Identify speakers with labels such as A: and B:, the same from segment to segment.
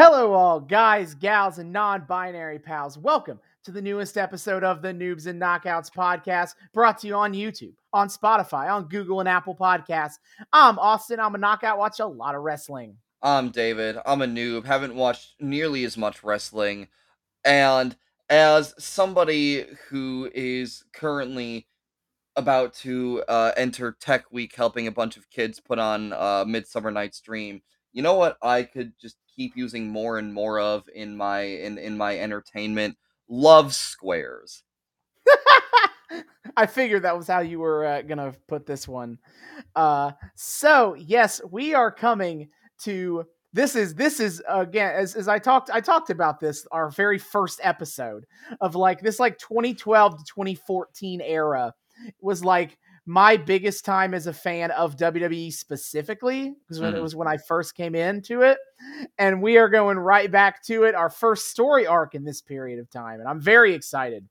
A: Hello, all guys, gals, and non binary pals. Welcome to the newest episode of the Noobs and Knockouts podcast, brought to you on YouTube, on Spotify, on Google, and Apple Podcasts. I'm Austin. I'm a knockout, watch a lot of wrestling.
B: I'm David. I'm a noob. Haven't watched nearly as much wrestling. And as somebody who is currently about to uh, enter Tech Week, helping a bunch of kids put on uh, Midsummer Night's Dream, you know what I could just keep using more and more of in my in in my entertainment? Love squares.
A: I figured that was how you were uh, gonna put this one. Uh, so yes, we are coming to this is this is again as, as I talked I talked about this our very first episode of like this like 2012 to 2014 era was like my biggest time as a fan of WWE specifically because when it
B: Mhm.
A: was when I first came into it and we are going right back to it our first story arc in this period of time and I'm very excited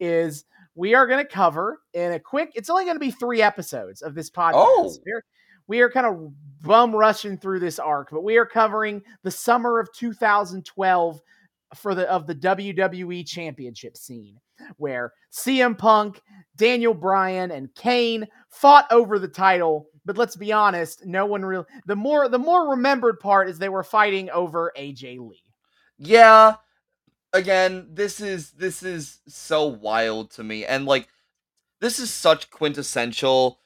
A: is we are going to cover in a quick it's only going to be 3 episodes of this podcast
B: Oh.
A: We're- we are kind of bum rushing through this arc, but we are covering the summer of 2012 for the of the WWE Championship scene, where CM Punk, Daniel Bryan, and Kane fought over the title. But let's be honest, no one really. The more the more remembered part is they were fighting over AJ Lee.
B: Yeah. Again, this is this is so wild to me. And like this is such quintessential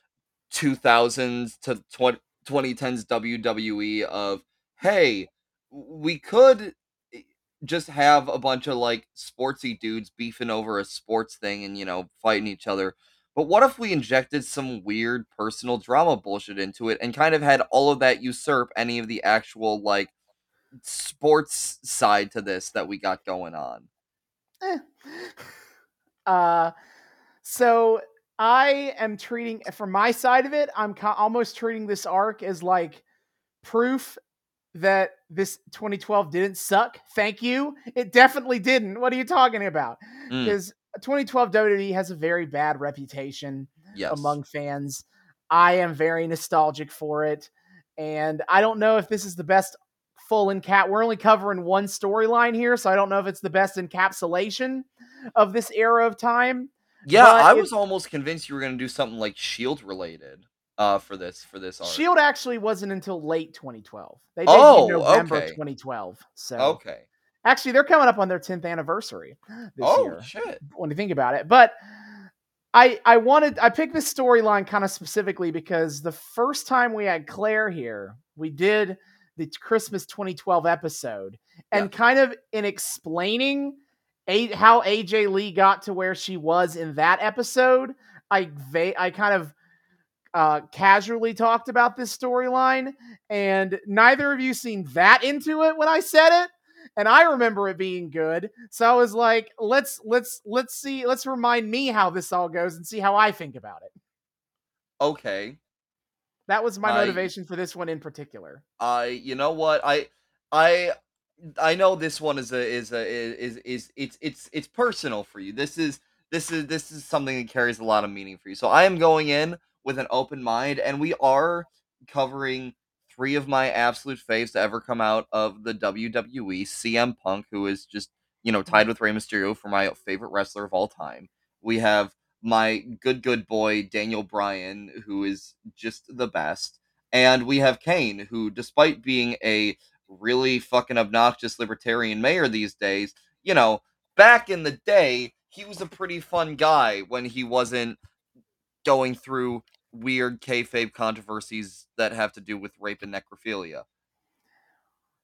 B: 2000s to 20, 2010s WWE of hey, we could just have a bunch of like sportsy dudes beefing over a sports thing and you know fighting each other. But what if we injected some weird personal drama bullshit into it and kind of had all of that usurp any of the actual like sports side to this that we got going on?
A: Eh. uh, so I am treating, from my side of it, I'm co- almost treating this arc as like proof that this 2012 didn't suck. Thank you. It definitely didn't. What are you talking about?
B: Mm,
A: Because 2012 WWE has a very bad reputation
B: yes.
A: among fans. I am very nostalgic for it. And I don't know if this is the best full in encap. We're only covering one storyline here, so I don't know if it's the best encapsulation of this era of time.
B: Yeah,
A: But
B: I was almost convinced you were going to do something like Shield related uh for this for this arc.
A: Shield actually wasn't until late 2012. They did
B: Oh,
A: November
B: okay.
A: 2012. So
B: Okay.
A: actually, they're coming up on their 10th anniversary this
B: oh
A: year.
B: shit.
A: when you think about it. But I I wanted I picked this storyline kind of specifically because the first time we had Claire here, we did the Christmas 2012 episode, and kind of in explaining a, how AJ Lee got to where she was in that episode, I va- I kind of uh, casually talked about this storyline, and neither of you seemed that into it when I said it and I remember it being good. So I was like, let's let's let's see, let's remind me how this all goes and see how I think about it.
B: Okay.
A: That was my
B: I-
A: motivation for this one in particular.
B: I you know what? I I I know this one is a is a is is it's it's it's personal for you. This is this is this is something that carries a lot of meaning for you. So I am going in with an open mind and we are covering three of my absolute faves to ever come out of the WWE. CM Punk, who is just, you know, tied with Rey Mysterio for my favorite wrestler of all time. We have my good good boy Daniel Bryan, who is just the best. And we have Kane, who, despite being a really fucking obnoxious libertarian mayor these days, you know, back in the day, he was a pretty fun guy when he wasn't going through weird kayfabe controversies that have to do with rape and necrophilia.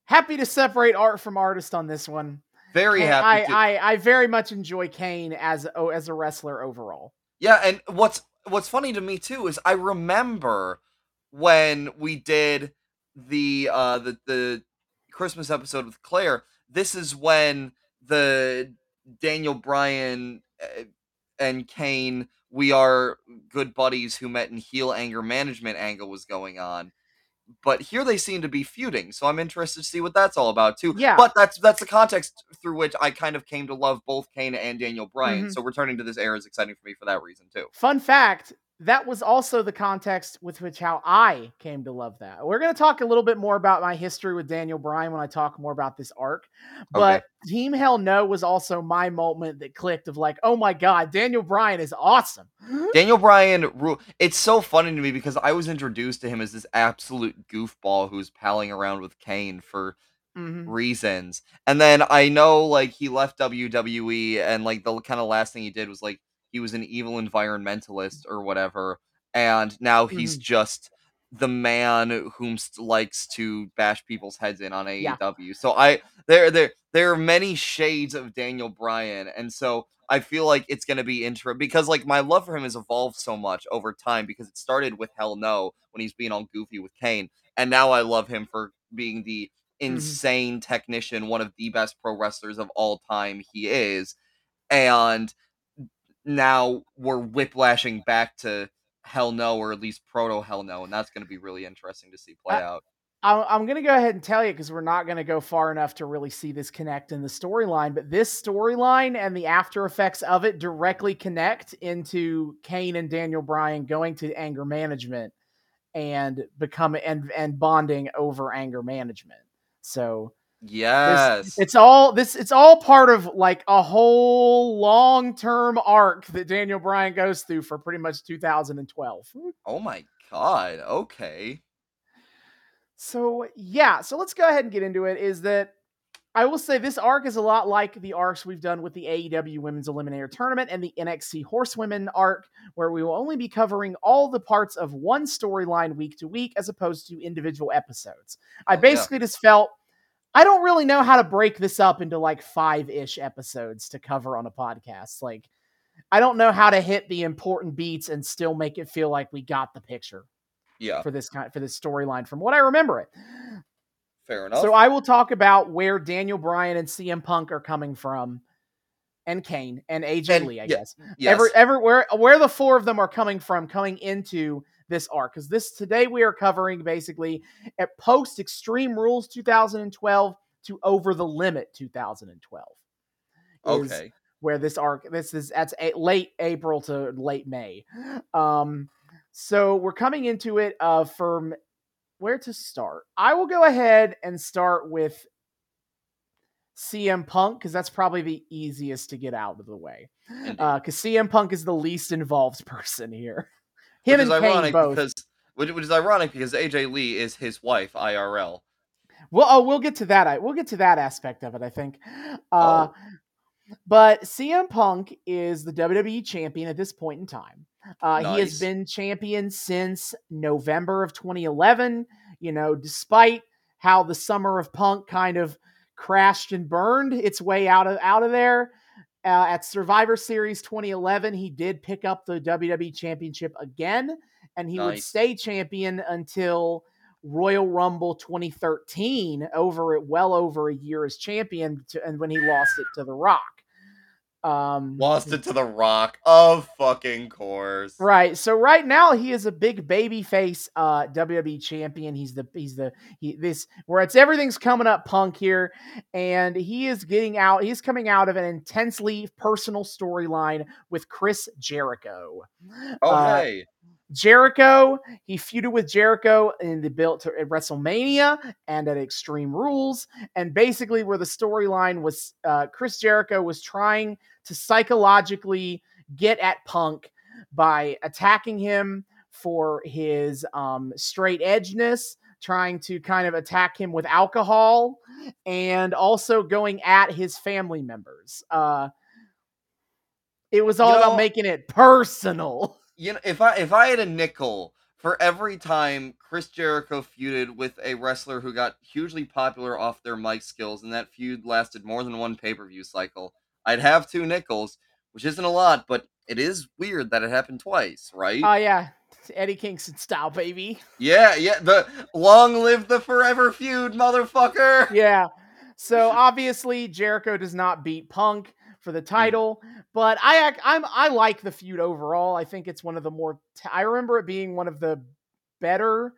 A: Happy to separate art from artist on this one.
B: Very happy
A: I,
B: to.
A: I I very much enjoy Kane as oh, as a wrestler overall.
B: Yeah, and what's what's funny to me too is I remember when we did the uh the the Christmas episode with Claire. This is when the Daniel Bryan uh, and Kane we are good buddies who met in heel anger management angle was going on. But here they seem to be feuding, so I'm interested to see what that's all about too.
A: Yeah.
B: But that's that's the context through which I kind of came to love both Kane and Daniel Bryan.
A: Mhm.
B: So returning to this era is exciting for me for that reason too.
A: Fun fact: that was also the context with which how I came to love that. We're going to talk a little bit more about my history with Daniel Bryan when I talk more about this arc. But okay. Team Hell No was also my moment that clicked of like, oh my god, Daniel Bryan is awesome.
B: Daniel Bryan, it's so funny to me because I was introduced to him as this absolute goofball who's palling around with Kane for mm-hmm. reasons, and then I know like he left WWE and like the kind of last thing he did was like he was an evil environmentalist or whatever, and now he's mm-hmm. just the man whom likes to bash people's heads in on AEW. Yeah. So I there there there are many shades of Daniel Bryan, and so I feel like it's gonna be interesting because like my love for him has evolved so much over time because it started with Hell No when he's being all goofy with Kane, and now I love him for being the mm-hmm. insane mm-hmm. technician, one of the best pro wrestlers of all time. He is, and now we're whiplashing back to hell no or at least proto hell no and that's going to be really interesting to see play I, out.
A: I'm going to go ahead and tell you because we're not going to go far enough to really see this connect in the storyline but this storyline and the after effects of it directly connect into kane and daniel bryan going to anger management and becoming and and bonding over anger management. So
B: Yes.
A: it's all this it's all part of like a whole long-term arc that Daniel Bryan goes through for pretty much 2012.
B: Oh my god. Okay.
A: So, yeah, so let's go ahead and get into it is that I will say this arc is a lot like the arcs we've done with the AEW Women's Eliminator Tournament and the NXT Horsewomen arc, where we will only be covering all the parts of one storyline week to week as opposed to individual episodes. I oh, basically yeah. just felt I don't really know how to break this up into like five ish episodes to cover on a podcast. Like, I don't know how to hit the important beats and still make it feel like we got the picture.
B: Yeah.
A: For this kind for this storyline from what I remember it.
B: Fair enough.
A: So I will talk about where Daniel Bryan and CM Punk are coming from and Kane and AJ and, Lee, I yeah, guess. Yes. Ever everywhere where the four of them are coming from coming into this arc because this today we are covering basically at post Extreme Rules 2012 to Over the Limit 2012.
B: Okay.
A: Where this arc this is that's a, late April to late May. Um so we're coming into it uh from where to start. I will go ahead and start with CM Punk because that's probably the easiest to get out of the way. Uh Because uh, CM Punk is the least involved person here. Him which and is Kane both.
B: Because, which, which is ironic because AJ Lee is his wife IRL.
A: Well, oh, we'll get to that. We'll get to that aspect of it. I think. Uh, oh. But CM Punk is the WWE champion at this point in time. Uh, nice. He has been champion since November of 2011. You know, despite how the summer of Punk kind of crashed and burned its way out of out of there. Uh, at Survivor Series 2011, he did pick up the WWE Championship again, and he nice. would stay champion until Royal Rumble 2013, over it well over a year as champion, to, and when he lost it to The Rock.
B: Um, Lost it to the Rock, of fucking course.
A: Right. So right now he is a big baby face uh, WWE champion. He's the he's the he this where it's everything's coming up Punk here, and he is getting out. He's coming out of an intensely personal storyline with Chris Jericho.
B: Oh uh, hey.
A: Jericho, he feuded with Jericho in the built at WrestleMania and at Extreme Rules, and basically where the storyline was, uh, Chris Jericho was trying to psychologically get at Punk by attacking him for his um, straight edgeness, trying to kind of attack him with alcohol, and also going at his family members. Uh, it was all about making it personal.
B: you know, if I if I had a nickel for every time Chris Jericho feuded with a wrestler who got hugely popular off their mic skills, and that feud lasted more than one pay per view cycle, I'd have two nickels, which isn't a lot, but it is weird that it happened twice, right?
A: Oh yeah, Eddie Kingston style, baby.
B: Yeah, yeah. The long live the forever feud, motherfucker.
A: Yeah. So obviously Jericho does not beat Punk for the title. But I I'm I like the feud overall. I think it's one of the more t- I remember it being one of the better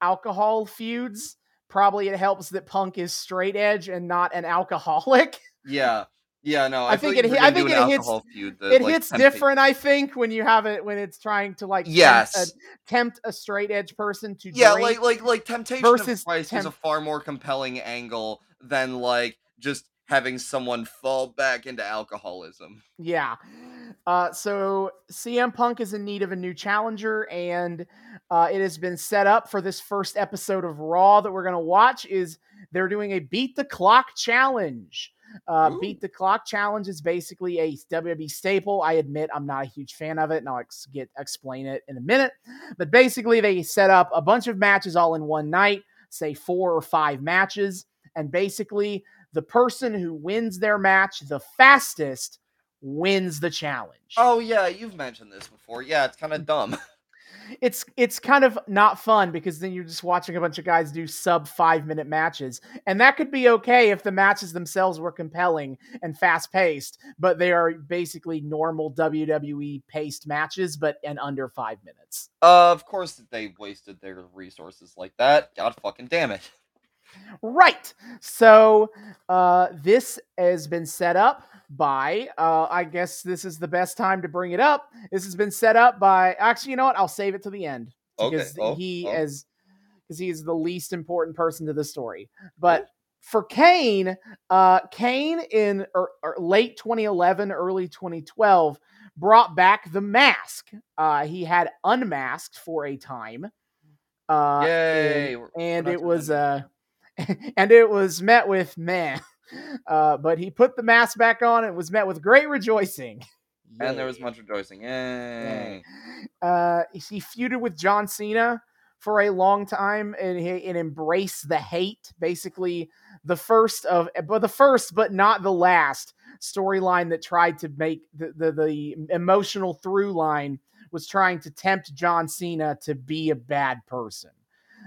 A: alcohol feuds. Probably it helps that Punk is straight edge and not an alcoholic.
B: Yeah. Yeah, no, I,
A: I think
B: like
A: it
B: if
A: hi-
B: you're
A: I think it hits-
B: feud, the,
A: it
B: like,
A: hits
B: temptation-
A: different, I think, when you have it when it's trying to like tempt
B: Yes.
A: a, tempt a straight edge person to
B: Yeah, like like like temptation
A: versus
B: of Christ is a far more compelling angle than like just having someone fall back into alcoholism.
A: Yeah. Uh, so CM Punk is in need of a new challenger, and uh, it has been set up for this first episode of Raw that we're going to watch. Is they're doing a beat the clock challenge. Uh, beat the clock challenge is basically a WWE staple. I admit I'm not a huge fan of it, and I'll ex- get explain it in a minute. But basically, they set up a bunch of matches all in one night, say four or five matches, and basically the person who wins their match the fastest wins the challenge.
B: Oh yeah, you've mentioned this before. Yeah, it's kind of dumb.
A: It's it's kind of not fun because then you're just watching a bunch of guys do sub 5 minute matches. And that could be okay if the matches themselves were compelling and fast paced, but they are basically normal WWE paced matches but in under 5 minutes.
B: Uh, of course they wasted their resources like that. God fucking damn it.
A: Right. So uh, this has been set up by, uh, I guess this is the best time to bring it up. This has been set up by, actually, you know what? I'll save it to the end
B: Okay.
A: because
B: Oh,
A: he
B: oh.
A: is because he is the least important person to the story. But for Kane, uh, Kane in er, er, late 2011, early 2012 brought back the mask. Uh, he had unmasked for a time. Uh, and-
B: Yay. we're-
A: and it was
B: that.
A: and it was met with man uh but he put the mask back on and was met with great rejoicing.
B: And there was much rejoicing. Yay.
A: uh he feuded with john cena for a long time and he and embraced the hate basically the first of but the first but not the last storyline that tried to make the, the the emotional through line was trying to tempt john cena to be a bad person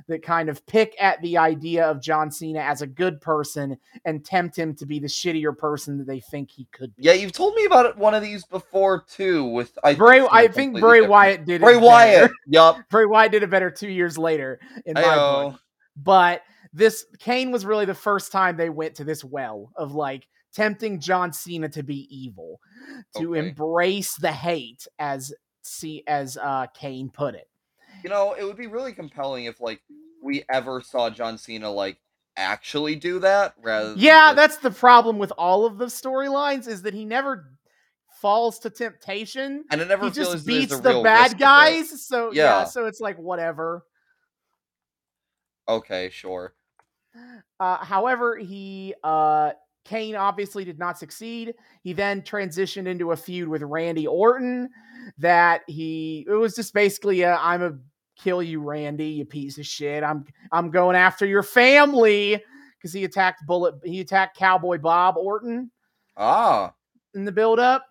A: that kind of pick at the idea of John Cena as a good person and tempt him to be the shittier person that they think he could be.
B: Yeah, you've told me about it, one of these before too. With I
A: Bray,
B: think
A: I think Bray
B: different.
A: Wyatt did
B: Bray
A: it.
B: Wyatt.
A: Better.
B: Yup.
A: Bray Wyatt did it better two years later in my book. But this Kane was really the first time they went to this well of like tempting John Cena to be evil, to
B: Okay.
A: embrace the hate, as see as uh Kane put it.
B: You know, it would be really compelling if like we ever saw John Cena like actually do that rather
A: Yeah,
B: just-
A: that's the problem with all of the storylines is that he never falls to temptation.
B: and it never
A: He
B: feels
A: just beats the bad guys. So yeah.
B: Yeah.
A: so it's like whatever.
B: Okay, sure.
A: Uh, however, he uh, Kane obviously did not succeed. He then transitioned into a feud with Randy Orton. That he it was just basically a I'm a kill you, Randy, you piece of shit. I'm I'm going after your family because he attacked Bullet. He attacked Cowboy Bob Orton.
B: Ah,
A: in the build-up.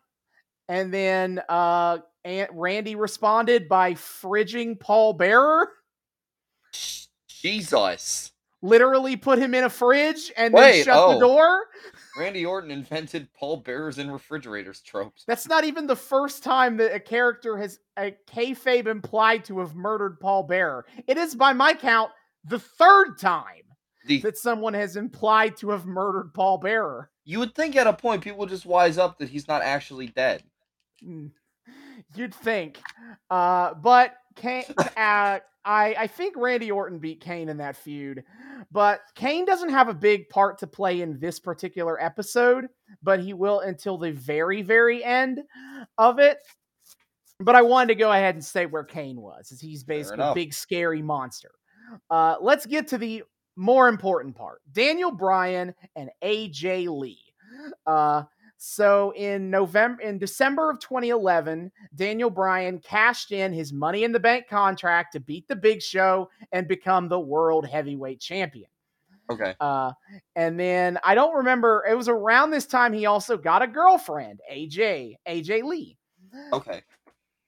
A: And then uh Aunt Randy responded by fridging Paul Bearer,
B: Jesus.
A: Literally put him in a fridge and then shut
B: oh.
A: the door.
B: Randy Orton invented Paul Bearers in refrigerators tropes.
A: That's not even the first time that a character has a kayfabe implied to have murdered Paul Bearer. It is, by my count, the third time
B: The,
A: that someone has implied to have murdered Paul Bearer.
B: you would think at a point people would just wise up that he's not actually dead.
A: Mm, You'd think, uh, but Kane, uh, I I think Randy Orton beat Kane in that feud, but Kane doesn't have a big part to play in this particular episode, but he will until the very very end of it. But I wanted to go ahead and say where Kane was, as he's basically a big scary monster. Uh, let's get to the more important part: Daniel Bryan and AJ Lee. Uh, so in November, in December of 2011, Daniel Bryan cashed in his Money in the Bank contract to beat the Big Show and become the World Heavyweight Champion.
B: Okay.
A: Uh, and then I don't remember. It was around this time he also got a girlfriend, AJ, AJ Lee.
B: Okay.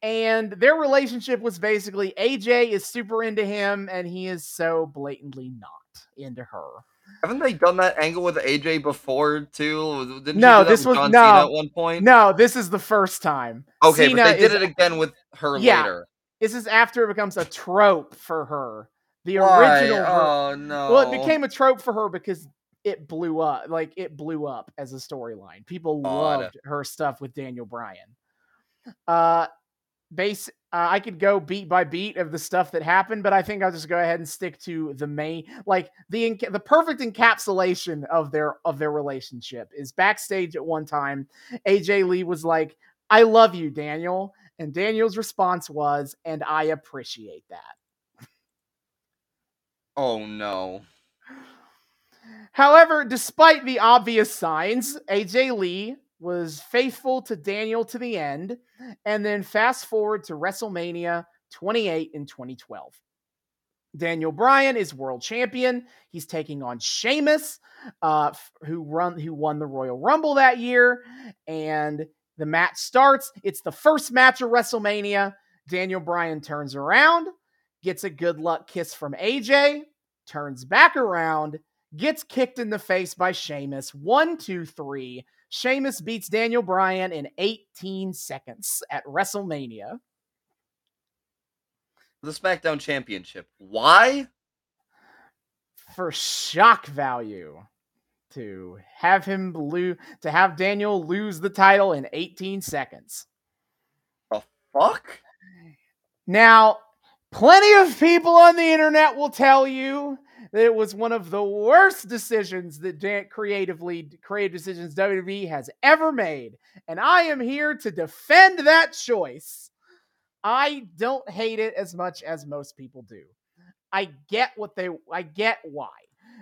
A: And their relationship was basically AJ is super into him, and he is so blatantly not into her.
B: Haven't they done that angle with AJ before too? Didn't
A: No, this was-
B: John
A: no.
B: Cena at one point.
A: No, this is the first time.
B: Okay,
A: Cena
B: but they did
A: is-
B: it again with her
A: Yeah.
B: later.
A: This is after it becomes a trope for her. The
B: Why?
A: original.
B: Oh no.
A: Well, it became a trope for her because it blew up. Like it blew up as a storyline. People
B: Odd.
A: loved her stuff with Daniel Bryan. Uh, base. Uh, I could go beat by beat of the stuff that happened, but I think I'll just go ahead and stick to the main, like the the perfect encapsulation of their of their relationship is backstage at one time. AJ Lee was like, "I love you, Daniel," and Daniel's response was, "And I appreciate that."
B: Oh no.
A: However, despite the obvious signs, AJ Lee was faithful to Daniel to the end, and then fast forward to WrestleMania 28 in 2012. Daniel Bryan is world champion. He's taking on Sheamus, uh, who run who won the Royal Rumble that year, and the match starts. It's the first match of WrestleMania. Daniel Bryan turns around, gets a good luck kiss from AJ, turns back around, gets kicked in the face by Sheamus. One, two, three. Sheamus beats Daniel Bryan in 18 seconds at WrestleMania.
B: The SmackDown Championship. Why?
A: for shock value to have him lose to have Daniel lose the title in 18 seconds.
B: The fuck?
A: Now, plenty of people on the internet will tell you that it was one of the worst decisions that creatively creative decisions WWE has ever made, and I am here to defend that choice. I don't hate it as much as most people do. I get what they I get why.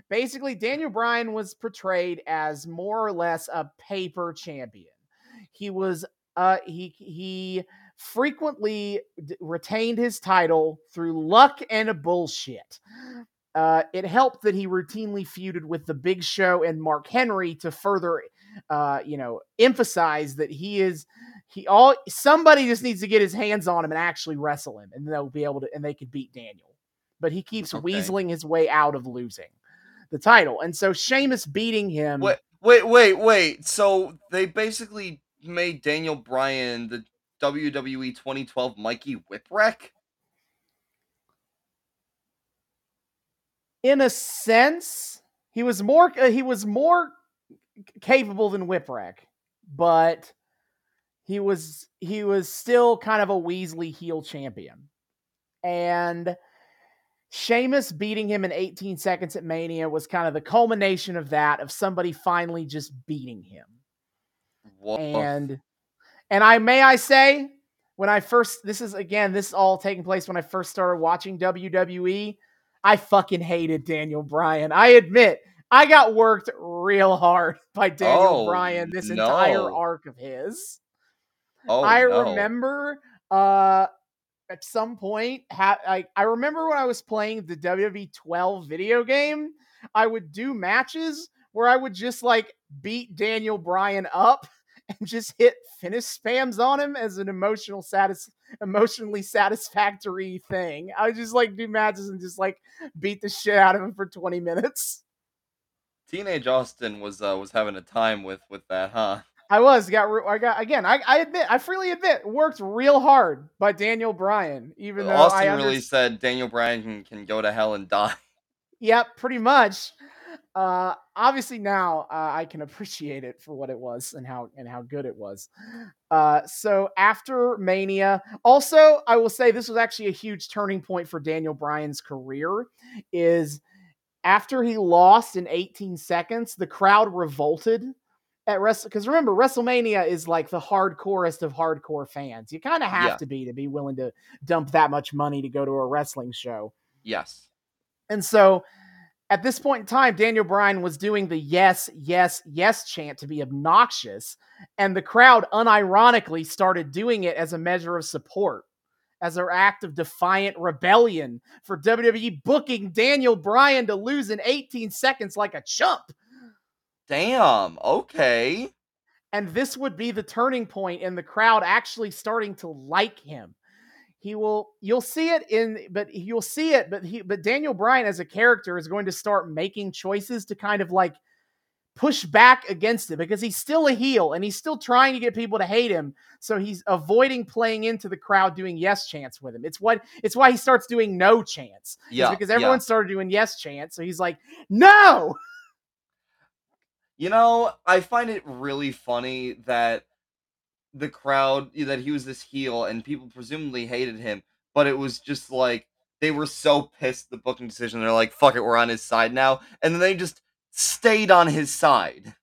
A: Basically, Daniel Bryan was portrayed as more or less a paper champion. He was uh he he frequently d- retained his title through luck and bullshit. Uh, it helped that he routinely feuded with the Big Show and Mark Henry to further, uh, you know, emphasize that he is he all somebody just needs to get his hands on him and actually wrestle him, and they'll be able to and they could beat Daniel but he keeps
B: Okay.
A: weaseling his way out of losing the title. And so Sheamus beating him.
B: Wait, wait, wait, wait. So they basically made Daniel Bryan the WWE 2012 Mikey Whipwreck?
A: In a sense, he was more uh, he was more capable than Whipwreck, but he was he was still kind of a Weasley heel champion. And Sheamus beating him in 18 seconds at Mania was kind of the culmination of that, of somebody finally just beating him.
B: Whoa.
A: and and I may I say when I first this is again this is all taking place when I first started watching WWE I fucking hated Daniel Bryan. I admit I got worked real hard by Daniel
B: Oh,
A: Bryan this entire arc of his.
B: Oh,
A: I
B: no.
A: remember uh at some point ha- I, I remember when I was playing the WWE 12 video game I would do matches where I would just like beat Daniel Bryan up and just hit finish spams on him as an emotional satis- emotionally satisfactory thing. I would just like do matches and just like beat the shit out of him for 20 minutes.
B: Teenage Austin was uh, was having a time with with that, huh?
A: I was got re- I got again. I, I admit I freely admit worked real hard by Daniel Bryan. Even though
B: Austin
A: I
B: really said Daniel Bryan can, can go to hell and die.
A: Yep, pretty much. Uh, obviously now uh, I can appreciate it for what it was and how and how good it was. Uh, so after Mania, also I will say this was actually a huge turning point for Daniel Bryan's career. Is after he lost in 18 seconds, the crowd revolted at Wrestle because remember WrestleMania is like the hardcorest of hardcore fans. You kind of have
B: Yeah.
A: to be to be willing to dump that much money to go to a wrestling show.
B: Yes.
A: And so at this point in time, Daniel Bryan was doing the yes, yes, yes chant to be obnoxious. And the crowd unironically started doing it as a measure of support, as an act of defiant rebellion for WWE booking Daniel Bryan to lose in 18 seconds like a chump.
B: Damn. Okay.
A: And this would be the turning point in the crowd actually starting to like him. He will you'll see it in but you'll see it but he but Daniel Bryan as a character is going to start making choices to kind of like push back against it because he's still a heel and he's still trying to get people to hate him so he's avoiding playing into the crowd doing yes chance with him it's what it's why he starts doing no It's
B: Yeah.
A: because
B: yeah.
A: everyone started doing yes chance so he's like no
B: You know, I find it really funny that the crowd that he was this heel and people presumably hated him, but it was just like they were so pissed the booking decision. They're like, "Fuck it, we're on his side now," and then they just stayed on his side.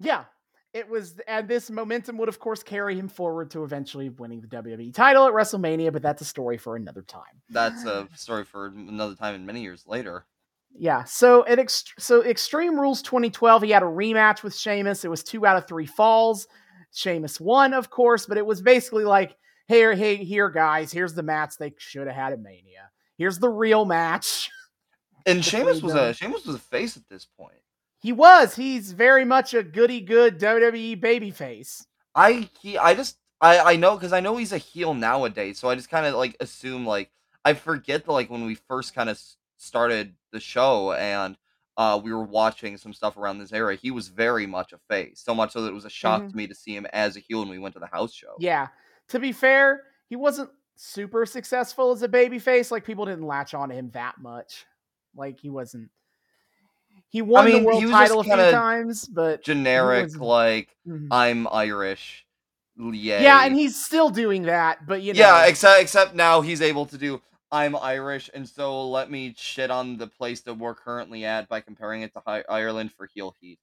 A: Yeah, it was, and this momentum would, of course, carry him forward to eventually winning the WWE title at WrestleMania. But that's a story for another time.
B: That's a story for another time and many years later.
A: Yeah. So at ext- so Extreme Rules 2012, he had a rematch with Sheamus. It was two out of three falls. Sheamus won, of course, but it was basically like, here, hey, here, guys, here's the match they should have had at Mania. Here's the real match.
B: And Sheamus was a Sheamus was a face at this point.
A: He was. He's very much a goody good WWE babyface.
B: I he I just I I know because I know he's a heel nowadays, so I just kind of like assume like I forget that like when we first kind of started the show and uh, we were watching some stuff around this era, he was very much a face. So much so that it was a shock
A: Mhm.
B: to me to see him as a heel when we went to the house show.
A: Yeah. To be fair, he wasn't super successful as a babyface. Like people didn't latch on to him that much. Like he wasn't. He won
B: mean,
A: the world
B: he was just
A: title a few times, but
B: Generic, like
A: Mhm.
B: I'm Irish. Yay.
A: yeah, and he's still doing that. But you know,
B: yeah, except except now he's able to do I'm Irish, and so let me shit on the place that we're currently at by comparing it to Hi- Ireland for heel heat.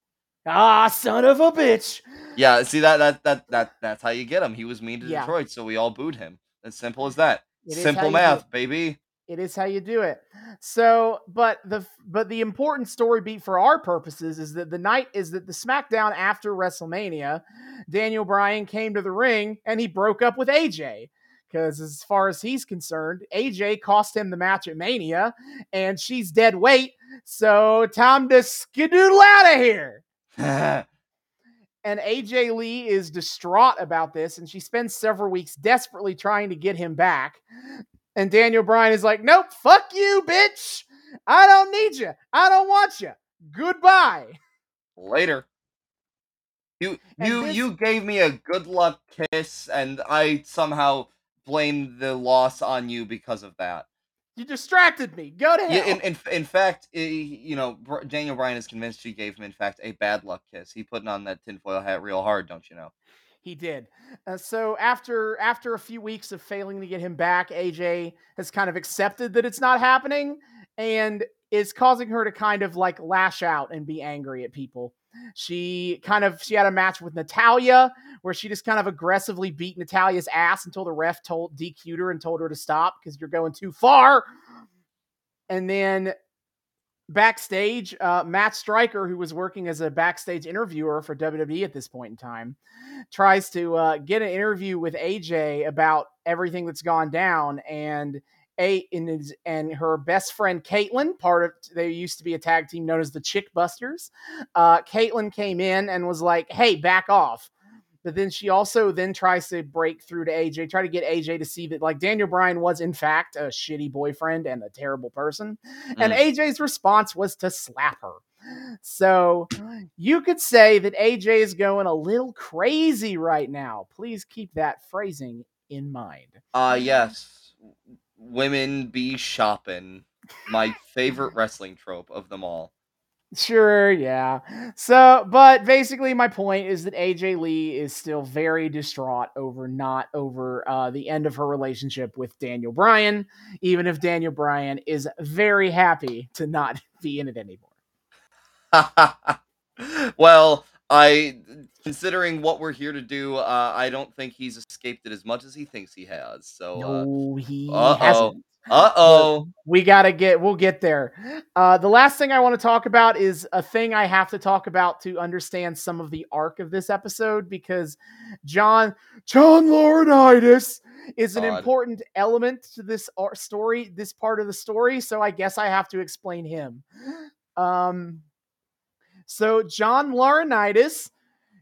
A: ah, son of a bitch.
B: Yeah, see that that that that that's how you get him. He was mean to
A: Yeah.
B: Detroit, so we all booed him. As simple as that.
A: It
B: Simple math, baby.
A: It is how you do it. So, but the but the important story beat for our purposes is that the night is that the SmackDown after WrestleMania, Daniel Bryan came to the ring and he broke up with AJ. Because as far as he's concerned, AJ cost him the match at Mania, and she's dead weight. So time to skedoodle out of here. And AJ Lee is distraught about this, and she spends several weeks desperately trying to get him back. And Daniel Bryan is like, Nope, fuck you, bitch. I don't need you. I don't want you. Goodbye.
B: Later. You
A: And
B: you
A: this-
B: you gave me a good luck kiss, and I somehow blamed the loss on you because of that.
A: You distracted me. Go to hell.
B: Yeah, in, in in fact, you know, Daniel Bryan is convinced she gave him, in fact, a bad luck kiss. He putting on that tinfoil hat real hard, don't you know?
A: He did. Uh, so after after a few weeks of failing to get him back, AJ has kind of accepted that it's not happening and is causing her to kind of like lash out and be angry at people. She kind of she had a match with Natalya where she just kind of aggressively beat Natalya's ass until the ref told DQ'd her and told her to stop because you're going too far. And then backstage, uh, Matt Striker, who was working as a backstage interviewer for WWE at this point in time, tries to uh, get an interview with AJ about everything that's gone down, and a and, his, and her best friend Kaitlyn, part of they used to be a tag team known as the Chick Busters. Uh, Kaitlyn came in and was like, "Hey, back off." But then she also then tries to break through to AJ, try to get AJ to see that like Daniel Bryan was in fact a shitty boyfriend and a terrible person. And
B: Mm.
A: AJ's response was to slap her. So you could say that AJ is going a little crazy right now. Please keep that phrasing in mind.
B: Ah, yes. Women be shopping. My favorite wrestling trope of them all.
A: Sure, yeah. So, but basically, my point is that AJ Lee is still very distraught over not over uh, the end of her relationship with Daniel Bryan, even if Daniel Bryan is very happy to not be in it anymore.
B: well, I considering what we're here to do, uh, I don't think he's escaped it as much as he thinks he has. So,
A: No, he
B: uh-oh.
A: hasn't.
B: uh oh,
A: we gotta get we'll get there uh the last thing i want to talk about is a thing i have to talk about to understand some of the arc of this episode because john john laurinaitis is an
B: God.
A: important element to this story this part of the story so i guess i have to explain him um so john laurinaitis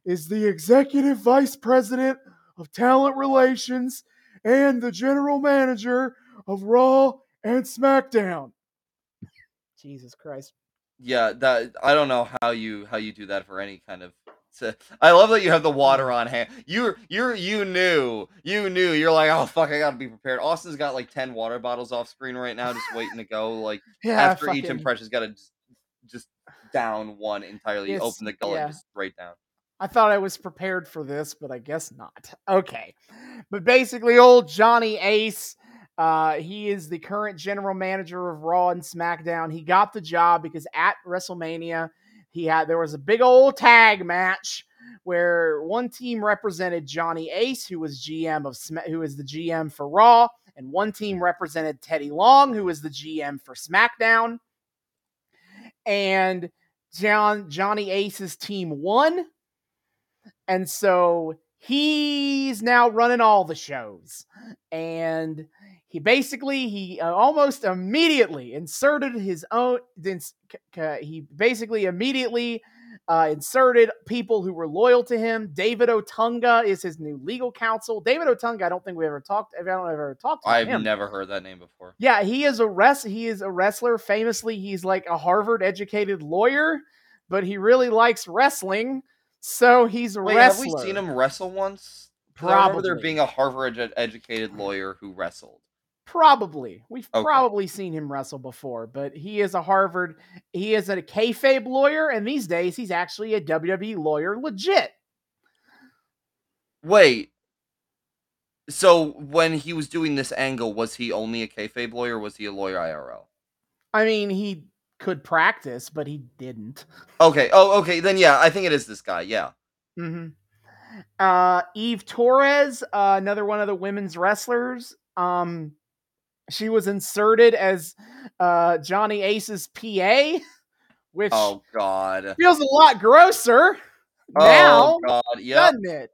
A: is the executive vice president of talent relations and the general manager of Raw and SmackDown. Jesus Christ.
B: yeah. That I don't know how you how you do that for any kind of. So, I love that you have the water on hand. You're you're you knew you knew you're like oh fuck I gotta be prepared. Austin's got like ten water bottles off screen right now, just waiting to go. Like
A: Yeah,
B: after each
A: fucking-
B: impression's got to just down one entirely.
A: Yes,
B: Open the gullet
A: yeah.
B: just straight down.
A: I thought I was prepared for this, but I guess not. Okay. But basically, old Johnny Ace, uh, he is the current general manager of Raw and SmackDown. He got the job because at WrestleMania, he had there was a big old tag match where one team represented Johnny Ace, who was GM of who is the GM for Raw, and one team represented Teddy Long, who was the GM for SmackDown. And John Johnny Ace's team won. And so he's now running all the shows. And he basically he uh, almost immediately inserted his own he basically immediately uh, inserted people who were loyal to him. David Otunga is his new legal counsel. David Otunga, I don't think we ever talked. I don't ever talked to
B: I've
A: him.
B: never heard that name before.
A: Yeah, he is a rest. He is a wrestler. Famously, he's like a Harvard-educated lawyer, but he really likes wrestling. So he's a
B: Wait,
A: wrestler.
B: have we seen him wrestle once? remember there
A: Probably.
B: being a Harvard-educated lawyer who wrestled.
A: Probably. We've
B: Okay.
A: probably seen him wrestle before, but he is a Harvard. He is a kayfabe lawyer, and these days he's actually a WWE lawyer, legit.
B: Wait. So when he was doing this angle, was he only a kayfabe lawyer? Or was he a lawyer IRL?
A: I mean, he could practice, but he didn't.
B: Okay. Oh, okay. Then yeah, I think it is this guy. Yeah.
A: hmm Uh, Eve Torres, uh, another one of the women's wrestlers. Um, she was inserted as uh, Johnny Ace's PA, which
B: Oh God.
A: feels a lot grosser now,
B: Oh God. Yeah.
A: doesn't it?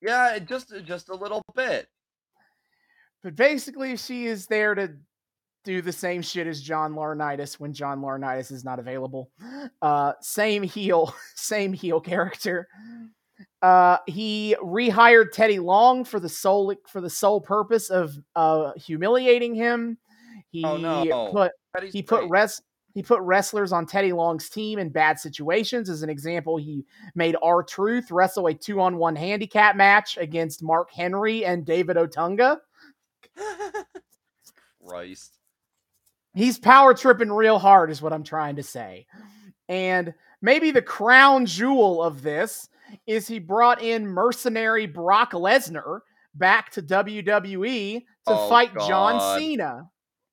B: Yeah. Just just a little bit.
A: But basically, she is there to do the same shit as John Laurinaitis when John Laurinaitis is not available. Uh, same heel, same heel character. Uh, he rehired Teddy Long for the sole for the sole purpose of uh, humiliating him. He
B: Oh, no.
A: put
B: Teddy's
A: he put
B: great.
A: res he put wrestlers on Teddy Long's team in bad situations. As an example, he made R Truth wrestle a two on one handicap match against Mark Henry and David Otunga.
B: Christ.
A: He's power tripping real hard, is what I'm trying to say. And maybe the crown jewel of this is he brought in mercenary Brock Lesnar back to WWE to
B: Oh,
A: fight John Cena.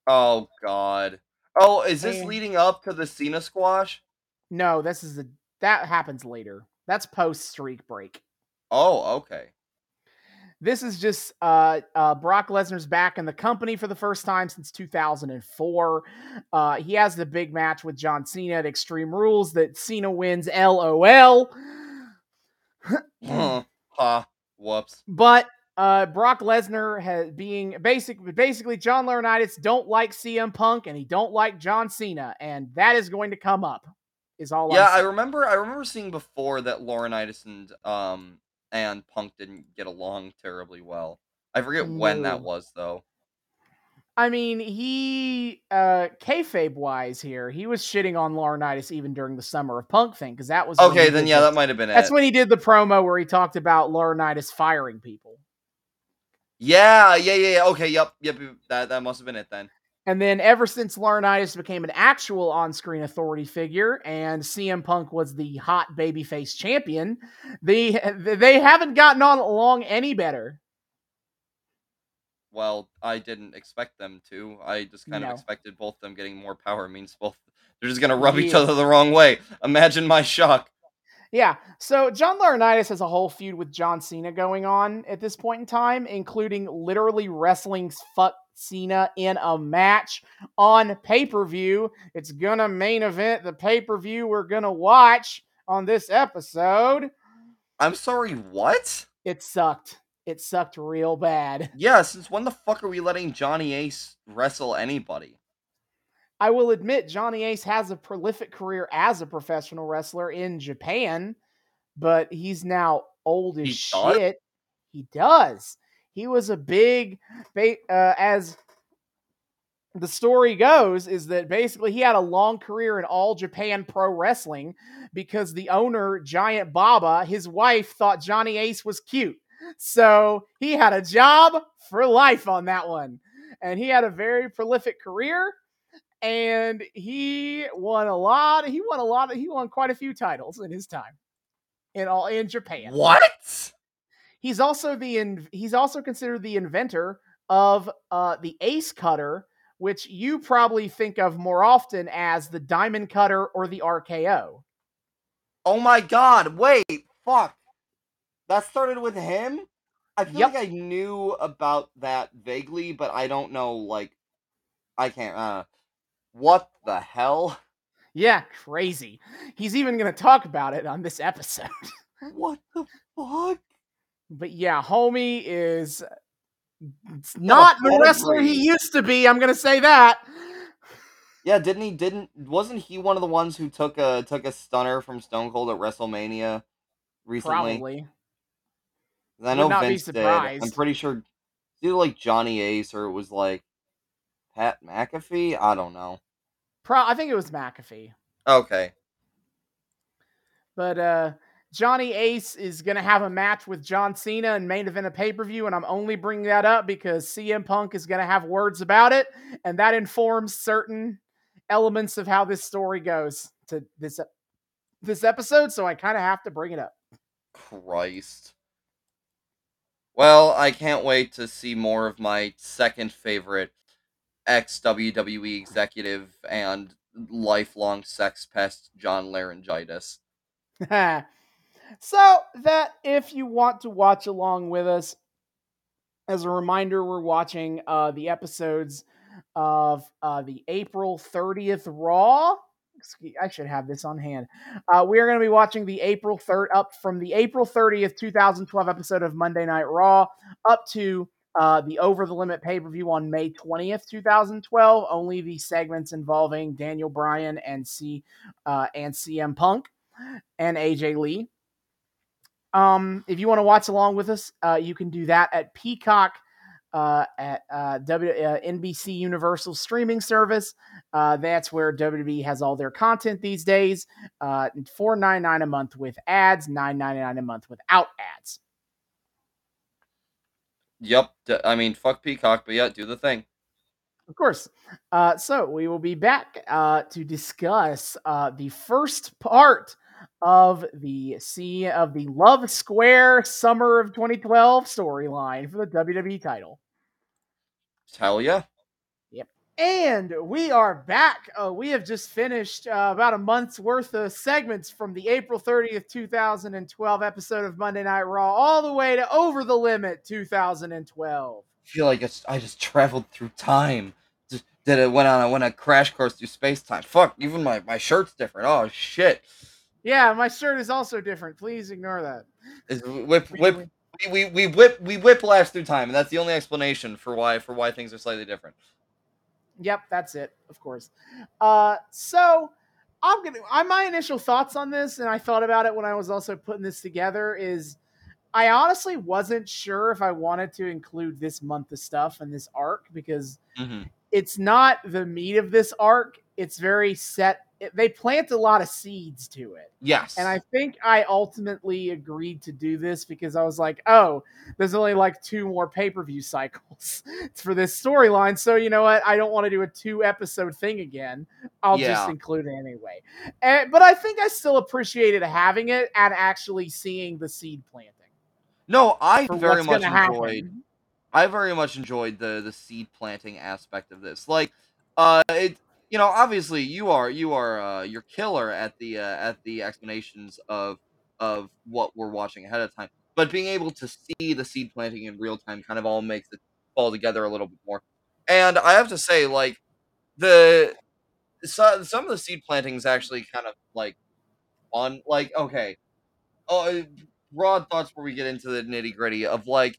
B: Oh God. Oh, is this
A: And-
B: leading up to the Cena squash?
A: No, this is a that happens later. That's post streak break.
B: Oh, okay.
A: This is just uh, uh, Brock Lesnar's back in the company for the first time since 2004. Uh, he has the big match with John Cena at Extreme Rules that Cena wins LOL.
B: Huh. Ha. Whoops.
A: But uh, Brock Lesnar has being basic, basically John Laurinaitis don't like CM Punk and he don't like John Cena, and that is going to come up. Is all.
B: Yeah, I remember. I remember seeing before that Laurinaitis and um and Punk didn't get along terribly well. I forget when that was though.
A: I mean, he uh kayfabe wise here, he was shitting on Laurinaitis even during the Summer of Punk thing because that was
B: Okay, then yeah,
A: the-
B: that might have been it.
A: That's
B: it.
A: when he did the promo where he talked about Laurinaitis firing people.
B: Yeah, yeah, yeah, yeah. Okay, yep, yep. That that must have been it then.
A: And then ever since Laurinaitis became an actual on-screen authority figure and CM Punk was the hot babyface champion, they they haven't gotten on along any better.
B: Well, I didn't expect them to. I just kind
A: No.
B: of expected both them getting more power means both they're just gonna rub each other the wrong way. Imagine my shock.
A: Yeah, so John Laurinaitis has a whole feud with John Cena going on at this point in time, including literally wrestling fuck Cena in a match on pay per view. It's gonna main event the pay per view we're gonna watch on this episode.
B: I'm sorry, what?
A: It sucked. It sucked real bad.
B: Yeah, since when the fuck are we letting Johnny Ace wrestle anybody?
A: I will admit Johnny Ace has a prolific career as a professional wrestler in Japan, but he's now old as
B: He does?
A: shit. He does. He was a big, uh, as the story goes, is that basically he had a long career in all Japan pro wrestling because the owner, Giant Baba, his wife thought Johnny Ace was cute. So he had a job for life on that one. And he had a very prolific career and he won a lot. He won a lot. He won quite a few titles in his time in all in Japan.
B: What?
A: He's also the in, he's also considered the inventor of uh, the Ace Cutter, which you probably think of more often as the Diamond Cutter or the RKO.
B: Oh my god! Wait, fuck. That started with him. I feel
A: Yep.
B: like I knew about that vaguely, but I don't know. Like, I can't. Uh, what the hell?
A: Yeah, crazy. He's even going to talk about it on this episode.
B: What the fuck?
A: But yeah, homie is not the wrestler he used to be. I'm going to say that.
B: Yeah, didn't he? Didn't wasn't he one of the ones who took a took a stunner from Stone Cold at WrestleMania recently?
A: Probably.
B: I know
A: not be
B: Vince did. I'm pretty sure either like Johnny Ace or it was like Pat McAfee. I don't know.
A: Pro- I think it was McAfee.
B: Okay.
A: But uh Johnny Ace is going to have a match with John Cena and main event a pay per view. And I'm only bringing that up because CM Punk is going to have words about it. And that informs certain elements of how this story goes to this, this episode. So I kind of have to bring it up.
B: Christ. Well, I can't wait to see more of my second favorite ex WWE executive and lifelong sex pest, John Laryngitis.
A: so that if you want to watch along with us, as a reminder, we're watching uh, the episodes of uh, the April 30th Raw. I should have this on hand. Uh, we are going to be watching the April 3rd up from the April 30th, 2012 episode of Monday Night Raw up to uh, the Over the Limit pay per view on May 20th, 2012. Only the segments involving Daniel Bryan and C uh, and CM Punk and AJ Lee. Um, if you want to watch along with us, uh, you can do that at Peacock uh, at uh, w, uh, NBC Universal streaming service. Uh, that's where WWE has all their content these days. Uh, Four ninety nine a month with ads, nine ninety nine a month without ads.
B: Yep. I mean, fuck Peacock, but yeah, do the thing.
A: Of course. Uh, so we will be back uh, to discuss uh, the first part of the sea of the Love Square Summer of 2012 storyline for the WWE title.
B: Hell yeah. Yep.
A: And we are back. Uh, we have just finished uh, about a month's worth of segments from the April 30th, 2012 episode of Monday Night Raw all the way to Over the Limit 2012.
B: feel like it's, I just traveled through time. Just did it went on I went on a crash course through space time. Fuck, even my, my shirt's different. Oh shit.
A: Yeah, my shirt is also different. Please ignore that.
B: Is whip whip we, we, we whip we whiplash through time, and that's the only explanation for why for why things are slightly different.
A: Yep, that's it, of course. Uh, so I'm gonna. I my initial thoughts on this, and I thought about it when I was also putting this together. Is I honestly wasn't sure if I wanted to include this month of stuff and this arc because
B: Mm-hmm.
A: it's not the meat of this arc. It's very set. It, they plant a lot of seeds to it.
B: Yes.
A: And I think I ultimately agreed to do this because I was like, oh, there's only like two more pay per view cycles for this storyline. So, you know what? I don't want to do a two episode thing again. I'll just include it anyway. And, but I think I still appreciated having it and actually seeing the seed planting.
B: no, I very much
A: gonna happen.
B: enjoyed. I very much enjoyed the the seed planting aspect of this. Like, uh, it you know obviously you are you are uh, you're killer at the uh, at the explanations of of what we're watching ahead of time, but being able to see the seed planting in real time kind of all makes it fall together a little bit more. And I have to say, like the so, some of the seed plantings actually kind of like on Like, okay, oh, broad thoughts where we get into the nitty gritty of like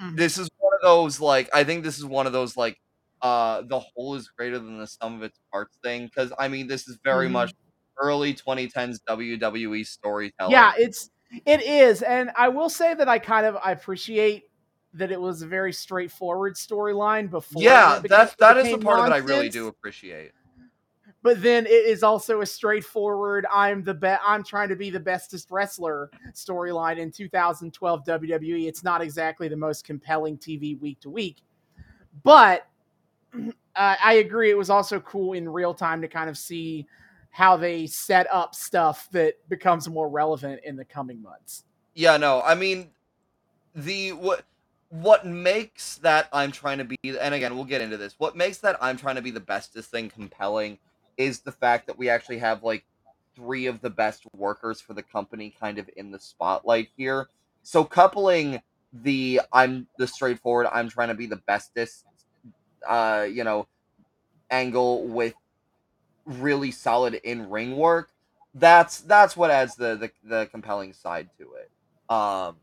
A: Mhm.
B: this is one of those like I think this is one of those like uh the whole is greater than the sum of its parts thing because I mean this is very
A: Mhm.
B: much early 2010s WWE storytelling.
A: Yeah, it's it is, and I will say that I kind of I appreciate that it was a very straightforward storyline before.
B: yeah, that's that is the part of it I really do appreciate.
A: But then it is also a straightforward I'm the best I'm trying to be the bestest wrestler storyline in 2012 WWE. It's not exactly the most compelling TV week to week, but uh, I agree. It was also cool in real time to kind of see how they set up stuff that becomes more relevant in the coming months.
B: Yeah, no, I mean, the what what makes that I'm trying to be, and again, we'll get into this. What makes that I'm trying to be the bestest thing compelling is the fact that we actually have like three of the best workers for the company kind of in the spotlight here. So coupling the I'm the straightforward I'm trying to be the bestest uh you know angle with really solid in ring work that's that's what adds the, the the compelling side to it. Um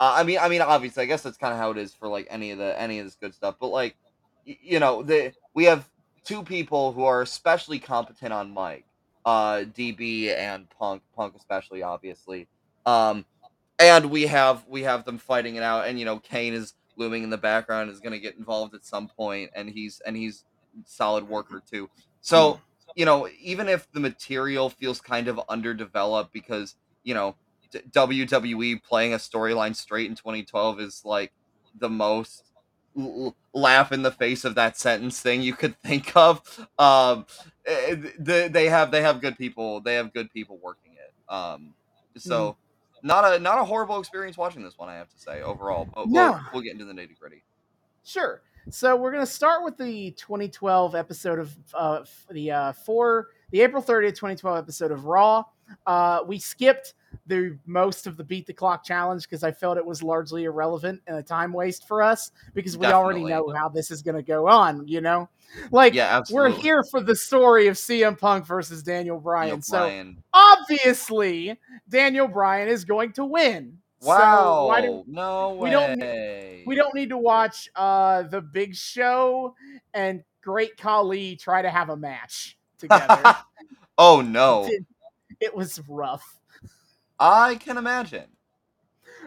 B: i mean i mean obviously i guess that's kind of how it is for like any of the any of this good stuff but like you know the we have two people who are especially competent on mic uh db and punk punk especially obviously. Um and we have we have them fighting it out and you know kane is looming in the background is going to get involved at some point and he's and he's solid worker too. So you know even if the material feels kind of underdeveloped because you know d- wwe playing a storyline straight in 2012 is like the most l- laugh in the face of that sentence thing you could think of um eh, they, they have they have good people they have good people working it um so not a not a horrible experience watching this one. I have to say overall, but
A: No.
B: we'll, we'll get into the nitty gritty.
A: Sure. So we're gonna start with the 2012 episode of uh, the uh, four the April 30th 2012 episode of Raw. Uh, we skipped the most of the beat the clock challenge because I felt it was largely irrelevant and a time waste for us because we already know how this is gonna go on. You know, like
B: Yeah,
A: we're here for the story of CM Punk versus Daniel Bryan.
B: Neil
A: so
B: Bryan.
A: obviously Daniel Bryan is going to win.
B: wow,
A: So do
B: no way.
A: we don't we don't need to watch uh the Big Show and Great Khali try to have a match together.
B: oh no,
A: it, it was rough.
B: I can imagine.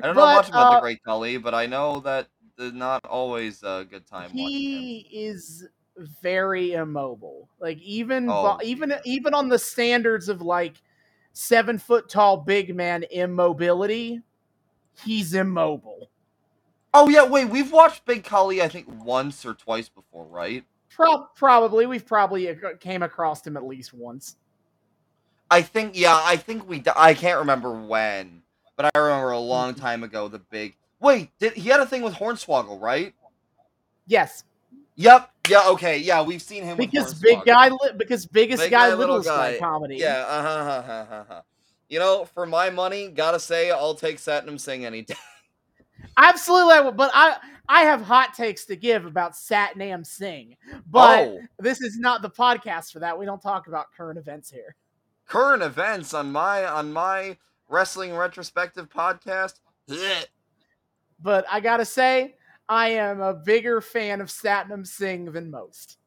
B: I don't know much about the
A: uh,
B: Great Khali, but I know that there's not always a good time.
A: He is very immobile. Like even
B: Oh,
A: even
B: Jesus.
A: even on the standards of like seven foot tall big man immobility, he's immobile.
B: Oh yeah, wait, we've watched Big Khali I think once or twice before, right?
A: Pro- probably we've probably came across him at least once.
B: I think yeah, I think we. I can't remember when, but I remember a
A: Mm-hmm.
B: long time ago the big. Wait, did he had a thing with Hornswoggle, right?
A: Yes,
B: Yep. Yeah. Okay. Yeah, we've seen him with
A: because big guy, li- because biggest
B: Big
A: guy,
B: guy, little
A: guy comedy.
B: Yeah. Uh huh. Uh huh. Uh huh. You know, for my money, gotta say, I'll take Satnam Singh any day.
A: absolutely. But I, I have hot takes to give about Satnam Singh. But
B: oh,
A: this is not the podcast for that. We don't talk about current events here.
B: Current events on my on my wrestling retrospective podcast. Blech.
A: But I gotta say, I am a bigger fan of Satnam Singh than most.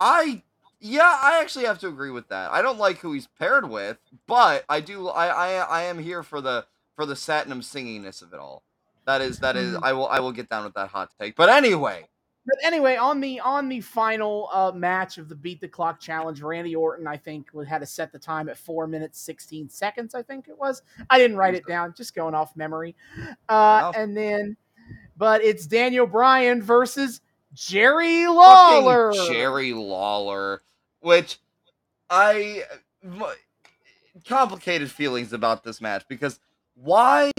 B: I yeah, I actually have to agree with that. I don't like who he's paired with, but I do. I I, I am here for the for the Satnam singiness of it all. That is that is.
A: Mhm.
B: I will I will get down with that hot take. But anyway,
A: But anyway, on the on the final uh, match of the beat the clock challenge, Randy Orton I think had to set the time at four minutes sixteen seconds. I think it was. I didn't write it down, just going off memory. Uh,
B: enough.
A: and then, but it's Daniel Bryan versus Jerry
B: fucking
A: Lawler.
B: Jerry Lawler, which I complicated feelings about this match because why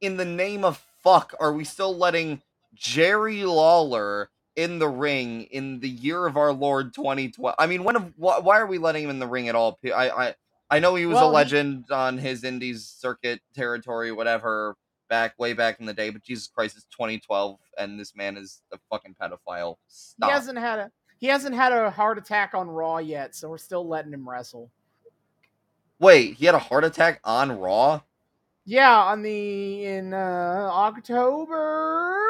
B: in the name of fuck are we still letting Jerry Lawler in the ring in the year of our Lord 2012? I mean, when of, wh- why are we letting him in the ring at all? I I I know he was
A: Well,
B: a
A: he-
B: legend on his Indies circuit territory, whatever, back way back in the day. But Jesus Christ, it's 2012, and this man is a fucking pedophile.
A: He hasn't had a he hasn't had a heart attack on Raw yet, so we're still letting him wrestle.
B: Wait, he had a heart attack on Raw?
A: Yeah, on the in uh, October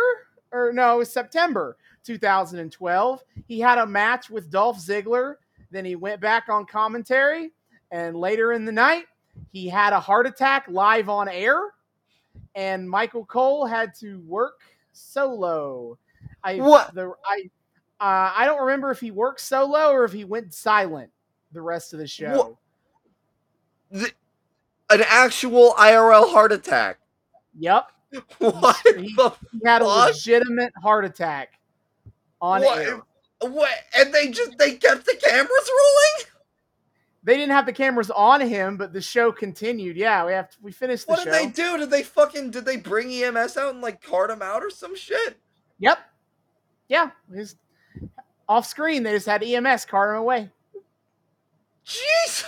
A: or no, it was September 2012. He had a match with Dolph Ziggler. Then he went back on commentary, and later in the night, he had a heart attack live on air. And Michael Cole had to work solo. I
B: What?
A: the I uh, I don't remember if he worked solo or if he went silent the rest of the show.
B: What? The, an actual IRL heart attack.
A: Yep,
B: What
A: He- he had a legitimate heart attack on
B: What?
A: air.
B: What? And they just they kept the cameras rolling.
A: They didn't have the cameras on him, but the show continued. Yeah, we have to, we finished the show.
B: What
A: show.
B: did they do? Did they fucking did they bring EMS out and like cart him out or some shit?
A: Yep. Yeah, just off screen. They just had EMS cart him away.
B: Jeez.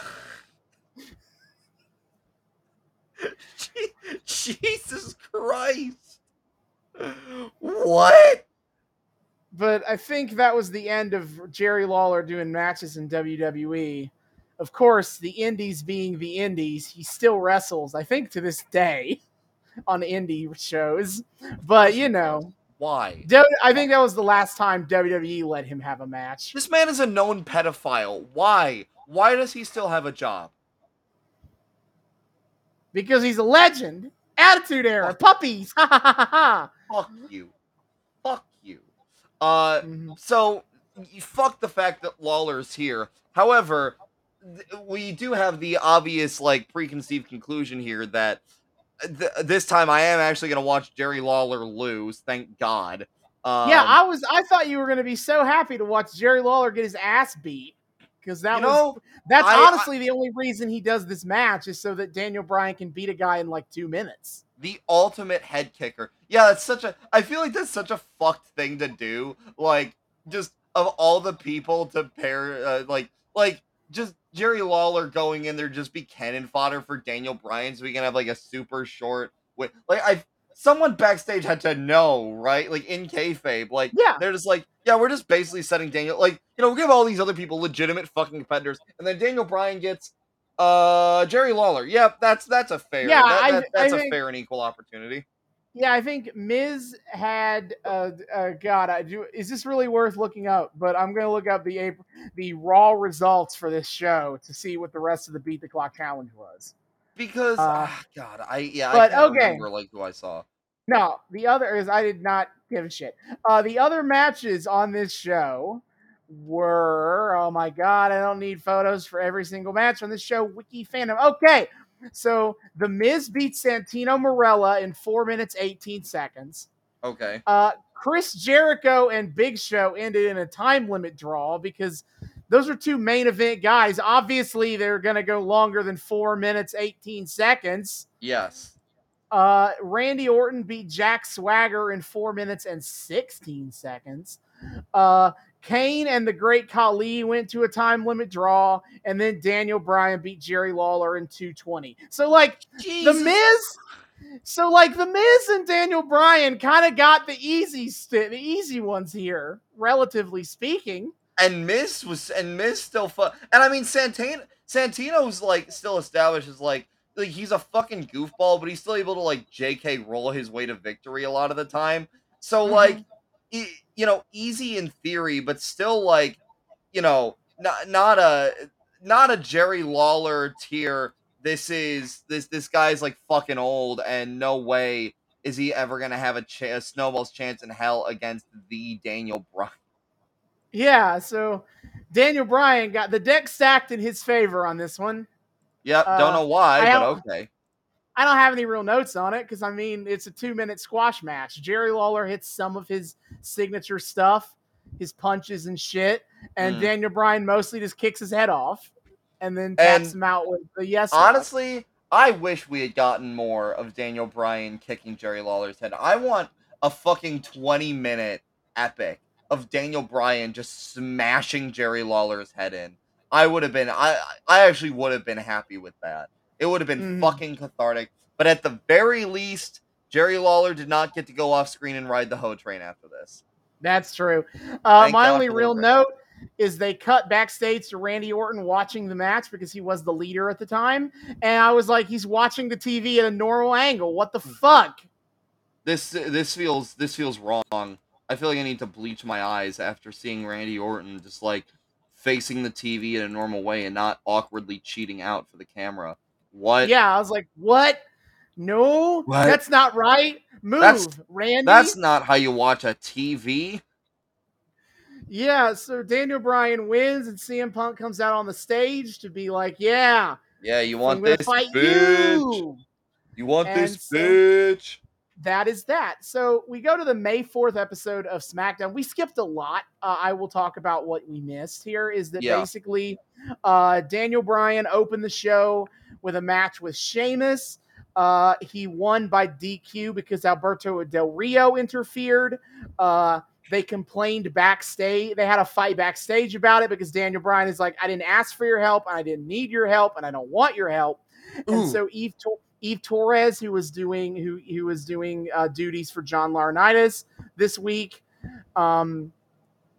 B: Jesus Christ. What?
A: But I think that was the end of Jerry Lawler doing matches in WWE. Of course, the Indies being the Indies, he still wrestles. I think to this day on indie shows. But you know,
B: Why?
A: I think that was the last time WWE let him have a match.
B: This man is a known pedophile. Why? Why does he still have a job?
A: because he's a legend. Attitude era, puppies. Ha ha ha ha ha.
B: Fuck you. Fuck you. Uh,
A: Mhm.
B: so fuck the fact that Lawler's here. However, th- we do have the obvious like preconceived conclusion here that th- this time I am actually going to watch Jerry Lawler lose. Thank God. Um,
A: yeah, I was. I thought you were going to be so happy to watch Jerry Lawler get his ass beat because that
B: you
A: was
B: know,
A: that's
B: I-
A: honestly the only reason he does this match is so that Daniel Bryan can beat a guy in like two minutes.
B: The ultimate head kicker. Yeah, that's such a. I feel like that's such a fucked thing to do. Like, just of all the people to pair, uh, like, like just Jerry Lawler going in there just be cannon fodder for Daniel Bryan, so we can have like a super short. Wait, like I, someone backstage had to know, right? Like in kayfabe, like
A: Yeah.
B: they're just like, yeah, we're just basically setting Daniel, like, you know, we give all these other people legitimate fucking competitors, and then Daniel Bryan gets. Uh, Jerry Lawler. Yep, that's that's a fair.
A: Yeah,
B: that-
A: I-
B: that- that's a
A: think-
B: fair and equal opportunity.
A: Yeah, I think Miz had. Uh, uh, God, I do. Is this really worth looking up? But I'm going to look up the April, the raw results for this show to see what the rest of the Beat the Clock challenge was.
B: Because
A: Uh,
B: ah, God, I yeah,
A: but
B: I
A: okay.
B: remember like who I saw.
A: No, the other is I did not give a shit. Uh, the other matches on this show were oh my god, I don't need photos for every single match on this show. Wiki fandom. Okay, so the Miz beats Santino Marella in four minutes eighteen seconds.
B: Okay,
A: Uh, Chris Jericho and Big Show ended in a time limit draw because those are two main event guys. Obviously, they're going to go longer than four minutes eighteen seconds.
B: yes,
A: Uh, Randy Orton beat Jack Swagger in four minutes and 16 seconds. Uh, Kane and the Great Khali went to a time limit draw, and then Daniel Bryan beat Jerry Lawler in 220. So, like, the
B: Jesus.
A: Miz. So, like, the Miz and Daniel Bryan kind of got the easy st- the easy ones here, relatively speaking.
B: and Miz was and Miz still fu- and I mean Santino Santino's like still established as like like he's a fucking goofball, but he's still able to like JK roll his way to victory a lot of the time. So
A: Mhm.
B: like e- you know, easy in theory, but still like you know, not not a not a Jerry Lawler tier. This is this this guy's like fucking old, and no way is he ever gonna have a, ch- a snowball's chance in hell against the Daniel Bryan.
A: Yeah, so Daniel Bryan got the deck stacked in his favor on this one.
B: Yep,
A: Uh,
B: don't know why, but okay.
A: I don't have any real notes on it because I mean it's a two minute squash match. Jerry Lawler hits some of his signature stuff, his punches and shit, and
B: Mm.
A: Daniel Bryan mostly just kicks his head off and then taps
B: And
A: him out with the yes.
B: Honestly, I wish we had gotten more of Daniel Bryan kicking Jerry Lawler's head. I want a fucking 20 minute epic of Daniel Bryan just smashing Jerry Lawler's head in. I would have been I I actually would have been happy with that. It would have been
A: Mhm.
B: fucking cathartic. But at the very least, Jerry Lawler did not get to go off screen and ride the hoe train after this.
A: That's true. Uh, my
B: God
A: only real note is they cut backstage to Randy Orton watching the match because he was the leader at the time, and I was like, he's watching the TV at a normal angle. What
B: Hmm.
A: the fuck?
B: This this feels this feels wrong. I feel like I need to bleach my eyes after seeing Randy Orton just like facing the TV in a normal way and not awkwardly cheating out for the camera. What?
A: Yeah, I was like, what? No,
B: What?
A: that's not right. Move,
B: That's-
A: Randy.
B: That's not how you watch a TV.
A: Yeah, so Daniel Bryan wins, and CM Punk comes out on the stage to be like, "Yeah,
B: Yeah, you want this
A: fight
B: bitch?
A: you."
B: You want
A: And
B: this
A: so-
B: bitch?
A: that is that. So we go to the May 4th episode of SmackDown. We skipped a lot. Uh, I will talk about what we missed here is that
B: Yeah.
A: basically uh, Daniel Bryan opened the show with a match with Sheamus. Uh, he won by DQ because Alberto Del Rio interfered. Uh, they complained backstage. They had a fight backstage about it because Daniel Bryan is like, I didn't ask for your help, and I didn't need your help, and I don't want your help. And so Eve Tor- Eve Torres, who was doing who who was doing uh, duties for John Laurinaitis this week, um,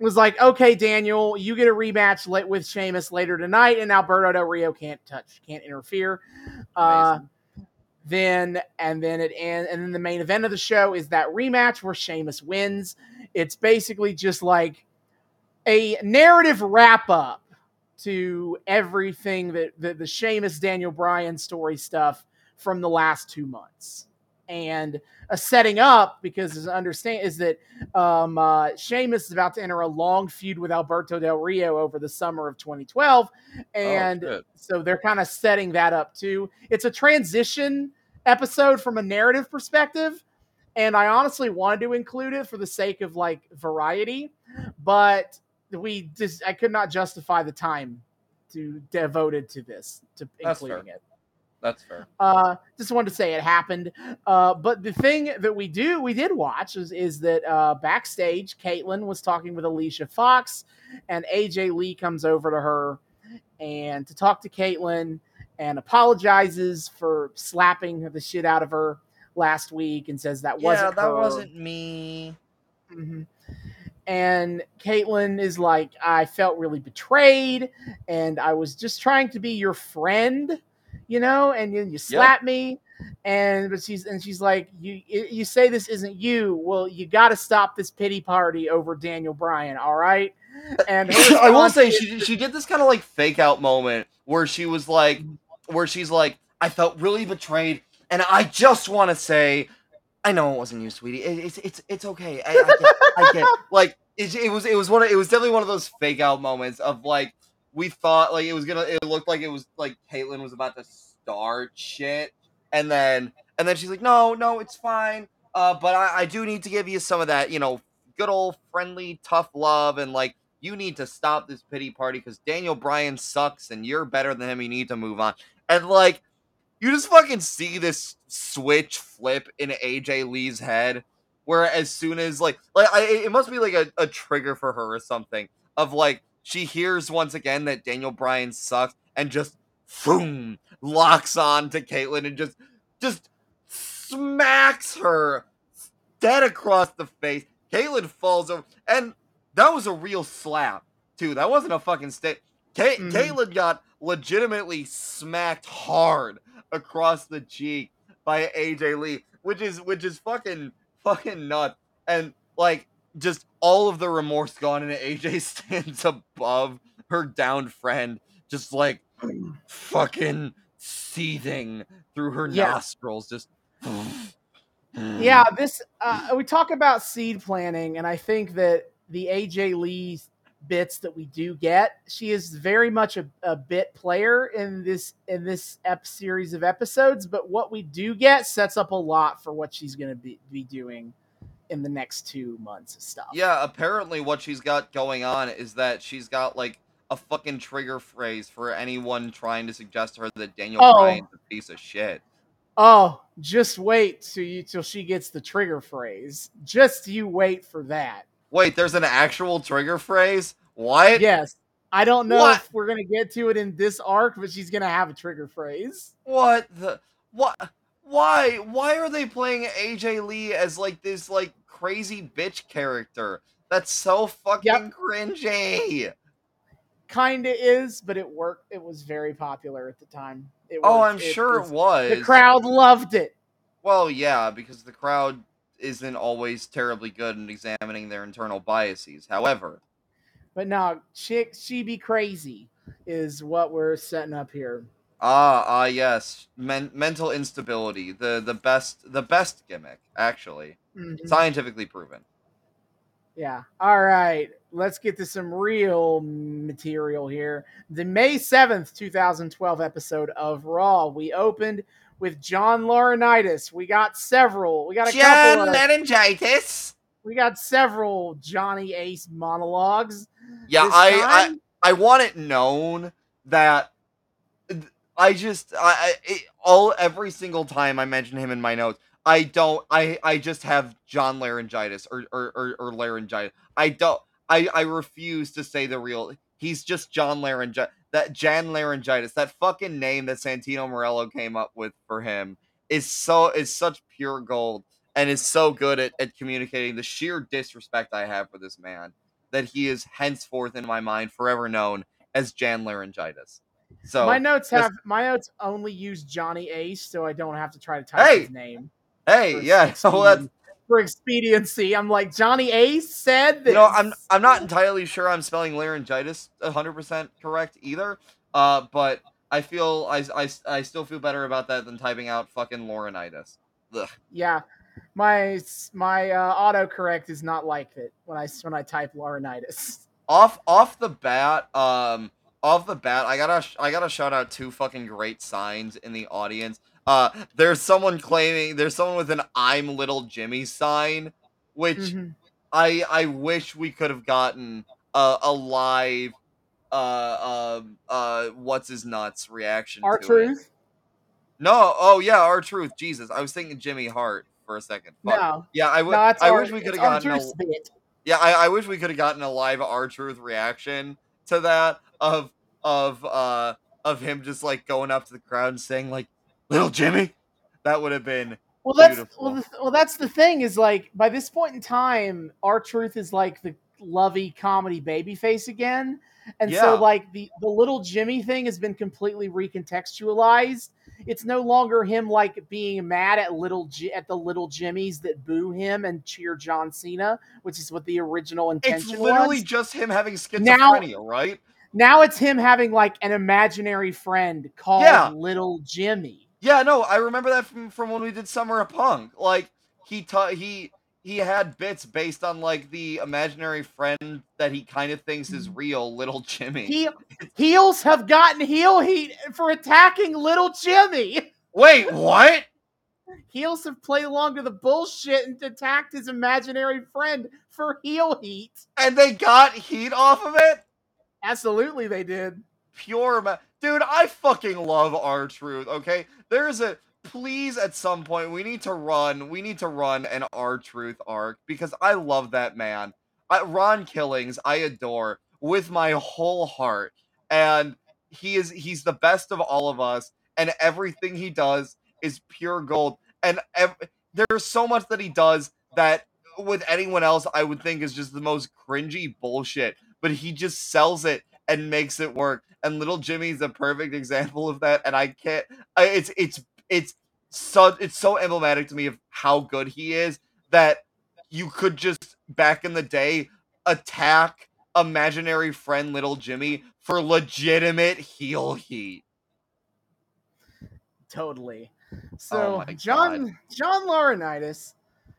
A: was like, okay, Daniel, you get a rematch late with Sheamus later tonight, and Alberto Del Rio can't touch, can't interfere. Uh, then and then it and and then the main event of the show is that rematch where Sheamus wins. It's basically just like a narrative wrap up to everything that the, the Sheamus Daniel Bryan story stuff from the last two months. And a setting up because as I understand is that um, uh, Sheamus is about to enter a long feud with Alberto Del Rio over the summer of 2012, and
B: shit.
A: so they're kind of setting that up too. It's a transition episode from a narrative perspective, and I honestly wanted to include it for the sake of like variety, but we just I could not justify the time to devoted to this to
B: That's
A: including
B: fair.
A: it.
B: That's fair.
A: Uh, just wanted to say it happened. Uh, but the thing that we do, we did watch is, is that uh, backstage, Kaitlyn was talking with Alicia Fox, and AJ Lee comes over to her and to talk to Kaitlyn and apologizes for slapping the shit out of her last week and says that wasn't
B: yeah, that
A: her.
B: wasn't me.
A: Mhm. And Kaitlyn is like, I felt really betrayed, and I was just trying to be your friend, you know. And then you slap me, and but she's and she's like, you you say this isn't you. Well, you got to stop this pity party over Daniel Bryan, all right? And
B: I will say she she did this kind of like fake out moment where she was like, where she's like, I felt really betrayed, and I just want to say, I know it wasn't you, sweetie. It, it's it's it's okay. I, I get, I get. Like it, it was it was one of, it was definitely one of those fake out moments of like we thought like it was gonna it looked like it was like Kaitlyn was about to start shit, and then and then she's like, no no it's fine. Uh, but I, I do need to give you some of that you know good old friendly tough love and like you need to stop this pity party because Daniel Bryan sucks and you're better than him. You need to move on. And like, you just fucking see this switch flip in AJ Lee's head, where as soon as like, like I, it must be like a, a trigger for her or something of like she hears once again that Daniel Bryan sucks and just boom locks on to Kaitlyn and just just smacks her dead across the face. Kaitlyn falls over and that was a real slap too. That wasn't a fucking stick. Ca-
A: Mhm.
B: Kaitlyn got legitimately smacked hard across the cheek by AJ Lee, which is which is fucking fucking nuts. And like just all of the remorse gone, and AJ stands above her downed friend, just like fucking seething through her
A: Yeah.
B: nostrils, just.
A: yeah this uh, we talk about seed planning and i think that the aj lee bits that we do get she is very much a, a bit player in this in this ep series of episodes but what we do get sets up a lot for what she's going to be, be doing in the next two months of stuff
B: Yeah, apparently what she's got going on is that she's got like a fucking trigger phrase for anyone trying to suggest to her that Daniel
A: Oh.
B: Bryan's a piece of shit.
A: oh just wait till you till she gets the trigger phrase just you wait for that
B: Wait, there's an actual trigger phrase? What?
A: yes i don't know
B: What?
A: if we're going to get to it in this arc but she's going to have a trigger phrase
B: What the what why why are they playing AJ Lee as like this like crazy bitch character? That's so fucking cringy.
A: kind of is, but it worked. It was very popular at the time. It
B: Oh,
A: was-
B: I'm sure
A: was-
B: it was.
A: The crowd loved it.
B: Well, yeah, because the crowd isn't always terribly good in examining their internal biases. However,
A: But now, chick, she be crazy is what we're setting up here.
B: Ah, ah, yes, Men- mental instability, the the best, the best gimmick, actually,
A: Mhm.
B: scientifically proven.
A: Yeah. All right. Let's get to some real material here. The May 7th, 2012 episode of Raw. We opened with John Laurinaitis. We got several. We got a
B: John
A: couple. Of,
B: Laryngitis.
A: we got several Johnny Ace monologues.
B: Yeah, I, I. I want it known that I just I, I it, all every single time I mention him in my notes, I don't I I just have John laryngitis or or or, or laryngitis. I don't I I refuse to say the real. He's just John laryngitis. That Jan laryngitis. That fucking name that Santino Marella came up with for him is so is such pure gold and is so good at, at communicating the sheer disrespect I have for this man that he is henceforth in my mind forever known as Jan laryngitis. So
A: my notes have my notes only use Johnny Ace, so I don't have to try to type
B: Hey!
A: his name
B: hey,
A: for
B: yeah, so that's
A: for expediency. I'm like Johnny Ace said this.
B: you know I'm I'm not entirely sure I'm spelling laryngitis 100% correct either. Uh, but I feel I, I, I still feel better about that than typing out fucking Laurinaitis. Ugh.
A: Yeah, my my uh, autocorrect is not like it when I when I type Laurinaitis.
B: Off off the bat, um, off the bat, I gotta I gotta shout out two fucking great signs in the audience. Uh, there's someone claiming there's someone with an "I'm Little Jimmy" sign, which
A: Mhm.
B: I I wish we could have gotten a, a live uh um uh what's his nuts reaction R
A: Truth?
B: No, oh yeah, R Truth. Jesus, I was thinking Jimmy Hart for a second. Fuck.
A: No,
B: Yeah, I would.
A: no,
B: I
A: our,
B: wish we could have gotten a, yeah, I, I wish we could have gotten a live R Truth reaction to that of of uh of him just like going up to the crowd and saying like little Jimmy. That would have been
A: Well, that's
B: Beautiful.
A: well, the, well, that's the thing is like by this point in time, R Truth is like the lovey comedy babyface again, and
B: Yeah.
A: so like the the little Jimmy thing has been completely recontextualized. It's no longer him like being mad at little J- at the little Jimmys that boo him and cheer John Cena, which is what the original intention. Was.
B: It's literally
A: was.
B: just him having
A: Now-
B: schizophrenia, right?
A: Now it's him having like an imaginary friend called
B: Yeah.
A: Little Jimmy.
B: Yeah, no, I remember that from from when we did Summer of Punk. Like he ta- he he had bits based on like the imaginary friend that he kind of thinks is mm. real, little Jimmy.
A: He, heels have gotten heel heat for attacking Little Jimmy.
B: Wait, what?
A: Heels have played along to the bullshit and attacked his imaginary friend for heel heat.
B: And they got heat off of it?
A: Absolutely, they did.
B: Pure ma- Dude, I fucking love R Truth, okay? There's a please at some point we need to run, we need to run an R Truth arc because I love that man. I, Ron Killings, I adore with my whole heart. And he is he's the best of all of us and everything he does is pure gold. And ev- there's so much that he does that with anyone else I would think is just the most cringy bullshit, but he just sells it and makes it work. And little Jimmy's a perfect example of that. And I can't. I, it's it's it's so it's so emblematic to me of how good he is that you could just back in the day attack imaginary friend little Jimmy for legitimate heel heat.
A: Totally. So oh
B: my
A: John John Laurinaitis.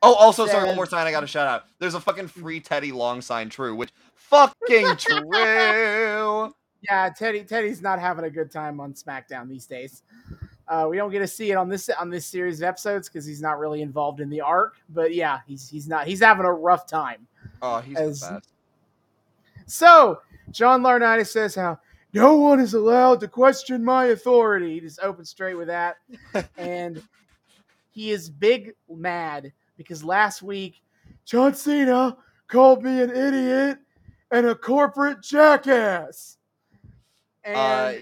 B: Oh, also, sorry, one more sign I got to shout out. There's a fucking mm-hmm. free Teddy Long sign, true, which fucking true.
A: Yeah, Teddy Teddy's not having a good time on SmackDown these days. Uh, we don't get to see it on this on this series of episodes because he's not really involved in the arc. But yeah, he's he's not he's having a rough time.
B: Oh, he's
A: As-
B: the best.
A: So John Laurinaitis says how no one is allowed to question my authority. He just opens straight with that, and he is big mad because last week John Cena called me an idiot and a corporate jackass. And
B: Uh,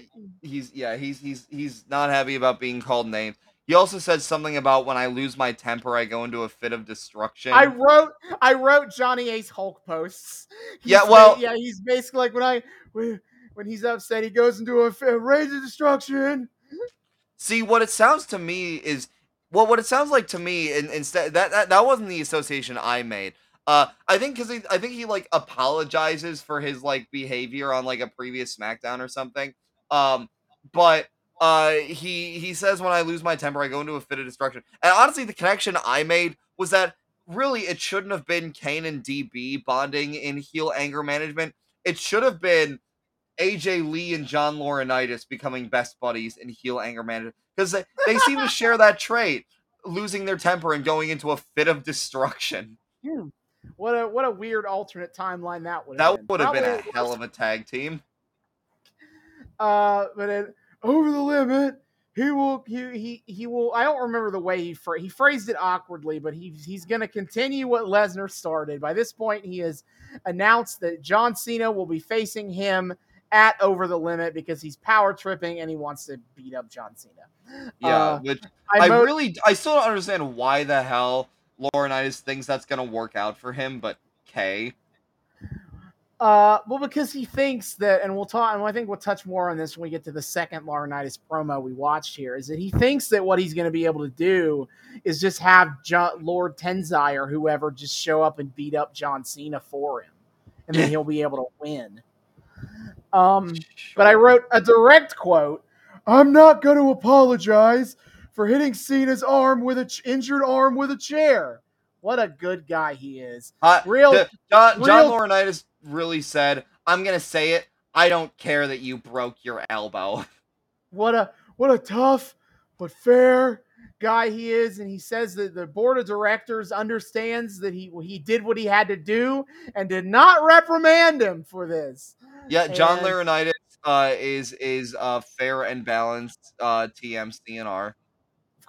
B: He's yeah, he's he's he's not happy about being called names. He also said something about when I lose my temper, I go into a fit of destruction.
A: I wrote I wrote Johnny Ace Hulk posts.
B: Yeah,
A: He's ba-
B: well-
A: yeah, he's basically like when I when, when he's upset, he goes into a, a rage of destruction.
B: See, what it sounds to me is well, what it sounds like to me, and instead that, that that wasn't the association I made. Uh, I think because I think he like apologizes for his like behavior on like a previous SmackDown or something. Um, but uh, he he says when I lose my temper, I go into a fit of destruction. And honestly, the connection I made was that really it shouldn't have been Kane and DB bonding in heel anger management. It should have been AJ Lee and John Laurinaitis becoming best buddies in heel anger management. because they, they seem to share that trait, losing their temper and going into a fit of destruction.
A: Hmm. What a what a weird alternate timeline that would
B: That
A: been.
B: That would have been a hell of a tag team.
A: Uh, but over the limit, he will he he he will. I don't remember the way he he phrased it awkwardly, but he he's going to continue what Lesnar started. By this point, he has announced that John Cena will be facing him at Over the Limit because he's power tripping and he wants to beat up John Cena.
B: Yeah,
A: Uh,
B: which
A: I,
B: I
A: mo-
B: really, I still don't understand why the hell Laurinaitis thinks that's gonna work out for him, but K.
A: Uh, well, because he thinks that, and we'll talk, and I think we'll touch more on this when we get to the second Laurinaitis promo we watched here. Is that he thinks that what he's going to be able to do is just have Lord Tensai or whoever just show up and beat up John Cena for him, and then he'll be able to win. Um, but I wrote a direct quote. I'm not going to apologize for hitting Cena's arm with a ch- injured arm with a chair. What a good guy he is.
B: Uh,
A: Real-
B: the- John, John Laurinaitis really said, "I'm gonna say it. I don't care that you broke your elbow."
A: what a what a tough but fair guy he is and he says that the board of directors understands that he he did what he had to do and did not reprimand him for this
B: Yeah, John
A: And-
B: Laurinaitis uh, is is uh, fair and balanced uh, TM CNR.
A: of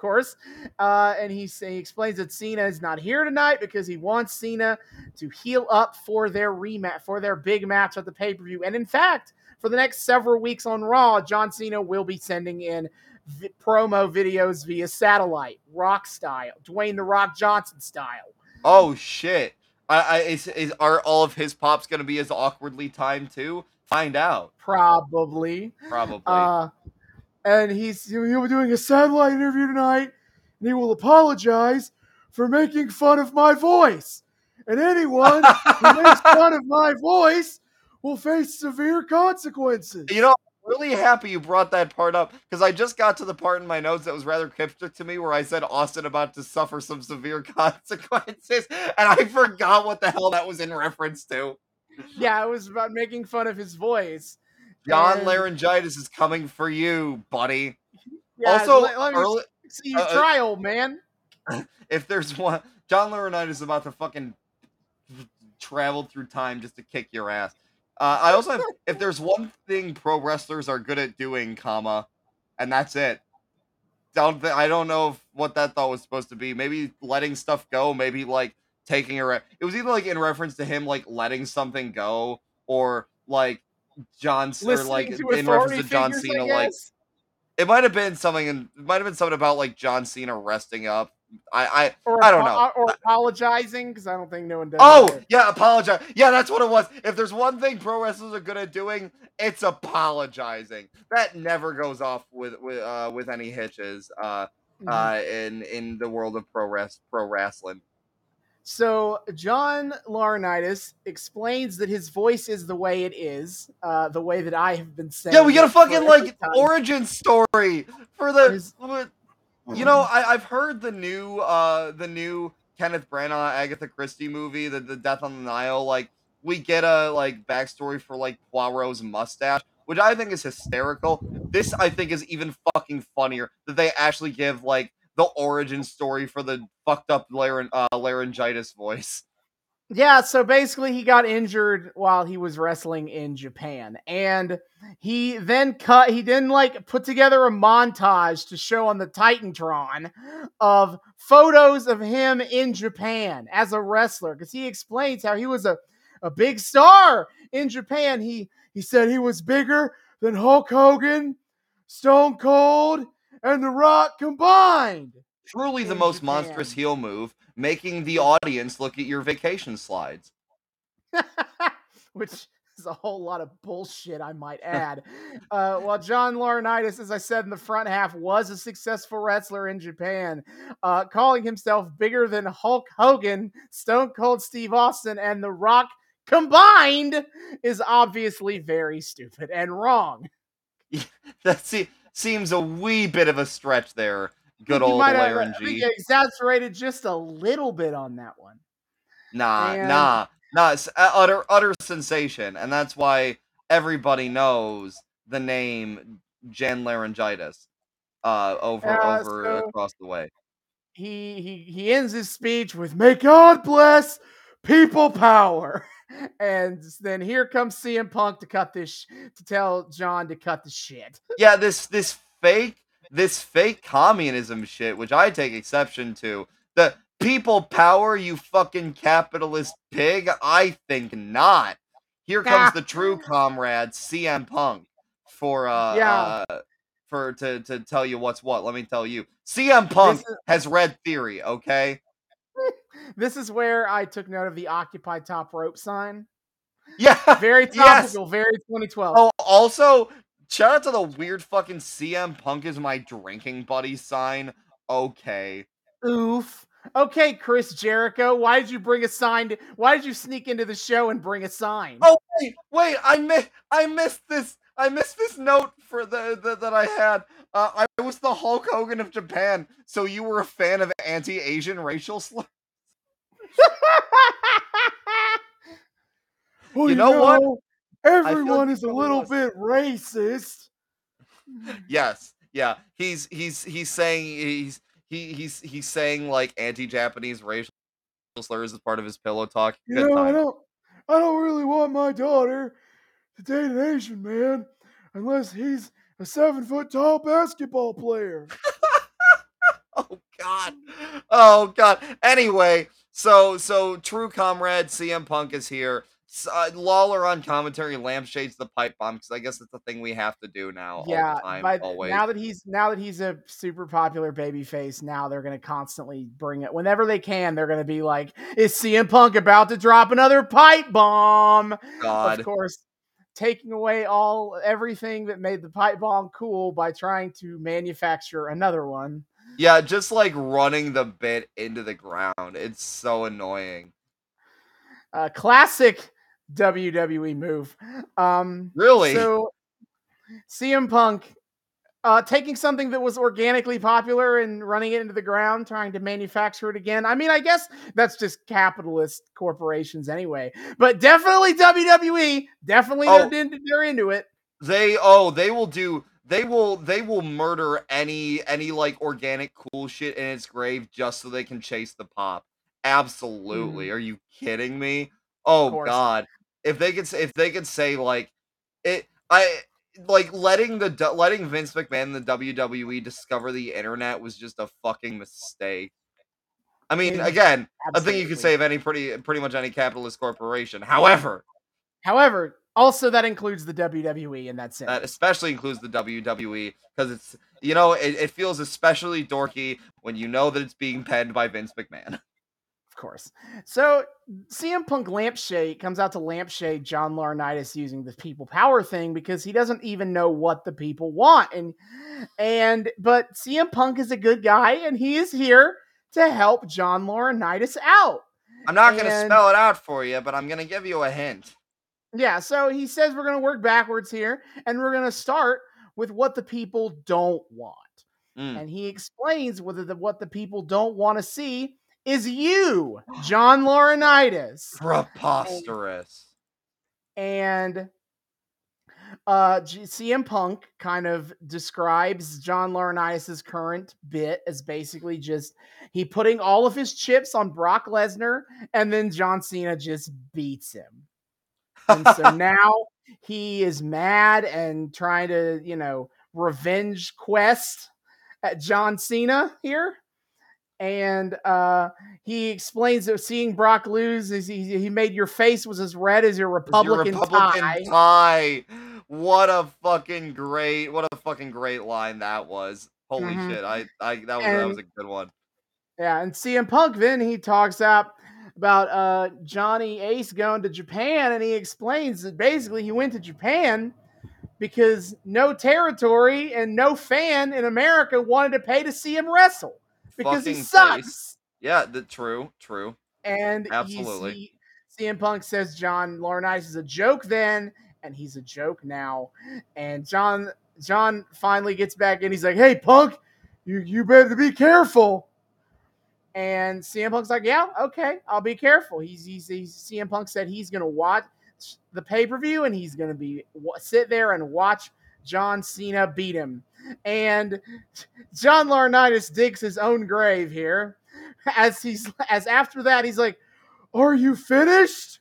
A: course uh, and he, say, he explains that Cena is not here tonight because he wants Cena to heal up for their rematch for their big match at the pay-per-view and in fact for the next several weeks on Raw John Cena will be sending in vi- promo videos via satellite rock style Dwayne the Rock Johnson style
B: Oh shit! I, I is, is are all of his pops gonna be as awkwardly timed too? Find out
A: probably.
B: probably.
A: Uh, and he's he'll be doing a satellite interview tonight, and he will apologize for making fun of my voice. And anyone who makes fun of my voice will face severe consequences.
B: You know, I'm really happy you brought that part up because I just got to the part in my notes that was rather cryptic to me where I said Austin about to suffer some severe consequences, and I forgot what the hell that was in reference to.
A: yeah, it was about making fun of his voice.
B: John Laryngitis is coming for you, buddy.
A: Yeah,
B: also,
A: let, let me
B: early,
A: see you
B: uh, uh,
A: try, old man.
B: if there's one, John Laurinaitis is about to fucking travel through time just to kick your ass. Uh, I also have, if there's one thing pro wrestlers are good at doing, comma, and that's it. Don't th- I don't know if, what that thought was supposed to be. Maybe letting stuff go. Maybe like taking a. Re- it was either like in reference to him like letting something go, or like John or like in reference to John
A: figures,
B: Cena like it might have been something and it might have been something about like John Cena resting up. I
A: or
B: I don't know.
A: or apologizing because I don't think no one does.
B: Oh,
A: that.
B: yeah, apologize. Yeah, that's what it was. If there's one thing pro wrestlers are good at doing, it's apologizing. That never goes off with with uh with any hitches uh
A: Mhm.
B: uh in in the world of pro res- pro wrestling.
A: So John Laurinaitis explains that his voice is the way it is, uh, the way that I have been saying.
B: Yeah, we got a fucking like
A: time.
B: origin story for the
A: His-
B: you know, I, I've heard the new uh the new Kenneth Branagh Agatha Christie movie, the, the Death on the Nile, like we get a like backstory for like Poirot's mustache, which I think is hysterical. This I think is even fucking funnier that they actually give like the origin story for the fucked up laryn- uh, laryngitis voice.
A: Yeah, so basically he got injured while he was wrestling in Japan. And he then cut he then like put together a montage to show on the Titantron of photos of him in Japan as a wrestler cuz he explains how he was a a big star in Japan. He he said he was bigger than Hulk Hogan, Stone Cold, and The Rock combined.
B: Truly the most
A: Japan.
B: monstrous heel move, making the audience look at your vacation slides.
A: which is a whole lot of bullshit, I might add. uh, while John Laurinaitis, as I said in the front half, was a successful wrestler in Japan, uh, calling himself bigger than Hulk Hogan, Stone Cold Steve Austin, and The Rock combined is obviously very stupid and wrong.
B: That se- seems a wee bit of a stretch there. Good old
A: might have- I think exaggerated just a little bit on that one.
B: Nah,
A: And-
B: nah, nah. It's uh, utter, utter sensation, and that's why everybody knows the name Jen Laryngitis. uh, over
A: Uh,
B: over
A: so-
B: across the way.
A: he he he ends his speech with "May God bless people power," and then here comes CM Punk to cut this sh- to tell John to cut the shit.
B: Yeah, this this fake this fake communism shit, which I take exception to. The people power, you fucking capitalist pig. I think not. Here comes the true comrade, CM Punk, for uh,
A: Yeah.
B: uh for to to tell you what's what. Let me tell you, CM Punk
A: is-
B: has read theory. Okay.
A: This is where I took note of the Occupy Top Rope sign.
B: Yeah.
A: Very
B: Yes.
A: topical, very 2012.
B: Oh, also, shout out to the weird fucking CM Punk is my drinking buddy sign. Okay.
A: Oof. Okay, Chris Jericho, why did you bring a sign? To, why did you sneak into the show and bring a sign?
B: Oh wait, wait, I mi- I missed this. I missed this note for the, the that I had. Uh, I was the Hulk Hogan of Japan, so you were a fan of anti-Asian racial slurs.
A: Well,
B: You know what?
A: Everyone
B: he
A: is a little
B: was.
A: bit racist.
B: Yes, yeah. He's he's he's saying he's he he's he's saying like anti-Japanese racial slurs as part of his pillow talk.
A: You
B: Good
A: know, I don't, I don't really want my daughter to date an Asian man unless he's a seven foot tall basketball player.
B: Oh God. Oh God. Anyway, so so true comrade CM Punk is here. Uh, Lawler on commentary lampshades the pipe bomb because I guess it's the thing we have to do now all
A: yeah,
B: the time,
A: now that he's now that he's a super popular baby face, now they're gonna constantly bring it whenever they can. They're gonna be like, "Is CM Punk about to drop another pipe bomb?"
B: God.
A: Of course, taking away all everything that made the pipe bomb cool by trying to manufacture another one.
B: Yeah, just like running the bit into the ground. It's so annoying.
A: Uh, classic WWE move. Um,
B: Really?
A: So CM Punk uh, taking something that was organically popular and running it into the ground, trying to manufacture it again. I mean, I guess that's just capitalist corporations anyway. But definitely WWE, definitely
B: Oh.
A: they're, into, they're into it.
B: They oh, they will do they will they will murder any any like organic cool shit in its grave just so they can chase the pop. Absolutely. Are you kidding me? Oh god. If they could say if they could say like it I like letting the letting Vince McMahon and the WWE discover the internet was just a fucking mistake. I mean,
A: It-
B: again, I think you could say of any pretty pretty much any capitalist corporation. However,
A: However, also that includes the WWE in that sense.
B: that especially includes the WWE because it's you know it, it feels especially dorky when you know that it's being penned by Vince McMahon.
A: Of course. So CM Punk lampshade comes out to lampshade John Laurinaitis using the people power thing because he doesn't even know what the people want. And and but CM Punk is a good guy and he is here to help John Laurinaitis out.
B: I'm not gonna spell it out for you, but I'm gonna give you a hint.
A: Yeah, so he says we're gonna work backwards here and we're gonna start with what the people don't want.
B: Mm.
A: And he explains whether the, what the people don't want to see is you, John Laurinaitis.
B: Preposterous.
A: and uh G- CM Punk kind of describes John Laurinaitis' current bit as basically just he putting all of his chips on Brock Lesnar and then John Cena just beats him. And so now he is mad and trying to, you know, revenge quest at John Cena here. And uh he explains that seeing Brock lose is he, he made your face was as red as your
B: It's your
A: Republican,
B: Republican
A: tie.
B: tie. What a fucking great, what a fucking great line that was. Holy
A: Mhm.
B: shit! I, I that was that was a good one.
A: Yeah, and CM Punk then he talks up about uh Johnny Ace going to Japan and he explains that basically he went to Japan because no territory and no fan in America wanted to pay to see him wrestle because he
B: Fucking
A: sucks.
B: face. Yeah, the true, true.
A: And
B: Absolutely.
A: he, CM Punk says John Laurinaitis is a joke then, and he's a joke now. And John John finally gets back in. He's like, "Hey, Punk, you you better be careful." And CM Punk's like, "Yeah, okay, I'll be careful." He's he's, he's CM Punk said he's gonna watch the pay per view and he's gonna be wa- sit there and watch John Cena beat him. And John Laurinaitis digs his own grave here. As he's as after that, he's like, Are you finished?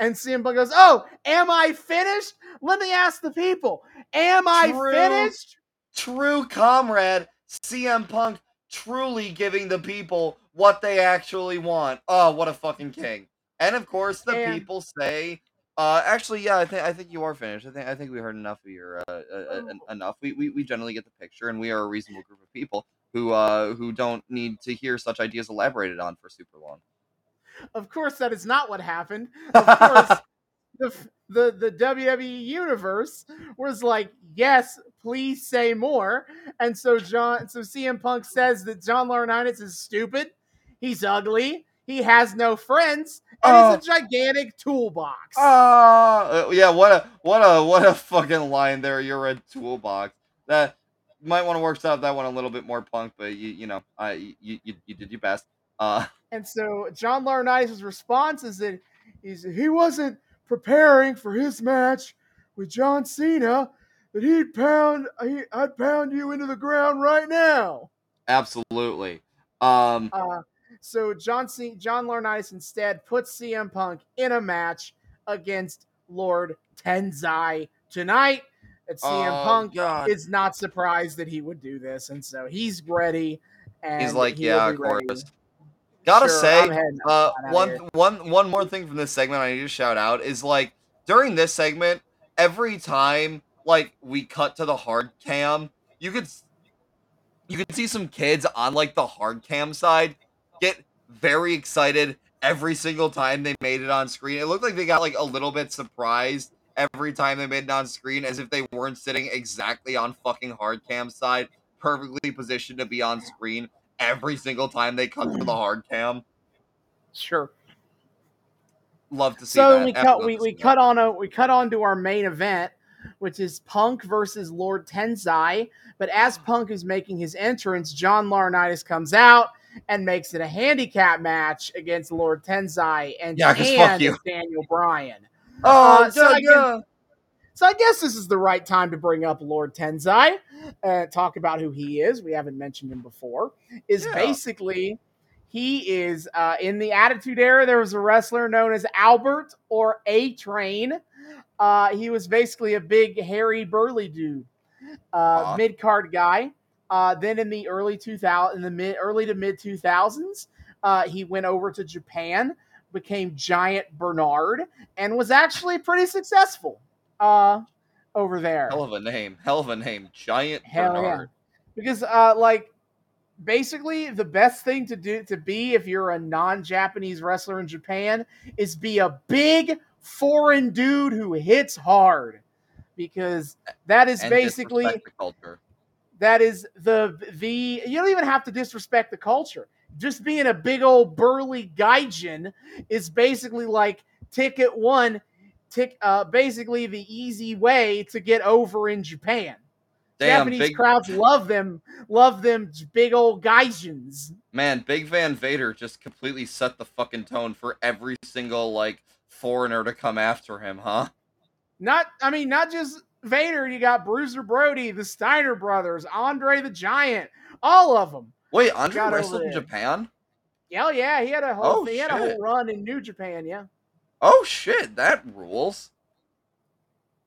A: And CM Punk goes, Oh, am I finished? Let me ask the people. Am I
B: True.
A: finished?
B: True comrade, CM Punk truly giving the people what they actually want. Oh, what a fucking king. And of course, the
A: And-
B: people say, uh, actually, yeah, I think I think you are finished. I think I think we heard enough of your uh, uh, uh, enough. We, we we generally get the picture, and we are a reasonable group of people who uh who don't need to hear such ideas elaborated on for super long.
A: Of course, that is not what happened. Of course, the the the WWE universe was like, yes, please say more. And so John, so CM Punk says that John Laurinaitis is stupid, he's ugly, he has no friends, and he's a gigantic toolbox.
B: Ah, uh, yeah. What a what a what a fucking line there. You're a toolbox. That you might want to work out that one a little bit more, punk. But you you know, I you you, you did your best. Uh,
A: And so John Laurinaitis' response is that he's, he wasn't preparing for his match with John Cena, that he'd pound he, I'd pound you into the ground right now.
B: absolutely. Um,
A: Uh, so John C- John Laurinaitis instead puts CM Punk in a match against Lord Tensai tonight. And CM
B: oh,
A: Punk
B: God.
A: is not surprised that he would do this, and so he's ready. And
B: He's like,
A: he
B: yeah, of
A: ready.
B: course. Gotta
A: Sure,
B: say, uh, one one one more thing from this segment I need to shout out is like during this segment, every time like we cut to the hard cam, you could you could see some kids on like the hard cam side get very excited every single time they made it on screen. It looked like they got like a little bit surprised every time they made it on screen as if they weren't sitting exactly on fucking hard cam side, perfectly positioned to be on screen every single time they cut to the hard cam.
A: Sure.
B: Love to see
A: So
B: that.
A: we cut we, we
B: that.
A: cut on a we cut on to our main event, which is Punk versus Lord Tensai. But as Punk is making his entrance, John Laurinaitis comes out and makes it a handicap match against Lord Tensai and,
B: Yeah, 'cause fuck you.
A: Daniel Bryan.
B: Oh,
A: Uh, so I guess- So I guess this is the right time to bring up Lord Tensai, uh, talk about who he is. We haven't mentioned him before. Is
B: Yeah.
A: basically he is uh, in the Attitude Era. There was a wrestler known as Albert or A Train. Uh, he was basically a big, hairy, burly dude, uh,
B: Aw.
A: mid card guy. Uh, then in the early 2000, in the mid early to mid 2000s, uh, he went over to Japan, became Giant Bernard, and was actually pretty successful uh, over there.
B: Hell of a name. Hell of a name. Giant
A: Hell
B: Bernard.
A: yeah. Because uh like basically the best thing to do to be if you're a non-Japanese wrestler in Japan is be a big foreign dude who hits hard. Because that is
B: And
A: basically
B: culture.
A: That is the the you don't even have to disrespect the culture. Just being a big old burly gaijin is basically like ticket one, tick uh basically the easy way to get over in Japan.
B: Damn,
A: Japanese
B: big
A: crowds love them, love them big old gaijins.
B: man, Big Van Vader just completely set the fucking tone for every single like foreigner to come after him, huh?
A: Not, I mean, not just Vader. You got Bruiser Brody, the Steiner brothers, Andre the Giant, all of them.
B: Wait, Andre
A: Got
B: wrestled in. Japan?
A: Hell yeah, he had a whole,
B: Oh,
A: he had a whole run in New Japan. Yeah,
B: Oh shit, that rules.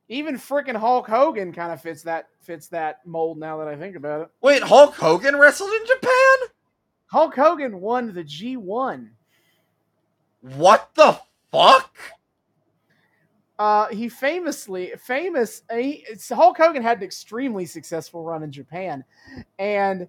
A: even freaking Hulk Hogan kind of fits that fits that mold. Now that I think about it,
B: Wait, Hulk Hogan wrestled in Japan?
A: Hulk Hogan won the G one.
B: What the fuck?
A: Uh, he famously famous. He, it's- Hulk Hogan had an extremely successful run in Japan, and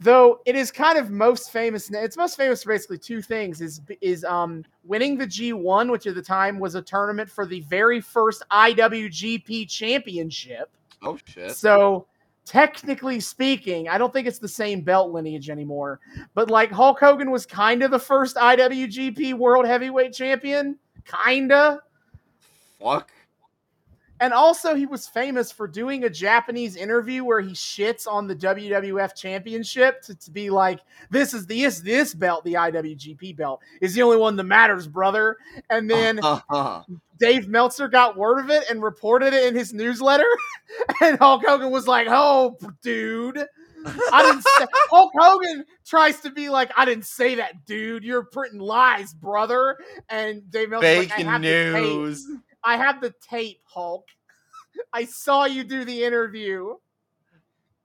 A: though it is kind of most famous, it's most famous for basically two things: is is um winning the G1, which at the time was a tournament for the very first IWGP Championship.
B: Oh shit.
A: So technically speaking, I don't think it's the same belt lineage anymore. But like Hulk Hogan was kind of the first IWGP World Heavyweight Champion, kinda.
B: Fuck.
A: And also, he was famous for doing a Japanese interview where he shits on the WWF Championship to, to be like, "This is the this, this belt, the IWGP belt, is the only one that matters, brother." And then
B: Uh-huh.
A: Dave Meltzer got word of it and reported it in his newsletter, and Hulk Hogan was like, "Oh, dude." I didn't say Hulk Hogan tries to be like, I didn't say that, dude. You're printing lies, brother. And Dave Meltzer's like,
B: Fake
A: the
B: news.
A: I have the tape, Hulk. I saw you do the interview.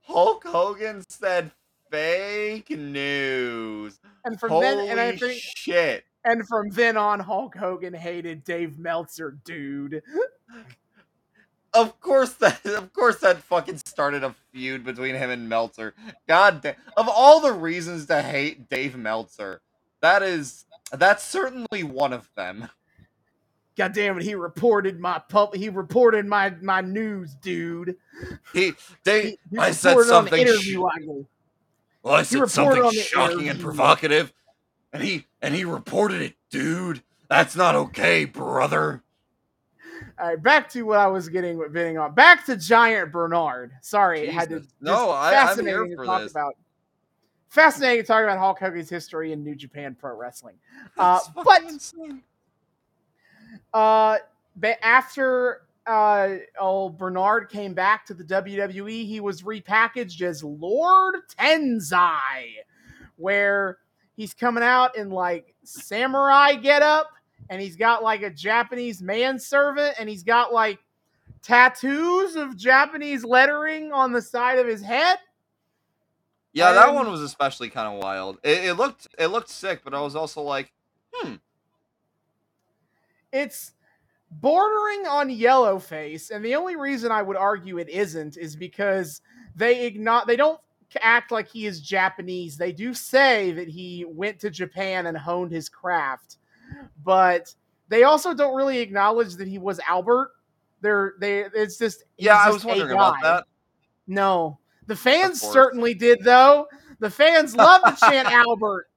B: Hulk Hogan said fake news.
A: And from
B: Holy
A: then and I think
B: shit.
A: and from then on, Hulk Hogan hated Dave Meltzer, dude.
B: Of course that of course that fucking started a feud between him and Meltzer. God damn. Of all the reasons to hate Dave Meltzer, that is that's certainly one of them.
A: God damn it, he reported my pup he reported my my news, dude.
B: He they
A: He, he
B: I said
A: reported on the
B: something
A: interview
B: sh-
A: I
B: well, I said something shocking and provocative. And he and he reported it, dude. That's not okay, brother.
A: All right, back to what I was getting getting on. Back to Giant Bernard. Sorry, it had to.
B: No, I- I'm here
A: fascinating to
B: for
A: talk
B: this.
A: about. Fascinating to talk about Hulk Hogan's history in New Japan Pro Wrestling. Uh, but
B: insane.
A: Uh, ba- after uh, old Bernard came back to the WWE, he was repackaged as Lord Tensai, where he's coming out in like samurai getup, and he's got like a Japanese manservant, and he's got like tattoos of Japanese lettering on the side of his head.
B: Yeah, that one was especially kind of wild. It, it looked it looked sick, but I was also like, hmm,
A: it's bordering on yellow face and the only reason i would argue it isn't is because they igno- they don't act like he is japanese. They do say that he went to japan and honed his craft but they also don't really acknowledge that he was albert. They're they it's just
B: yeah, I
A: just
B: was wondering about that.
A: no. The fans certainly did though. The fans love to chant albert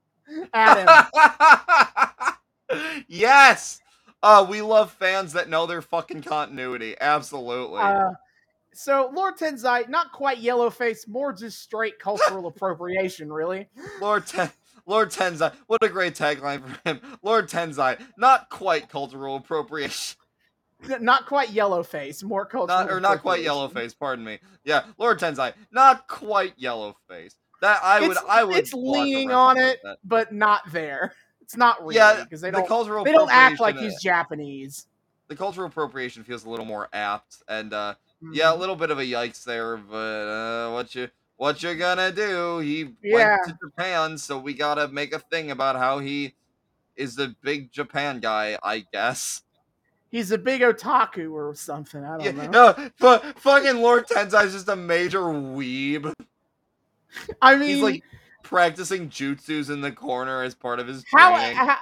A: at him.
B: Yes. Uh, we love fans that know their fucking continuity. Absolutely.
A: Uh, so Lord Tensai, not quite yellow face, more just straight cultural appropriation, really.
B: Lord Ten- Lord Tensai. What a great tagline for him. Lord Tensai. Not quite cultural appropriation.
A: Not quite yellow face, more cultural.
B: Not or not quite yellow face, pardon me. Yeah, Lord Tensai. Not quite yellow face. That I would
A: It's,
B: I would
A: it's leaning on it, but not there. It's not really
B: Yeah,
A: because they don't.
B: cultural
A: They don't act like he's
B: uh,
A: Japanese.
B: the cultural appropriation feels a little more apt and uh Yeah, a
A: Mhm.
B: little bit of a yikes there, but uh, what you what you gonna do? He
A: Yeah.
B: went to Japan, so we gotta make a thing about how he is the big Japan guy, I guess.
A: he's a big otaku or something. I don't
B: Yeah,
A: know.
B: no, but fucking Lord Tensai is just a major weeb.
A: I mean,
B: He's like practicing jutsus in the corner as part of his
A: how,
B: training.
A: how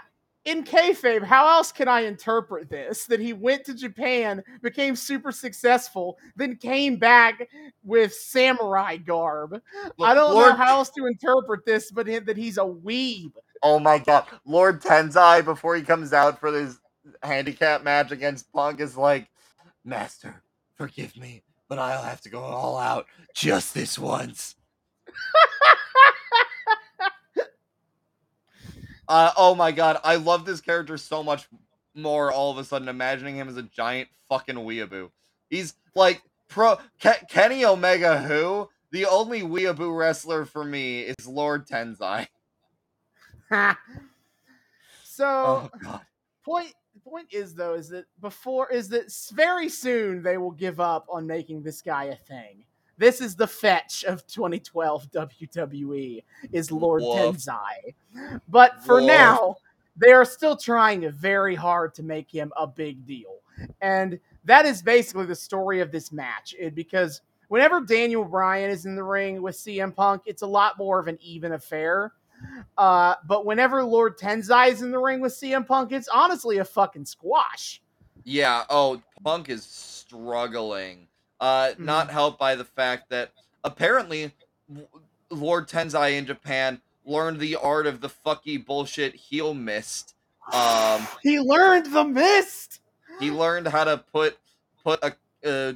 A: in kayfabe, how else can I interpret this? That he went to Japan, became super successful, then came back with samurai garb. I don't
B: Lord,
A: know how else to interpret this, but that he's a weeb.
B: Oh my god, Lord Tensai before he comes out for this handicap match against Punk is like, Master, forgive me, but I'll have to go all out just this once. uh, oh my god, I love this character so much more all of a sudden imagining him as a giant fucking weeaboo. He's like pro Ke- Kenny Omega who? The only weeaboo wrestler for me is Lord Tensai.
A: so
B: Oh god.
A: point point is though is that before is that very soon they will give up on making this guy a thing. This is the fetch of 2012 WWE is Lord
B: Woof.
A: Tensai. But for
B: Woof.
A: now, they are still trying very hard to make him a big deal. And that is basically the story of this match. It, because whenever Daniel Bryan is in the ring with CM Punk, it's a lot more of an even affair. Uh, but whenever Lord Tensai is in the ring with CM Punk, it's honestly a fucking squash.
B: Yeah. Oh, Punk is struggling. Uh, not helped by the fact that apparently Lord Tensai in Japan learned the art of the fucky bullshit heel mist. Um,
A: He learned the mist.
B: he learned how to put put a uh,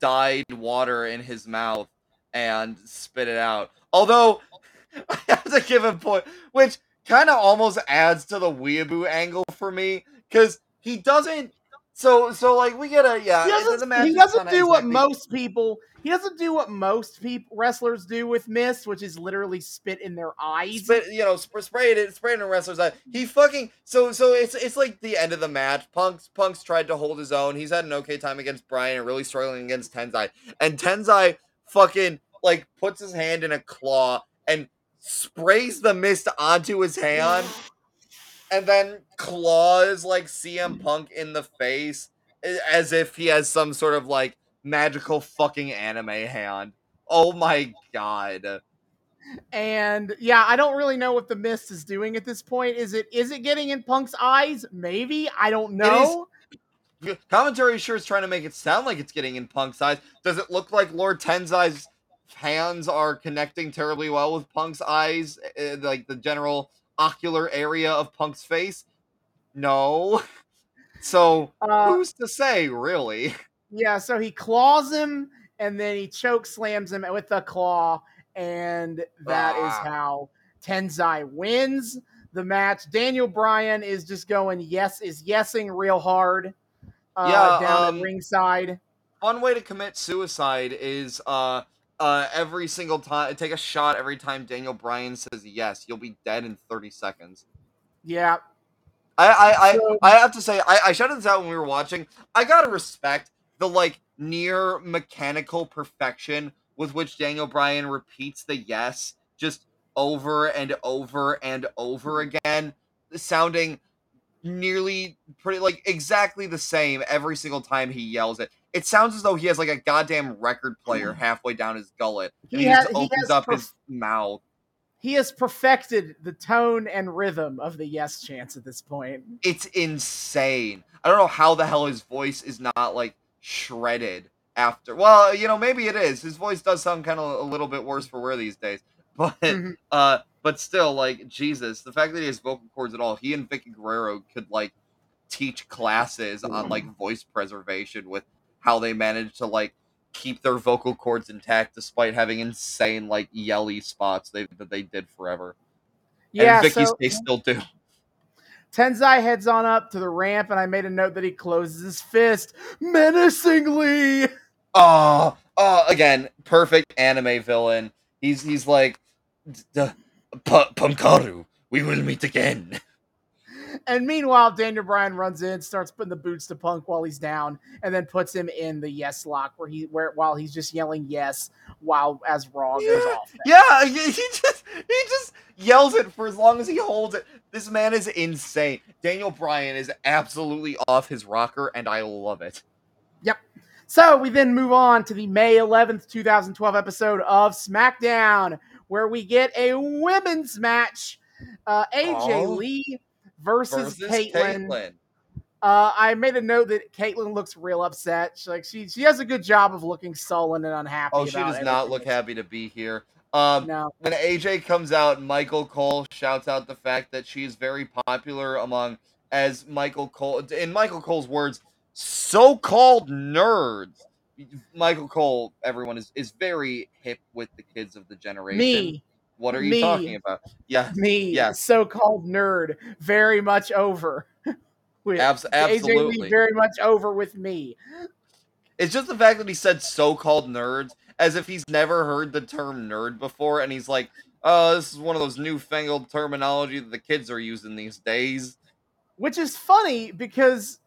B: dyed water in his mouth and spit it out. Although I have to give him point, which kind of almost adds to the weeaboo angle for me because he doesn't. So so like we get a yeah.
A: He doesn't, he doesn't do what
B: exactly-
A: most people. He doesn't do what most people wrestlers do with mist, which is literally spit in their eyes.
B: spit, you know, sp- sprayed it, sprayed it in wrestler's eye. He fucking so so it's it's like the end of the match. Punk's Punk's tried to hold his own. He's had an okay time against Bryan and really struggling against Tensai. And Tensai fucking like puts his hand in a claw and sprays the mist onto his hand, and then claws like CM Punk in the face as if he has some sort of like magical fucking anime hand. Oh my god.
A: And yeah, I don't really know what the mist is doing at this point. Is it is it getting in Punk's eyes? Maybe I don't know.
B: Commentary sure is trying to make it sound like it's getting in Punk's eyes. Does it look like Lord Tensai's hands are connecting terribly well with Punk's eyes, uh, like the general ocular area of Punk's face? No. So
A: Uh,
B: who's to say, really?
A: yeah, so he claws him and then he choke slams him with the claw, and that is
B: Ah.
A: how Tensai wins the match. Daniel Bryan is just going yes, is yesing real hard. Uh,
B: Yeah,
A: down
B: um,
A: at ringside.
B: One way to commit suicide is uh uh every single time take a shot every time Daniel Bryan says yes. You'll be dead in 30 seconds.
A: Yeah,
B: I I, I,
A: So-
B: I have to say I, I shouted this out when we were watching. I gotta respect the like near mechanical perfection with which Daniel Bryan repeats the yes just over and over and over again, sounding nearly pretty like exactly the same every single time he yells it. It sounds as though he has like a goddamn record player mm. halfway down his gullet.
A: He
B: he,
A: has-
B: just
A: he
B: opens up
A: perf-
B: his mouth.
A: he has perfected the tone and rhythm of the yes chance at this point.
B: it's insane. I don't know how the hell his voice is not like shredded after. Well, you know, maybe it is. His voice does sound kind of a little bit worse for wear these days. But
A: Mhm.
B: uh but still like Jesus, the fact that he has vocal cords at all, he and Vickie Guerrero could like teach classes on like voice preservation with how they manage to like keep their vocal cords intact despite having insane like yelly spots they that they did forever.
A: Yeah,
B: and Vickie's
A: so
B: they still do.
A: Tensai heads on up to the ramp, and I made a note that he closes his fist menacingly.
B: Oh, oh, again, perfect anime villain. He's he's like, "D- d- uh, P- Pumkaru, we will meet again.
A: And meanwhile, Daniel Bryan runs in, starts putting the boots to Punk while he's down, and then puts him in the yes lock where he where while he's just yelling yes while as Raw goes
B: Yeah.
A: off.
B: Yeah, he, he just he just yells it for as long as he holds it. This man is insane. Daniel Bryan is absolutely off his rocker, and I love it. Yep.
A: So we then move on to the May 11th, 2012 episode of SmackDown, where we get a women's match. Uh, AJ
B: Oh.
A: Lee versus,
B: Versus
A: Kaitlyn.
B: Kaitlyn.
A: Uh, I made a note that Kaitlyn looks real upset. She, like she she does a good job of looking sullen and unhappy.
B: Oh, she does not look happy to be here. Um,
A: No,
B: when AJ comes out, Michael Cole shouts out the fact that she is very popular among, as Michael Cole, in Michael Cole's words, so-called nerds. Michael Cole, everyone is is very hip with the kids of the generation.
A: me,
B: What are you
A: me.
B: talking about? Yeah,
A: me,
B: yeah.
A: so-called nerd, very much over. with
B: abs-
A: AJ Lee
B: absolutely.
A: very much over with me.
B: It's just the fact that he said so-called nerds, as if he's never heard the term nerd before, and he's like, "Oh, this is one of those newfangled terminology that the kids are using these days."
A: Which is funny because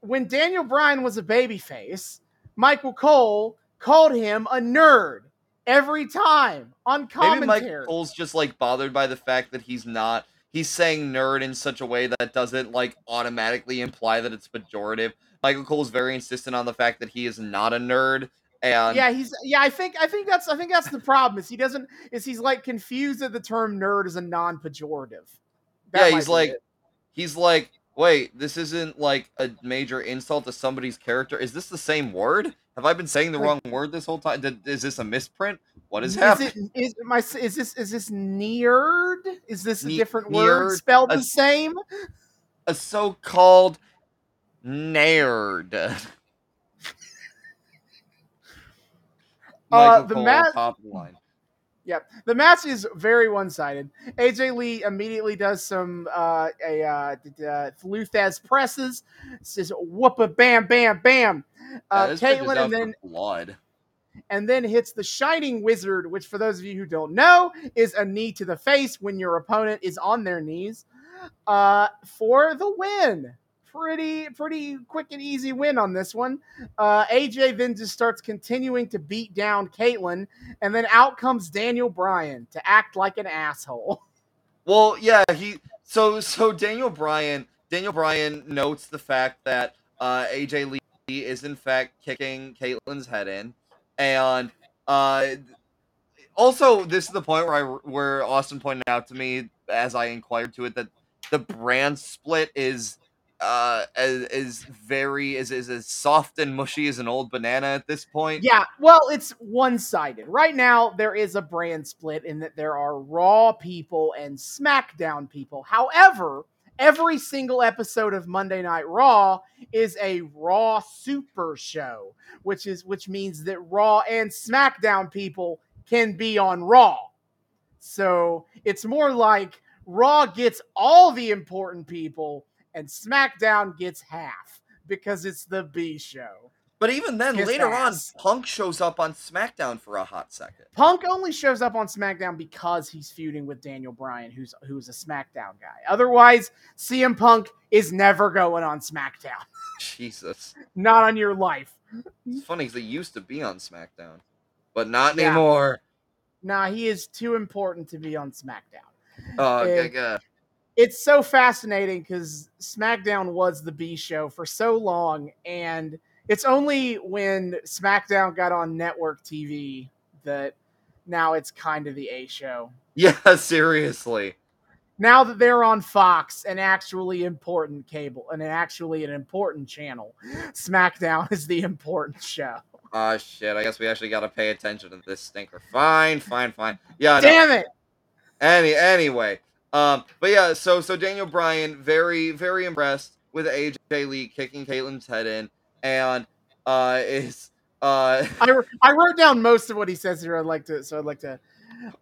A: when Daniel Bryan was a babyface, Michael Cole called him a nerd every time on commentary.
B: Maybe Michael Cole's just like bothered by the fact that he's not. He's saying nerd in such a way that doesn't like automatically imply that it's pejorative. Michael Cole's very insistent on the fact that he is not a nerd, and
A: yeah, he's yeah. I think I think that's I think that's the problem. Is he doesn't is he's like confused that the term nerd is a non-pejorative.
B: Yeah, he's like,
A: it.
B: he's like, wait, this isn't like a major insult to somebody's character. Is this the same word? Have I been saying the wrong word this whole time? Did, is this a misprint? What is,
A: is
B: happening?
A: Is my, is this is this neared? Is this a
B: ne-
A: different word spelled
B: a,
A: the same?
B: A so-called nerd.
A: uh, the
B: Cole,
A: ma-
B: top line.
A: Yep. The match is very one sided. AJ Lee immediately does some uh, a uh, uh, Lou Thesz presses. Says whoop a bam bam bam. Uh,
B: this bitch is Kaitlyn
A: and then
B: blood.
A: and then hits the Shining Wizard, which for those of you who don't know is a knee to the face when your opponent is on their knees uh, for the win. Pretty pretty quick and easy win on this one. Uh, AJ then just starts continuing to beat down Kaitlyn, and then out comes Daniel Bryan to act like an asshole.
B: Well, yeah, he so so Daniel Bryan Daniel Bryan notes the fact that uh, AJ Lee is in fact kicking Kaitlyn's head in, and uh, also this is the point where I where Austin pointed out to me as I inquired to it that the brand split is uh is, is very is is as soft and mushy as an old banana at this point.
A: Yeah, well, it's one sided. Right now, there is a brand split in that there are Raw people and SmackDown people. However, every single episode of Monday Night Raw is a Raw Super Show, which is which means that Raw and SmackDown people can be on Raw. So it's more like Raw gets all the important people and SmackDown gets half because it's the B show.
B: But even then,
A: Kiss
B: later
A: ass.
B: on, Punk shows up on SmackDown for a hot second.
A: Punk only shows up on SmackDown because he's feuding with Daniel Bryan, who's who's a SmackDown guy. Otherwise, CM Punk is never going on SmackDown.
B: Jesus.
A: Not on your life.
B: It's funny because they used to be on SmackDown, but not
A: Yeah.
B: anymore.
A: Nah, he is too important to be on SmackDown.
B: Oh,
A: Eh,
B: gaga.
A: It's so fascinating because SmackDown was the B show for so long, and it's only when SmackDown got on network TV that now it's kind of the A show.
B: Yeah, seriously.
A: now that they're on Fox, an actually important cable and an actually an important channel, SmackDown is the important show.
B: Ah, shit. I guess we actually got to pay attention to this stinker. Fine, fine, fine. Yeah, no.
A: Damn it!
B: Any anyway, um, but yeah, so so Daniel Bryan very very impressed with AJ Lee kicking Kaitlyn's head in, and uh is uh
A: I, I wrote down most of what he says here. I'd like to, so I'd like to. uh,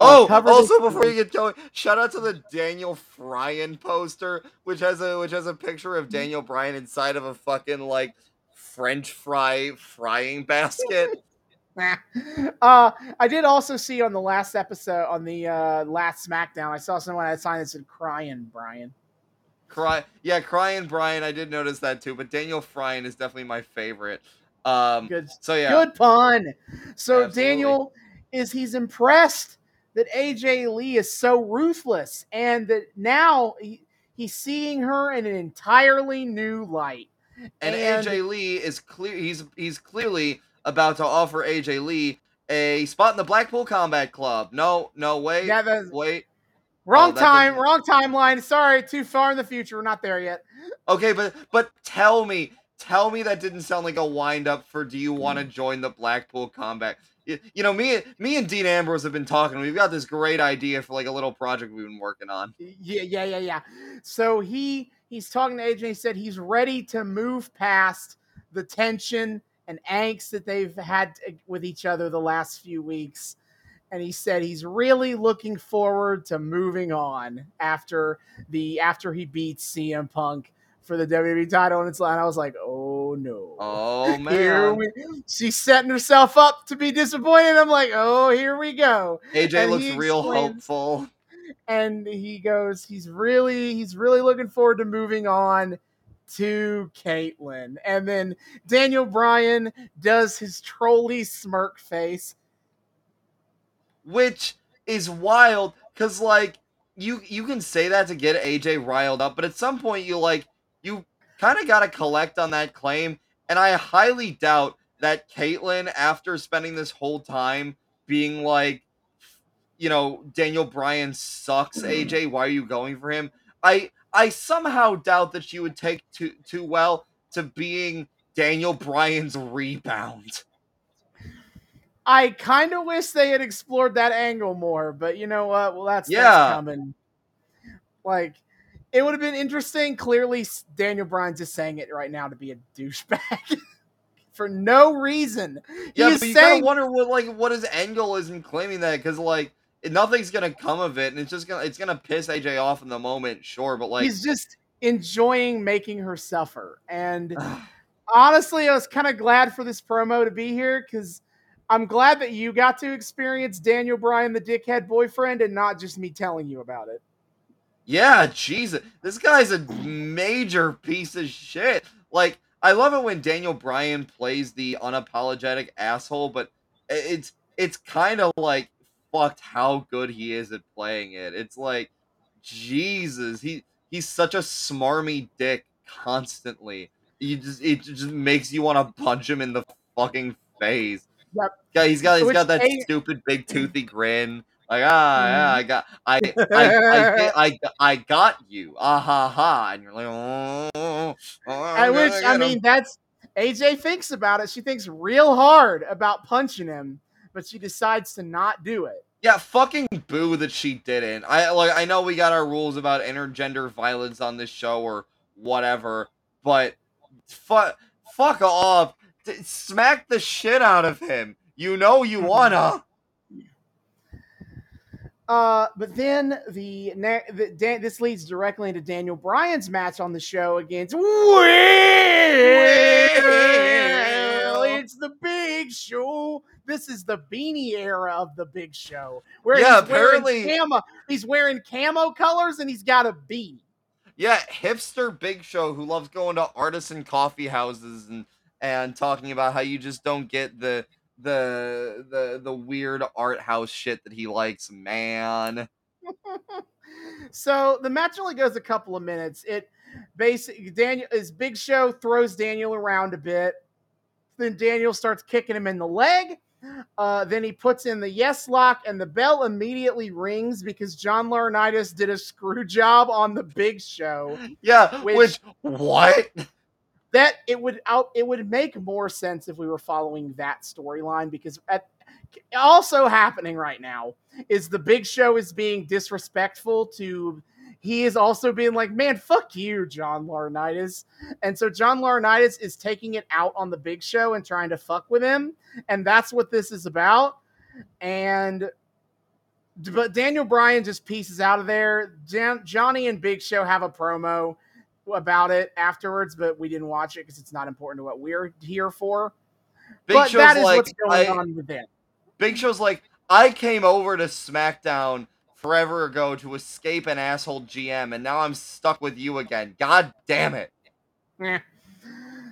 B: oh also
A: this-
B: before you get going, shout out to the Daniel Bryan poster, which has a which has a picture of Daniel Bryan inside of a fucking like French fry frying basket.
A: Nah. Uh, I did also see on the last episode, on the uh, last SmackDown, I saw someone had a sign that said "Crying Brian."
B: Cry, yeah, crying Brian. I did notice that too, but Daniel Bryan is definitely my favorite. Um,
A: Good,
B: so yeah,
A: good pun. So
B: Absolutely.
A: Daniel is he's impressed that AJ Lee is so ruthless, and that now he, he's seeing her in an entirely new light.
B: and,
A: And-
B: AJ Lee is clear. He's he's clearly about to offer AJ Lee a spot in the Blackpool Combat Club. No, no, wait,
A: Yeah, that's-
B: wait.
A: Wrong
B: Oh,
A: time, wrong timeline. Sorry, too far in the future. We're not there yet.
B: Okay, but but tell me, tell me that didn't sound like a wind up for do you want to mm. join the Blackpool Combat? You, you know, me me and Dean Ambrose have been talking. We've got this great idea for like a little project we've been working on.
A: Yeah, yeah, yeah, yeah. So he he's talking to AJ. He said he's ready to move past the tension and angst that they've had eh, with each other the last few weeks. And he said he's really looking forward to moving on after the after he beats CM Punk for the WWE title. And it's like I was like, oh no.
B: Oh man,
A: we, she's setting herself up to be disappointed. I'm like, oh, here we go
B: AJ
A: and
B: looks real
A: explains-
B: hopeful.
A: and he goes, he's really, he's really looking forward to moving on to Kaitlyn. And then Daniel Bryan does his trolley smirk face.
B: which is wild because like you you can say that to get AJ riled up, but at some point you like you kind of got to collect on that claim, and I highly doubt that Kaitlyn, after spending this whole time being like, you know, Daniel Bryan sucks, AJ, why are you going for him? I I somehow doubt that she would take too too well to being Daniel Bryan's rebound.
A: I kind of wish they had explored that angle more, but you know what? Well, that's,
B: Yeah.
A: that's coming. Like, it would have been interesting. Clearly, Daniel Bryan's just saying it right now to be a douchebag. for no reason.
B: Yeah,
A: He's
B: but you
A: saying
B: gotta wonder what like what his goal is in claiming that because like nothing's gonna come of it, and it's just gonna it's gonna piss AJ off in the moment, sure, but like
A: he's just enjoying making her suffer. And honestly, I was kind of glad for this promo to be here because I'm glad that you got to experience Daniel Bryan, the dickhead boyfriend, and not just me telling you about it.
B: Yeah, Jesus. This guy's a major piece of shit. Like, I love it when Daniel Bryan plays the unapologetic asshole, but it's it's kind of like fucked how good he is at playing it. It's like Jesus, he he's such a smarmy dick constantly. You just it just makes you want to punch him in the fucking face.
A: Yep.
B: Yeah, he's got he's
A: Which
B: got that stupid big toothy grin. Like ah yeah. I got I I I, did- I, I got you. Ah ha ha, and you're like oh. oh
A: I wish, I
B: get him."
A: mean, that's AJ thinks about it. She thinks real hard about punching him, but she decides to not do it.
B: Yeah, fucking boo that she didn't. I like I know we got our rules about intergender violence on this show or whatever, but fuck fuck off. D- smack the shit out of him. You know you wanna.
A: Uh, but then the, the Dan- this leads directly into Daniel Bryan's match on the show against Will. It's the Big Show. This is the beanie era of the Big Show, where
B: Yeah,
A: he's wearing camo. He's wearing camo colors and he's got a beanie.
B: Yeah, hipster Big Show who loves going to artisan coffee houses and and talking about how you just don't get the the the the weird art house shit that he likes, man.
A: so the match only goes a couple of minutes. It basically Daniel is Big Show throws Daniel around a bit. Then Daniel starts kicking him in the leg. Uh, then he puts in the yes lock, and the bell immediately rings because John Laurinaitis did a screw job on the Big Show.
B: Yeah,
A: Which-
B: which what?
A: That it would out it would make more sense if we were following that storyline because at also happening right now is the Big Show is being disrespectful to. He is also being like, man, fuck you, John Laurinaitis. And so John Laurinaitis is taking it out on the Big Show and trying to fuck with him. And that's what this is about. And but Daniel Bryan just pieces out of there. Jan- Johnny and Big Show have a promo about it afterwards, but we didn't watch it because it's not important to what we're here for.
B: Big
A: but
B: Show's
A: that is
B: like
A: what's going
B: I-
A: on with it.
B: Big Show's like, I came over to SmackDown forever ago to escape an asshole GM, and now I'm stuck with you again. God damn it.
A: Eh.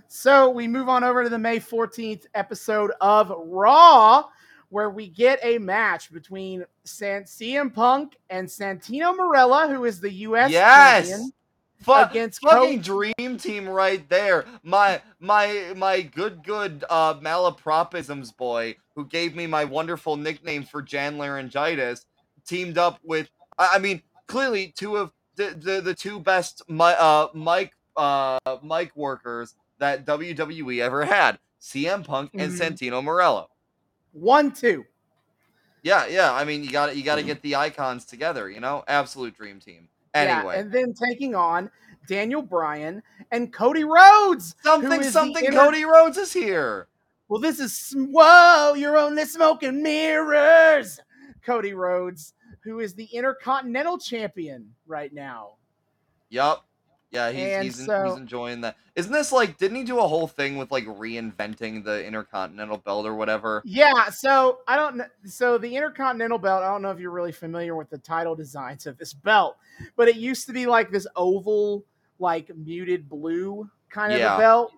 A: So we move on over to the May 14th episode of Raw, where we get a match between San- CM Punk and Santino Marella, who is the U.S.
B: yes.
A: champion,
B: Fu-
A: against
B: fucking
A: Cody-
B: dream team right there. My my my good good uh malapropisms boy who gave me my wonderful nickname for Jan laryngitis teamed up with I, mean clearly two of the the, the two best mi- uh mic uh mic workers that WWE ever had. CM Punk and
A: Mhm.
B: Santino Marella.
A: one, two.
B: Yeah, yeah. I mean, you got to you got to get the icons together. You know, absolute dream team.
A: Yeah,
B: Anyway,
A: and then taking on Daniel Bryan and Cody Rhodes.
B: something something.
A: inter-
B: Cody Rhodes is here.
A: Well, this is whoa, you're only smoking mirrors. Cody Rhodes, who is the Intercontinental Champion right now.
B: Yup. Yeah, he's he's,
A: so-
B: he's enjoying that. Isn't this like? Didn't he do a whole thing with like reinventing the Intercontinental Belt or whatever?
A: Yeah, so I don't know. So the Intercontinental Belt, I don't know if you're really familiar with the title designs of this belt, but it used to be like this oval, like muted blue kind of
B: Yeah.
A: a belt.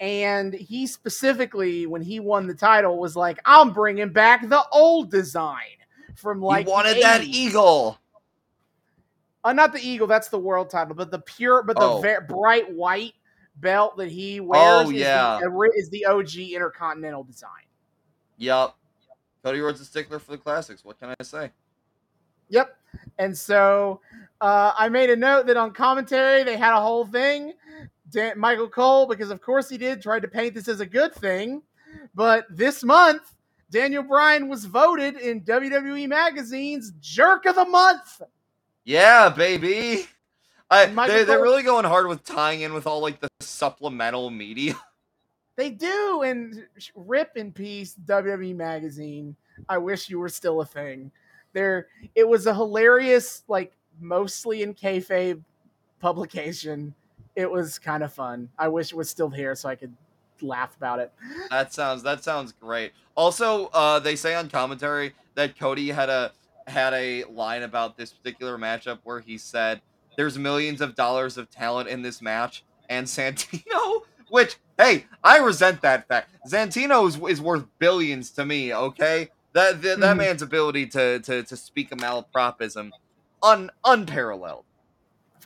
A: And he specifically, when he won the title, was like, "I'm bringing back the old design from like
B: he wanted that
A: 80s."
B: eagle.
A: Uh, not the eagle, that's the world title, but the pure, but the
B: Oh.
A: ver- bright white belt that he wears.
B: Oh,
A: is
B: yeah.
A: the, is the OG Intercontinental design.
B: Yup. Cody Rhodes is a stickler for the classics. What can I say?
A: Yep. And so uh, I made a note that on commentary they had a whole thing. Dan- Michael Cole, because of course he did, tried to paint this as a good thing. But this month, Daniel Bryan was voted in WWE Magazine's Jerk of the Month.
B: Yeah, baby. I, they, they're really going hard with tying in with all like the supplemental media.
A: They do, and rip in peace, WWE Magazine. I wish you were still a thing. There, it was a hilarious, like mostly in kayfabe publication. It was kind of fun. I wish it was still here so I could laugh about it.
B: That sounds that sounds great. Also, uh, they say on commentary that Cody had a had a line about this particular matchup where he said, "There's millions of dollars of talent in this match," and Santino, which hey, I resent that fact. Santino is, is worth billions to me. Okay, that that, that
A: Mhm.
B: man's ability to to to speak a malapropism, un unparalleled.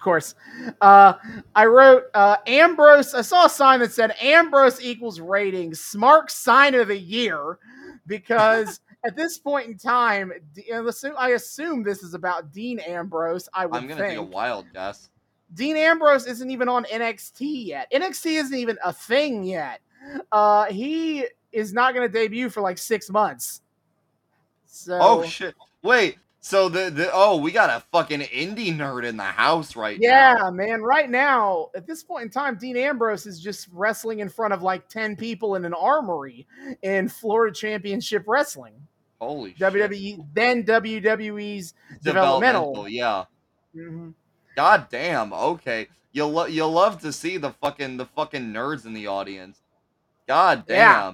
A: Of course. Uh, I wrote uh, Ambrose. I saw a sign that said Ambrose equals ratings. Smart sign of the year because at this point in time, D- and assume- I assume this is about Dean Ambrose. I would
B: I'm gonna
A: think
B: take a wild guess.
A: Dean Ambrose isn't even on NXT yet. NXT isn't even a thing yet. Uh, he is not going to debut for like six months. So
B: Oh shit! Wait. So the the oh we got a fucking indie nerd in the house right now.
A: Yeah,
B: now.
A: man. Right now, at this point in time, Dean Ambrose is just wrestling in front of like 10 people in an armory in Florida Championship Wrestling.
B: Holy shit.
A: WWE, then WWE's developmental.
B: Yeah.
A: Mhm.
B: God damn. Okay. You lo- you'll love to see the fucking the fucking nerds in the audience. God
A: Yeah.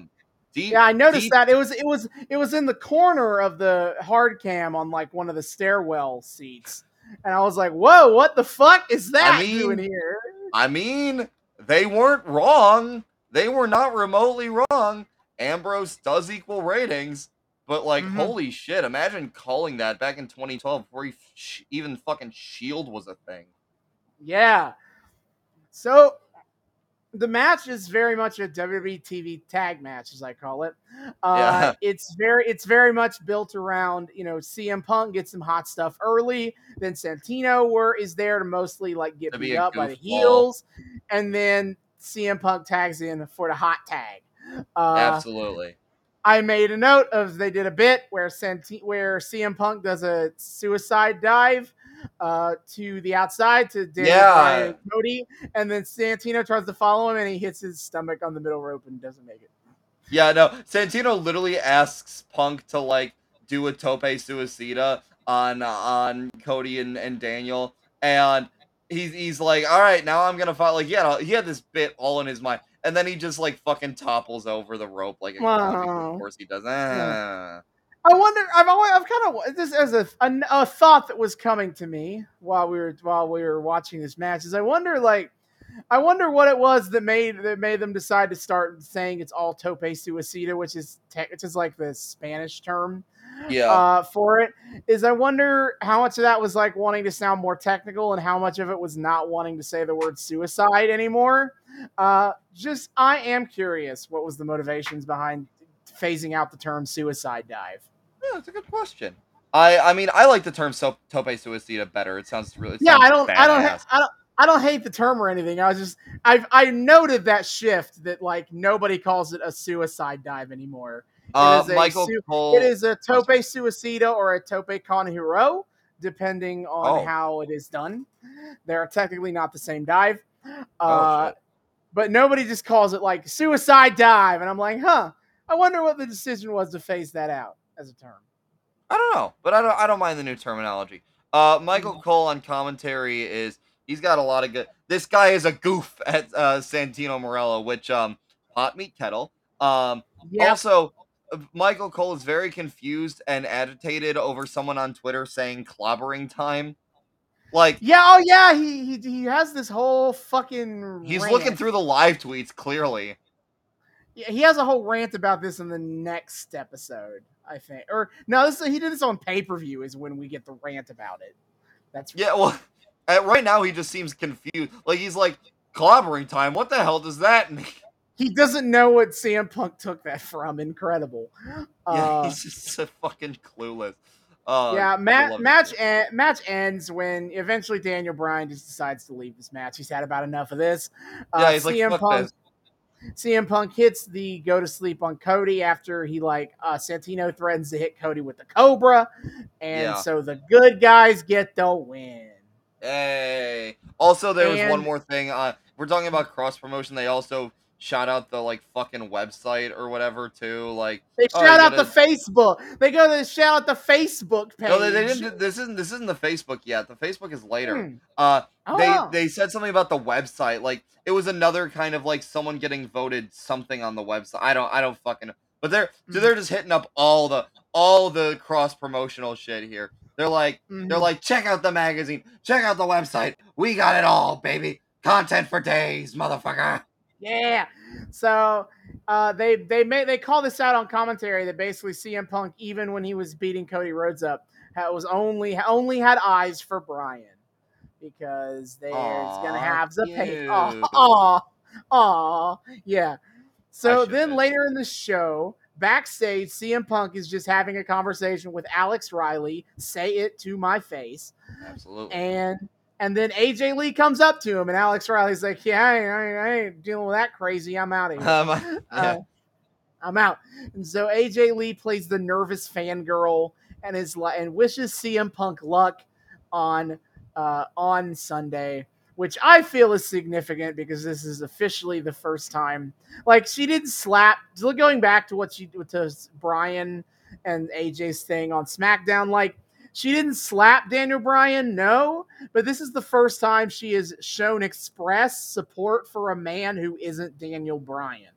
B: Deep,
A: Yeah, I noticed
B: deep-
A: that it was it was it was in the corner of the hard cam on like one of the stairwell seats. And I was like, "Whoa, what the fuck is that
B: mean-
A: doing here?"
B: I mean, they weren't wrong. They were not remotely wrong. Ambrose does equal ratings, but like,
A: Mhm.
B: holy shit! Imagine calling that back in 2012 before he sh- even fucking Shield was a thing.
A: Yeah. So the match is very much a WWE TV tag match, as I call it. Uh, It's very, it's very much built around you know CM Punk gets some hot stuff early, then Santino were is there to mostly like get beat up by the heels, and then CM Punk tags in for the hot tag. Uh,
B: Absolutely.
A: I made a note of they did a bit where Santi- where CM Punk does a suicide dive uh, to the outside to Daniel
B: Yeah.
A: And Cody, and then Santino tries to follow him and he hits his stomach on the middle rope and doesn't make it.
B: Yeah, no. Santino literally asks Punk to like do a tope suicida on on Cody and, and Daniel, and he's he's like, all right, now I'm gonna fight. Like, yeah, he had this bit all in his mind, and then he just like fucking topples over the rope like a clown, because
A: Wow.
B: Of course he does. Ah.
A: I wonder. I've always, I've kind of this as a, a a thought that was coming to me while we were while we were watching this match. Is I wonder like. I wonder what it was that made that made them decide to start saying it's all tope suicida, which is te- which is like the Spanish term.
B: Yeah.
A: uh, for it is I wonder how much of that was like wanting to sound more technical and how much of it was not wanting to say the word suicide anymore. Uh, just I am curious what was the motivations behind phasing out the term suicide dive.
B: Yeah, that's a good question. I I mean, I like the term so, tope suicida better. It sounds really. it
A: Yeah,
B: sounds
A: I don't, I don't, ha- I don't. I don't hate the term or anything. I was just, I've, I noted that shift that like nobody calls it a suicide dive anymore.
B: Uh,
A: is a
B: Michael
A: su-
B: Cole.
A: It is a tope suicida or a tope con hilo, depending on
B: Oh.
A: how it is done. They're technically not the same dive.
B: Oh,
A: Uh,
B: shit.
A: but nobody just calls it like suicide dive. And I'm like, huh, I wonder what the decision was to phase that out as a term.
B: I don't know, but I don't I don't mind the new terminology. Uh, Michael Cole on commentary is he's got a lot of good. This guy is a goof at uh, Santino Marella, which um hot meat kettle. Um,
A: Yeah.
B: also uh, Michael Cole is very confused and agitated over someone on Twitter saying clobbering time. Like
A: Yeah, oh yeah, he, he he has this whole fucking
B: he's
A: rant.
B: looking through the live tweets clearly.
A: Yeah, he has a whole rant about this in the next episode, I think. Or no, this he did this on pay per view. Is when we get the rant about it. That's
B: Yeah, well, uh, right now he just seems confused. Like he's like clobbering time. What the hell does that mean?
A: he doesn't know what CM Punk took that from. Incredible.
B: Yeah,
A: Uh,
B: he's just so fucking clueless. Uh,
A: yeah, ma- match en- match ends when eventually Daniel Bryan just decides to leave this match. He's had about enough of this. Uh,
B: Yeah, he's like, "Fuck
A: Punk.
B: this."
A: CM Punk hits the go to sleep on Cody after he like uh, Santino threatens to hit Cody with the Cobra, and
B: Yeah.
A: so the good guys get the win.
B: Hey. Also, there was one more thing. Uh, we're talking about cross promotion. They also shout out the like fucking website or whatever too. Like
A: they
B: oh,
A: shout out
B: gotta-
A: the Facebook. They go to shout out the Facebook page.
B: No, they, they didn't. This isn't. This isn't the Facebook yet. The Facebook is later.
A: Hmm.
B: Uh, they
A: Oh.
B: they said something about the website. Like it was another kind of like someone getting voted something on the website. I don't. I don't fucking. know. But they're so
A: Mhm.
B: they're just hitting up all the all the cross promotional shit here. They're like
A: Mhm.
B: they're like check out the magazine, check out the website. We got it all, baby. Content for days, motherfucker.
A: Yeah. So uh, they they made they call this out on commentary that basically CM Punk, even when he was beating Cody Rhodes up, was only only had eyes for Bryan because there's
B: Aw,
A: gonna have the. Aw, aw, aw, yeah. So then later in the show, backstage, CM Punk is just having a conversation with Alex Riley. Say it to my face
B: Absolutely.
A: and and then AJ Lee comes up to him, and Alex Riley's like, "Yeah, I ain't, I ain't, I ain't dealing with that crazy. I'm out of here.
B: Um,
A: Uh. I'm out." And so AJ Lee plays the nervous fangirl and is and wishes CM Punk luck on uh, on Sunday, which I feel is significant because this is officially the first time. Like she didn't slap. Going back to what she to Bryan and AJ's thing on SmackDown, like. She didn't slap Daniel Bryan, no, but this is the first time she has shown express support for a man who isn't Daniel Bryan.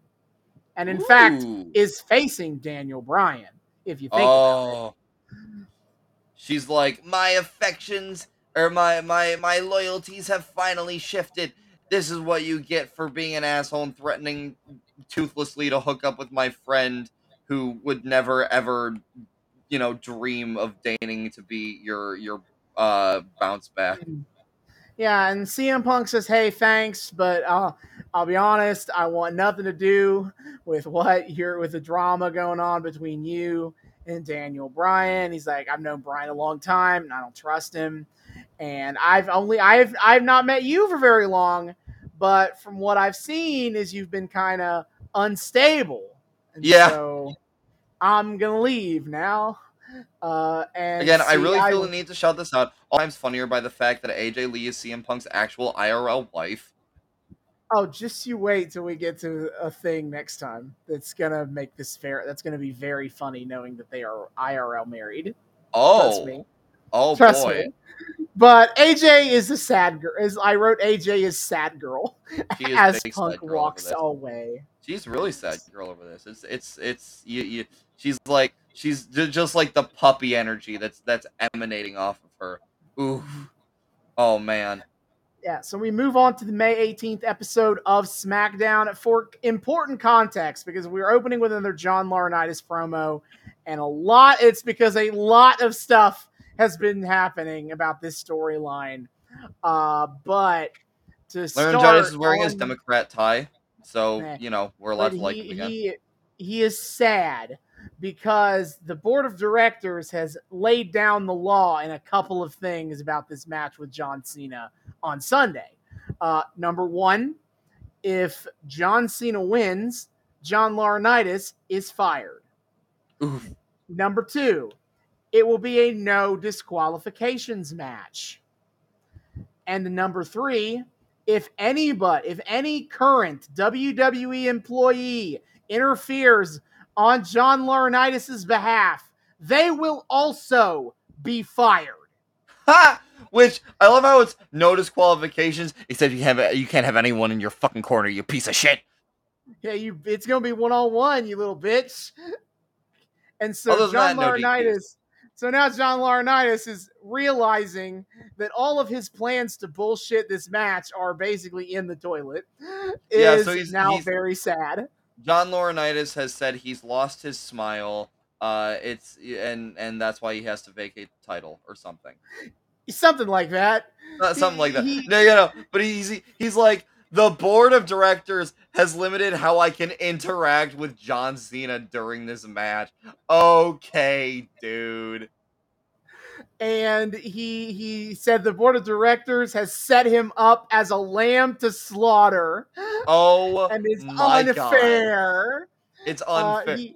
A: And in fact, is facing Daniel Bryan, if you think about it.
B: oh, she's like my affections or my my my loyalties have finally shifted. This is what you get for being an asshole and threatening toothlessly to hook up with my friend who would never ever, you know, dream of deigning to be your your uh bounce back.
A: Yeah, and CM Punk says, "Hey, thanks, but uh, I'll be honest. I want nothing to do with what you're with the drama going on between you and Daniel Bryan." He's like, "I've known Bryan a long time, and I don't trust him. And I've only I've I've not met you for very long, but from what I've seen, is you've been kind of unstable. And
B: Yeah.
A: So I'm gonna leave now. Uh, and
B: Again, I really feel the need to shout this out. All times funnier by the fact that AJ Lee is CM Punk's actual IRL wife.
A: Oh, just you wait till we get to a thing next time. That's gonna make this fair. That's gonna be very funny, knowing that they are IRL married. Trust
B: Oh,
A: me.
B: oh
A: Trust
B: boy,
A: me. But AJ is a sad girl. As I wrote, AJ is sad girl
B: she is
A: as Punk
B: sad girl over
A: walks away.
B: She's really sad girl over this. It's it's it's you, you she's like she's ju- just like the puppy energy that's that's emanating off of her. Ooh. Oh man.
A: Yeah, so we move on to the May 18th episode of SmackDown for important context because we are opening with another John Laurinaitis promo, and a lot. It's because a lot of stuff has been happening about this storyline. Uh, but to start,
B: Laurinaitis is wearing his Democrat tie, so
A: Meh.
B: you know we're allowed to like
A: he,
B: him again.
A: he he is sad because the board of directors has laid down the law in a couple of things about this match with John Cena on Sunday. Uh, number one, if John Cena wins, John Laurinaitis is fired.
B: Oof.
A: Number two, it will be a no disqualifications match. And number three, if anybody, if any current WWE employee interferes on John Laurinaitis' behalf, they will also be fired.
B: Ha! Which I love how it's no disqualifications except you have you can't have anyone in your fucking corner, you piece of shit.
A: Yeah, you. It's gonna be one on one, you little bitch. And so
B: Other
A: John
B: that, no
A: Laurinaitis. So now John Laurinaitis is realizing that all of his plans to bullshit this match are basically in the toilet.
B: Yeah,
A: Is
B: so he's-
A: now
B: he's-
A: very sad.
B: John Laurinaitis has said he's lost his smile. Uh, it's and and that's why he has to vacate the title or something.
A: Something like that.
B: Uh, something like that.
A: He-
B: no, you know, but he's he's like the board of directors has limited how I can interact with John Cena during this match. Okay, dude.
A: And he he said the board of directors has set him up as a lamb to slaughter
B: Oh
A: and it's
B: my god,
A: unfair.
B: it's
A: Uh,
B: unfair.
A: he-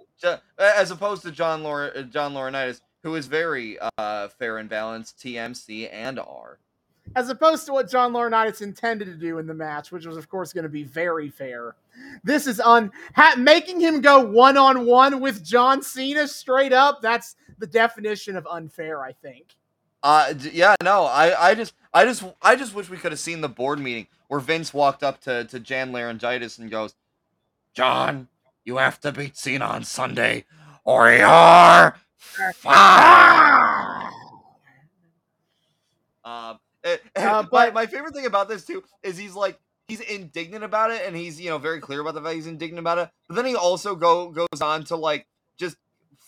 B: as opposed to John Laur- uh, John Laurinaitis, who is very uh, fair and balanced, TMC and R.
A: as opposed to what John Laurinaitis intended to do in the match, which was, of course, going to be very fair. This is on ha- making him go one on one with John Cena straight up. That's the definition of unfair, I think.
B: Uh, yeah, no, I, I just, I just, I just wish we could have seen the board meeting where Vince walked up to to Jan Laurinaitis and goes, "John, you have to beat Cena on Sunday, or you're fired." Um, and- and
A: Uh, but-
B: my favorite thing about this too is he's like he's indignant about it and he's you know very clear about the fact he's indignant about it. But then he also go goes on to like just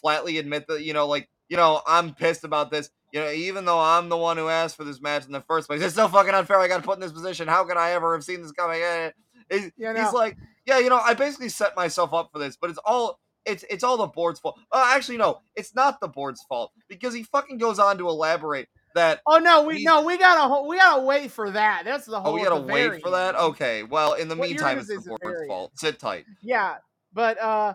B: flatly admit that you know like you know i'm pissed about this. You know even though i'm the one who asked for this match in the first place it's so fucking unfair i got put in this position. How could i ever have seen this coming in? He's,
A: Yeah,
B: he's like yeah you know i basically set myself up for this but it's all it's it's all the board's fault. Uh, actually, no, it's not the board's fault because he fucking goes on to elaborate that
A: Oh no, we no, we gotta we gotta wait for that. That's the whole.
B: Oh, we gotta wait for that. Okay. Well, in the
A: What
B: meantime, it's the
A: is the
B: board's
A: very
B: fault. Sit tight.
A: Yeah, but uh,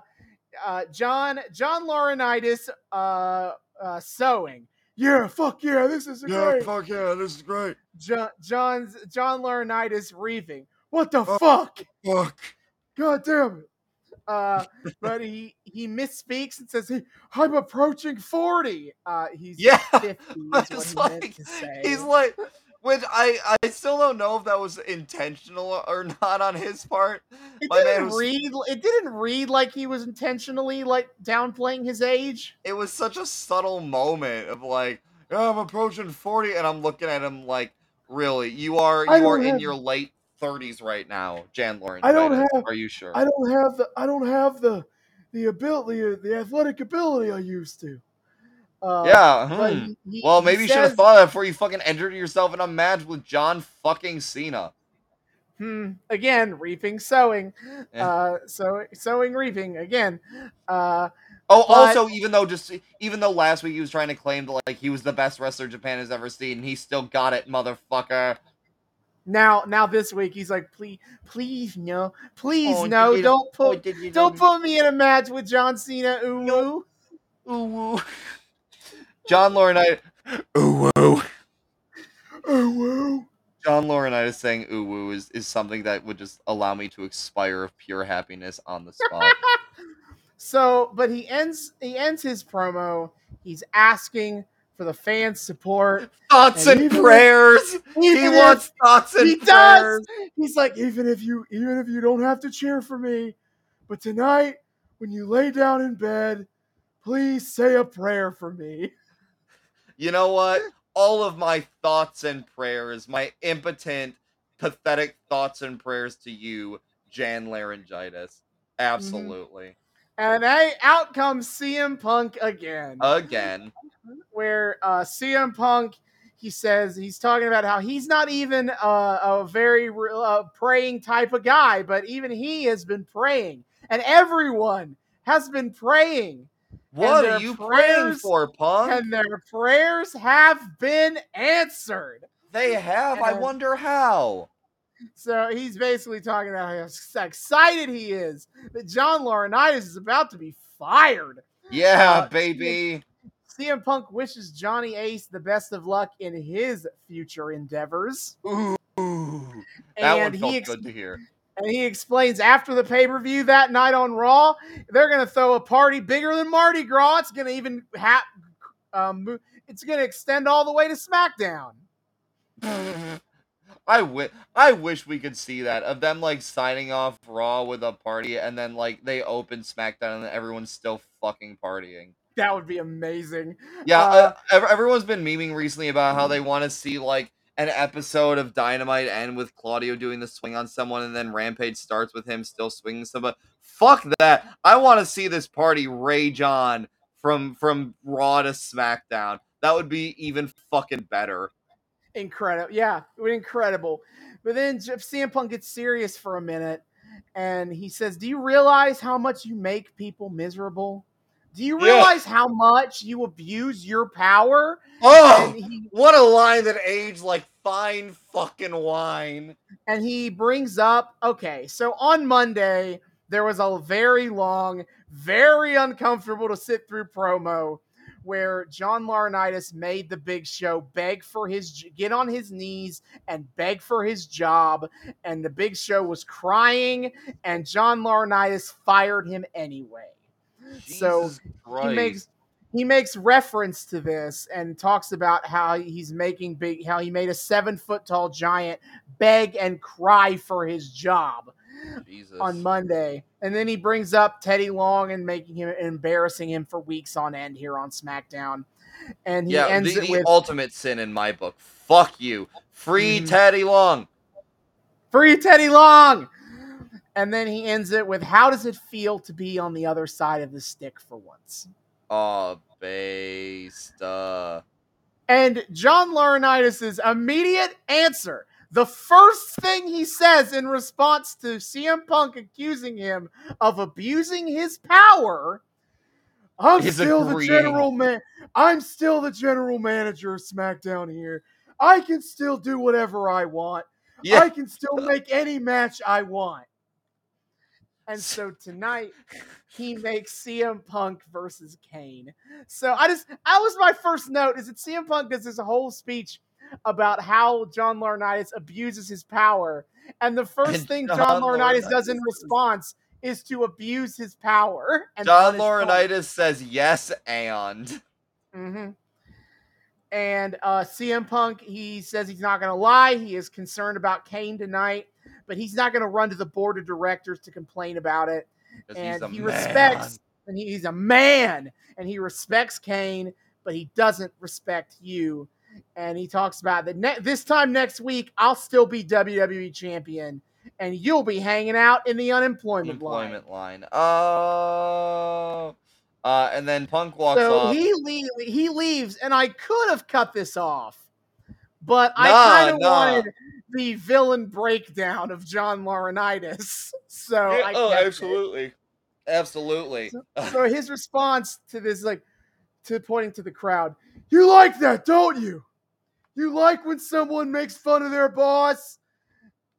A: uh, John John Laurinaitis uh, uh, sewing. Yeah, fuck yeah, this is great.
B: fuck yeah, this is great.
A: John John's John Laurinaitis reaving. What the
B: Oh.
A: fuck?
B: Fuck.
A: God damn it. Uh, but he he misspeaks and says he, I'm approaching forty. Uh, he's
B: Yeah,
A: 50 is what he
B: like
A: meant to say.
B: he's like, which I I still don't know if that was intentional or not on his part.
A: it
B: my
A: didn't
B: was-
A: read. It didn't read like he was intentionally like downplaying his age.
B: It was such a subtle moment of like, I'm approaching forty, and I'm looking at him like, really, you are
A: I
B: you are in
A: have-
B: your late thirties right now, Jan Lauren.
A: I don't have-
B: Are you sure?
A: I don't have the I don't have the the ability the athletic ability I used to. Uh,
B: yeah. hmm.
A: he-
B: Well, maybe you should have thought of that before you fucking entered yourself in a match with John fucking Cena.
A: Hmm, again, reaping, sowing,
B: Yeah.
A: uh, so sowing, reaping again. Uh,
B: Oh,
A: But-
B: also, even though just even though last week he was trying to claim that like he was the best wrestler Japan has ever seen, he still got it, motherfucker.
A: Now, now this week he's like, please, please no, please
B: Oh,
A: no, don't
B: Oh,
A: put,
B: did you
A: don't
B: know-
A: put me in a match with John Cena. Ooh, woo.
B: Ooh, woo. John Laurinaitis. Ooh woo.
A: ooh, woo.
B: John Laurinaitis saying ooh woo is, is something that would just allow me to expire of pure happiness on the spot.
A: So, but he ends, he ends his promo. He's asking for the fans' support.
B: thoughts
A: And
B: and,
A: even if-
B: prayers. He
A: if-
B: wants thoughts and
A: he
B: prayers.
A: does. He's like, even if you even if you don't have to cheer for me, but tonight when you lay down in bed, please say a prayer for me.
B: You know what? All of my thoughts and prayers, my impotent, pathetic thoughts and prayers to you, Jan Laurinaitis. Mm-hmm. Absolutely.
A: And hey, out comes CM Punk again.
B: Again.
A: Where uh, CM Punk he says he's talking about how he's not even uh, a very uh, praying type of guy, but even he has been praying, and everyone has been praying,
B: What are you praying for, Punk?
A: and their prayers have been answered.
B: They have. I wonder how.
A: So he's basically talking about how excited he is that John Laurinaitis is about to be fired.
B: Yeah,
A: Uh,
B: baby.
A: CM Punk wishes Johnny Ace the best of luck in his future endeavors.
B: Ooh. That one
A: and
B: felt
A: he ex-
B: good to hear.
A: and he explains after the pay per view that night on Raw, they're gonna throw a party bigger than Mardi Gras. It's gonna even have, um, it's gonna extend all the way to SmackDown.
B: I wish I wish we could see that of them like signing off Raw with a party and then like they open SmackDown and everyone's still fucking partying.
A: That would be amazing.
B: Yeah,
A: Uh,
B: uh, everyone's been memeing recently about how they want to see like an episode of Dynamite end with Claudio doing the swing on someone and then Rampage starts with him still swinging somebody. Fuck that. I want to see this party rage on from from Raw to SmackDown. That would be even fucking better.
A: Incredible. Yeah, incredible. But then Jeff CM Punk gets serious for a minute and he says, Do you realize how much you make people miserable? Do you
B: Yeah.
A: realize how much you abuse your power?
B: Oh,
A: he
B: what a line that aged like fine fucking wine.
A: and he brings up okay, so on Monday there was a very long, very uncomfortable to sit through promo where John Laurinaitis made the Big Show beg for his get on his knees and beg for his job, and the Big Show was crying, and John Laurinaitis fired him anyway. So
B: Christ.
A: he makes he makes reference to this and talks about how he's making big how he made a seven foot tall giant beg and cry for his job
B: Jesus.
A: on Monday. And then he brings up Teddy Long and making him embarrassing him for weeks on end here on SmackDown. And he
B: yeah,
A: ends
B: the,
A: it
B: the
A: with
B: ultimate sin in my book. Fuck you. Free
A: Mhm.
B: Teddy Long.
A: free Teddy Long. And then he ends it with how does it feel to be on the other side of the stick for once?
B: Oh, based. Uh,
A: And John Laurinaitis' immediate answer, the first thing he says in response to CM Punk accusing him of abusing his power, I'm
B: He's
A: still the general man. I'm still the general manager of SmackDown here. I can still do whatever I want.
B: yeah.
A: I can still make any match I want. And so tonight he makes CM Punk versus Kane. So I just that was my first note is that CM Punk does this whole speech about how John Laurinaitis abuses his power. And the first
B: And
A: thing
B: John
A: John, Laurinaitis does in response is to abuse his power. And
B: John
A: Punk.
B: Laurinaitis says yes and.
A: hmm And uh, CM Punk, he says he's not going to lie. He is concerned about Kane tonight, but he's not going to run to the board of directors to complain about it. And he
B: man.
A: respects, and he- he's a man, and he respects Kane, but he doesn't respect you. And he talks about that ne- this time next week, I'll still be WWE champion, and you'll be hanging out in the unemployment, line.
B: Employment line. Oh. Uh, and then Punk walks
A: so
B: off.
A: he le- he leaves, and I could have cut this off, but I kind of
B: nah.
A: wanted the villain breakdown of John Laurinaitis. So
B: Yeah,
A: I
B: oh,
A: kept it.
B: absolutely. Absolutely.
A: So his response to this, like, to pointing to the crowd, you like that, don't you? You like when someone makes fun of their boss?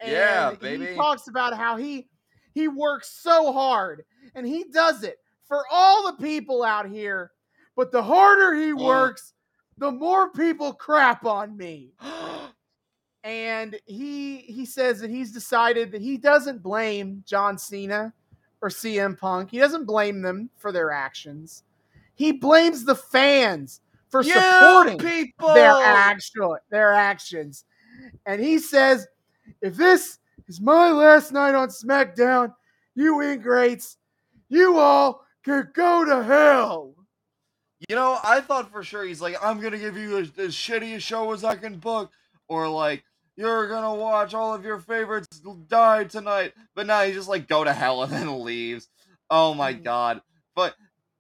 B: Yeah, baby.
A: He talks about how he he works so hard, and he does it for all the people out here. But the harder he works, the more people crap on me. And he he says that he's decided that he doesn't blame John Cena or CM Punk. He doesn't blame them for their actions. He blames the fans for
B: You
A: supporting
B: people.
A: their actual their actions. And he says, if this is my last night on SmackDown, you ingrates, you all can go to hell.
B: You know, I thought for sure he's like, I'm gonna give you as, as shitty a show as I can book, or like, you're gonna watch all of your favorites die tonight. But now he just like go to hell and then leaves. Oh my
A: Mhm.
B: god! But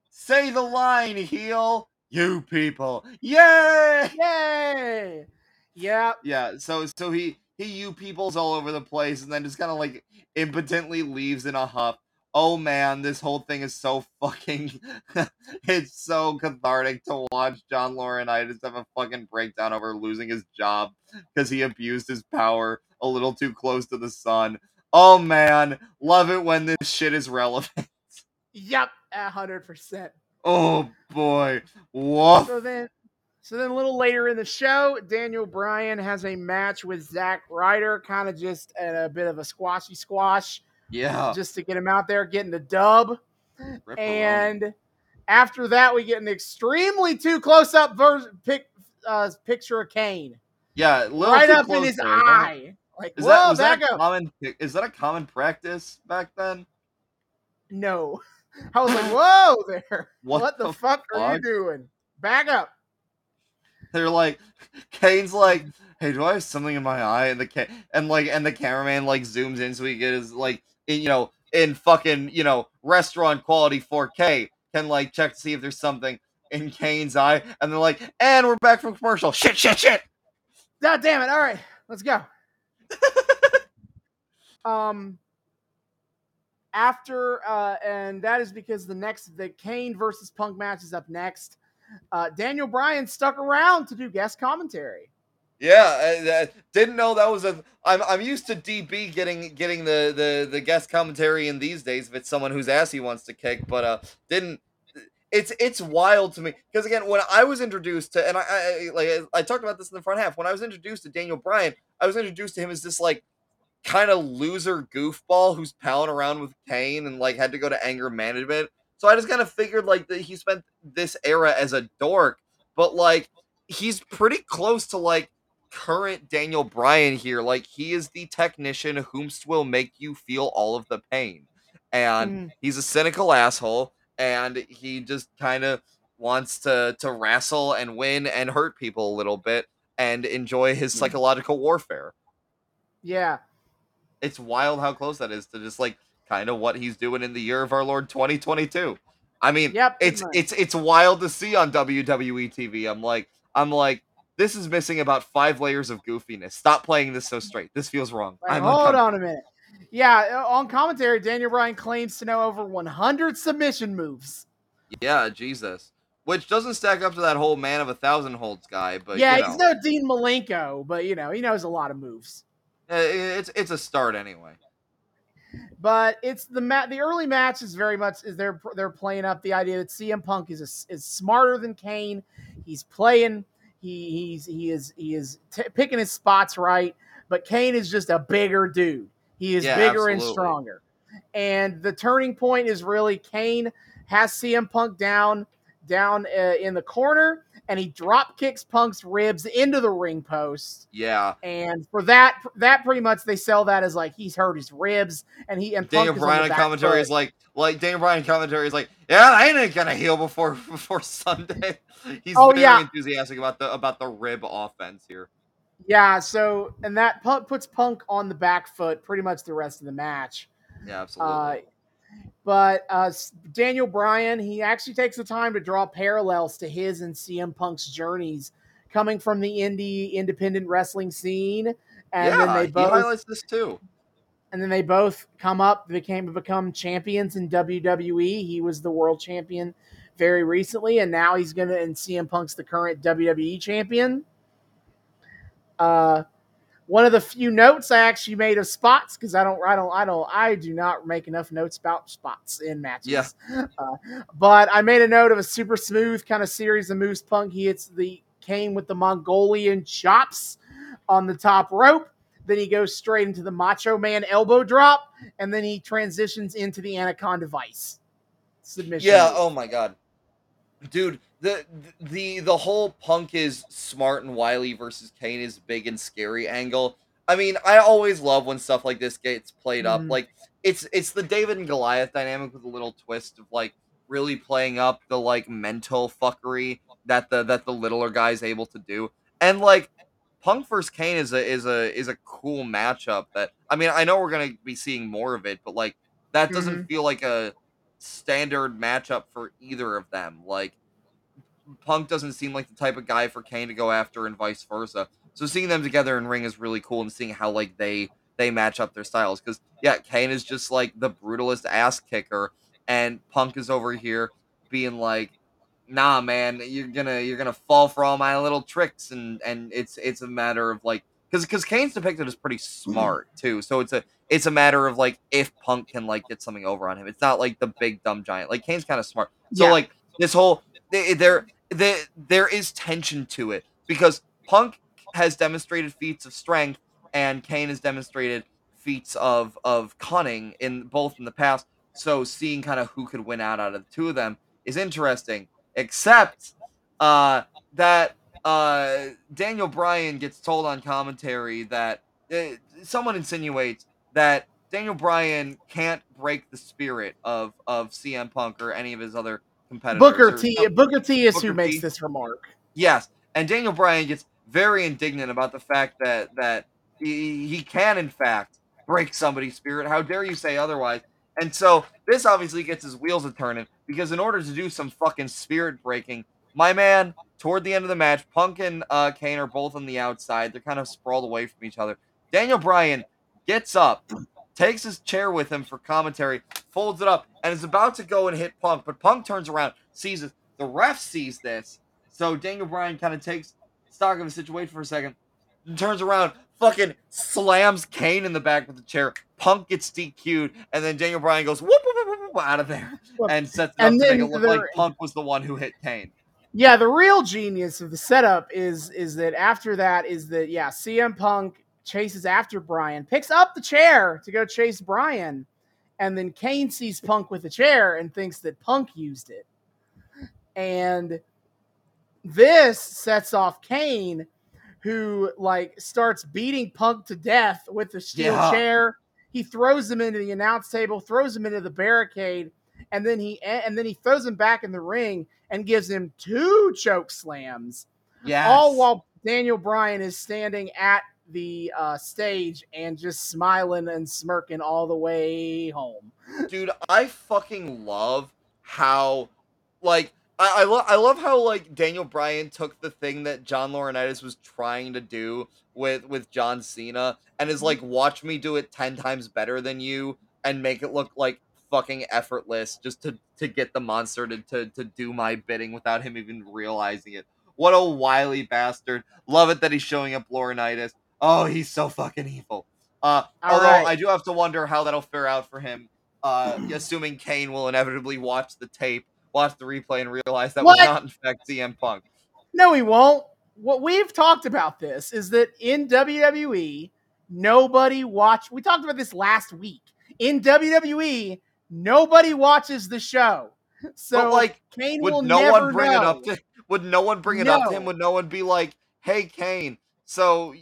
B: say the line, heel. You people, yay!
A: Yay! Yeah,
B: Yeah. So so he he you peoples all over the place, and then just kind of like impotently leaves in a huff. Oh man, this whole thing is so fucking. it's so cathartic to watch John Laurinaitis have a fucking breakdown over losing his job because he abused his power a little too close to the sun. Oh man, love it when this shit is relevant.
A: yep, a hundred percent.
B: Oh boy, woof.
A: So then, so then a little later in the show, Daniel Bryan has a match with Zack Ryder, kind of just at a bit of a squashy squash,
B: Yeah.
A: just to get him out there getting the dub.
B: Rip-a-roony.
A: And after that, we get an extremely too close up ver- pic, uh, picture of Kane
B: yeah,
A: right up in his
B: there,
A: eye. Like,
B: Is
A: whoa,
B: that that
A: back
B: a
A: up.
B: common? Is that a common practice back then?
A: No. I was like, whoa there.
B: What
A: What, the,
B: the
A: fuck, are you doing? Back up.
B: They're like, Kane's like, hey, do I have something in my eye? And the ca- and like and the cameraman like zooms in so he get his like you know in fucking you know restaurant quality 4K can like check to see if there's something in Kane's eye, and they're like, and we're back from commercial. Shit, shit, shit.
A: God damn it. All right, let's go. um after uh and that is because the next the Kane versus Punk match is up next. Uh Daniel Bryan stuck around to do guest commentary.
B: Yeah, I, I didn't know that was a. I'm I'm used to DB getting getting the the the guest commentary in these days if it's someone whose ass he wants to kick, but uh, didn't it's it's wild to me because again, when I was introduced to, and I, I like I talked about this in the front half. When I was introduced to Daniel Bryan, I was introduced to him as this like kind of loser goofball who's palling around with pain and like had to go to anger management. So I just kind of figured like that he spent this era as a dork, but like he's pretty close to like current Daniel Bryan here. Like he is the technician whomst will make you feel all of the pain. And
A: Mm.
B: he's a cynical asshole and he just kind of wants to to wrestle and win and hurt people a little bit and enjoy his
A: Mm.
B: psychological warfare.
A: Yeah.
B: It's wild how close that is to just like kind of what he's doing in the year of our Lord 2022. I mean,
A: Yep.
B: it's
A: much.
B: it's it's wild to see on WWE TV. I'm like I'm like this is missing about five layers of goofiness. Stop playing this so straight. This feels wrong. I'm
A: hold on a minute. Yeah, uh, on commentary, Daniel Bryan claims to know over 100 submission moves.
B: Yeah, Jesus. Which doesn't stack up to that whole man of a thousand holds guy, but
A: yeah,
B: you
A: he's no Dean Malenko, but you know he knows a lot of moves.
B: uh, it's it's a start anyway.
A: But it's the ma- the early match is very much is they're they're playing up the idea that CM Punk is a, is smarter than Kane. He's playing. He he's he is he is t- picking his spots right. But Kane is just a bigger dude. He is
B: Yeah,
A: bigger and stronger. And the turning point is really Kane has CM Punk down down uh, in the corner, and he drop kicks Punk's ribs into the ring post.
B: Yeah.
A: And for that, that pretty much they sell that as like he's hurt his ribs, and he and
B: Daniel
A: Punk is on
B: Bryan commentary
A: foot.
B: is like, like Daniel Bryan commentary is like, yeah, I ain't gonna heal before before Sunday. He's
A: Oh,
B: very
A: yeah.
B: enthusiastic about the about the rib offense here.
A: yeah. So and that puts Punk on the back foot pretty much the rest of the match.
B: Yeah, absolutely.
A: Uh, but uh, Daniel Bryan, he actually takes the time to draw parallels to his and CM Punk's journeys, coming from the indie independent wrestling scene, and
B: yeah,
A: then they both, he
B: highlights this too.
A: and then they both come up became become champions in WWE. He was the world champion very recently, and now he's gonna and CM Punk's the current WWE champion. Uh, one of the few notes I actually made of spots because I don't, I don't, I don't, I do not make enough notes about spots in matches.
B: Yeah.
A: Uh, but I made a note of a super smooth kind of series of Moose Punk. He hits the Kane with the Mongolian chops on the top rope. Then he goes straight into the Macho Man elbow drop, and then he transitions into the Anaconda Vice submission.
B: Yeah. Oh my god, dude. The the the whole Punk is smart and wily versus Kane is big and scary angle. I mean, I always love when stuff like this gets played up.
A: Mhm.
B: Like it's it's the David and Goliath dynamic with a little twist of like really playing up the like mental fuckery that the that the littler guy's able to do. And like Punk versus Kane is a is a is a cool matchup that I mean, I know we're going to be seeing more of it, but like that doesn't feel like a standard matchup for either of them. Like Punk doesn't seem like the type of guy for Kane to go after and vice versa. So seeing them together in ring is really cool and seeing how like they they match up their styles cuz yeah, Kane is just like the brutalist ass kicker and Punk is over here being like nah man, you're to you're to fall for all my little tricks and and it's it's a matter of like cuz cuz Kane's depicted as pretty smart too. So it's a it's a matter of like if Punk can like get something over on him. It's not like the big dumb giant. Like Kane's kind of smart. So
A: Yeah.
B: like this whole th- there there there is tension to it because Punk has demonstrated feats of strength and Kane has demonstrated feats of of cunning in both in the past. So seeing kind of who could win out out of the two of them is interesting. Except uh, that uh, Daniel Bryan gets told on commentary that uh, someone insinuates that Daniel Bryan can't break the spirit of of CM Punk or any of his other competitors.
A: Booker T. Booker T. is
B: Booker
A: who makes
B: T.
A: this remark.
B: Yes, and Daniel Bryan gets very indignant about the fact that that he, he can in fact break somebody's spirit. How dare you say otherwise? And so this obviously gets his wheels a turning because in order to do some fucking spirit breaking, my man, toward the end of the match, Punk and uh, Kane are both on the outside. They're kind of sprawled away from each other. Daniel Bryan gets up, takes his chair with him for commentary, folds it up, and is about to go and hit Punk. But Punk turns around, sees it. The ref sees this. So Daniel Bryan kind of takes stock of the situation for a second, turns around, fucking slams Kane in the back with the chair. Punk gets DQ'd, and then Daniel Bryan goes whoop whoop whoop whoop, out of there, and sets it
A: and
B: up to make it look
A: the-
B: like Punk was the one who hit Kane.
A: Yeah, the real genius of the setup is is that after that is that yeah, CM Punk chases after Bryan, picks up the chair to go chase Bryan, and then Kane sees Punk with the chair and thinks that Punk used it. And this sets off Kane, who like starts beating Punk to death with the steel
B: Yeah.
A: chair. He throws him into the announce table, throws him into the barricade, and then he and then he throws him back in the ring and gives him two choke slams,
B: Yeah.
A: all while Daniel Bryan is standing at the uh, stage and just smiling and smirking all the way home.
B: dude i fucking love how like I, I love I love how like Daniel Bryan took the thing that John Laurinaitis was trying to do with with John Cena and is like watch me do it 10 times better than you and make it look like fucking effortless just to to get the monster to to, to do my bidding without him even realizing it. What a wily bastard. Love it that he's showing up Laurinaitis. Oh, he's so fucking evil. Uh although
A: right.
B: I do have to wonder how that'll fare out for him uh, assuming Kane will inevitably watch the tape, watch the replay, and realize that
A: What?
B: was not in fact CM Punk.
A: No, he won't. What we've talked about this is that in WWE, nobody watch. We talked about this last week. In WWE, nobody watches the show. So
B: but like,
A: Kane
B: would
A: will
B: no
A: never
B: one bring
A: know.
B: it up to? Would no one bring it up to him? Would no one be like, "Hey, Kane, so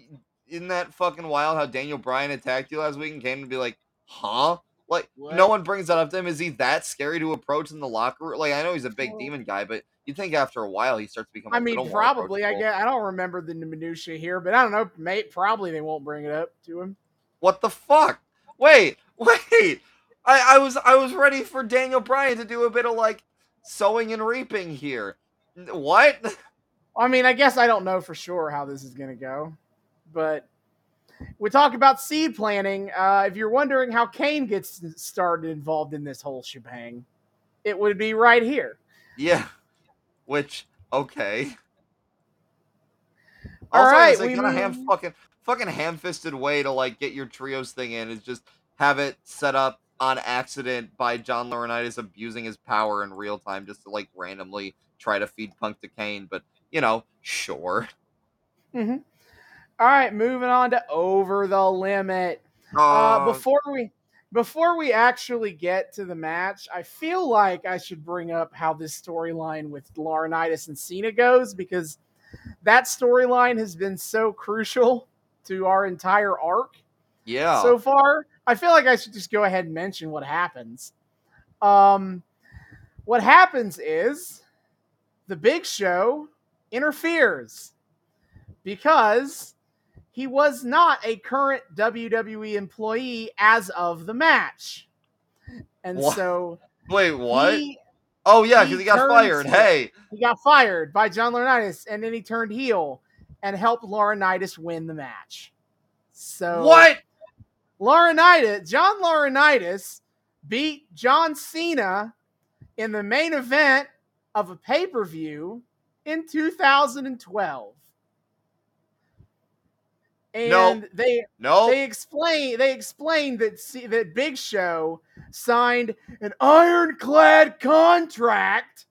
B: isn't that fucking wild how Daniel Bryan attacked you last week?" And Kane to be like, "Huh." Like
A: What?
B: no one brings that up to him. Is he that scary to approach in the locker room? Like I know he's a big demon guy, but you think after a while he starts to become.
A: I mean, probably. I guess I don't remember the minutia here, but I don't know. Mate, probably they won't bring it up to him.
B: What the fuck? Wait, wait. I, I was I was ready for Daniel Bryan to do a bit of like sowing and reaping here. What?
A: I mean, I guess I don't know for sure how this is going to go, but we talk about seed planting. Uh, if you're wondering how Kane gets started involved in this whole shebang, it would be right here.
B: Yeah. Which okay.
A: All
B: also,
A: right,
B: it's like
A: we
B: kind of ham fucking fucking ham-fisted way to like get your trios thing in is just have it set up on accident by John Laurinaitis abusing his power in real time just to like randomly try to feed Punk to Kane. But you know, sure.
A: All right, moving on to over the limit. Uh,
B: Uh,
A: before we before we actually get to the match, I feel like I should bring up how this storyline with Laurinaitis and Cena goes because that storyline has been so crucial to our entire arc
B: yeah.
A: so far. I feel like I should just go ahead and mention what happens. Um, what happens is the Big Show interferes because he was not a current WWE employee as of the match. And
B: What?
A: so
B: Wait, what?
A: he,
B: oh yeah, because he got fired.
A: heel.
B: Hey.
A: he got fired by John Laurinaitis, and then he turned heel and helped Laurinaitis win the match. So
B: What?
A: Laurinaitis, John Laurinaitis beat John Cena in the main event of a pay per view in 2012. And
B: No.
A: they
B: No.
A: they explain they explained that C, that Big Show signed an ironclad contract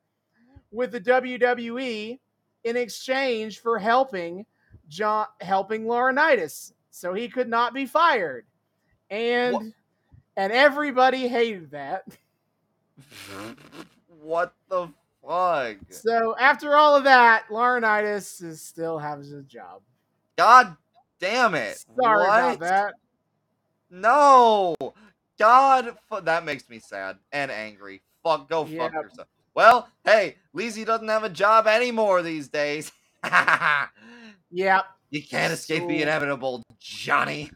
A: with the WWE in exchange for helping John helping Laurinaitis, so he could not be fired, and
B: What?
A: and everybody hated that.
B: what the fuck?
A: So after all of that, Laurinaitis is still having a job.
B: God damn it.
A: Sorry
B: what?
A: about that.
B: No. God, that makes me sad and angry. Fuck, go fuck yourself. Well, hey, Lizzie doesn't have a job anymore these days.
A: Yep.
B: you can't escape the inevitable, Johnny.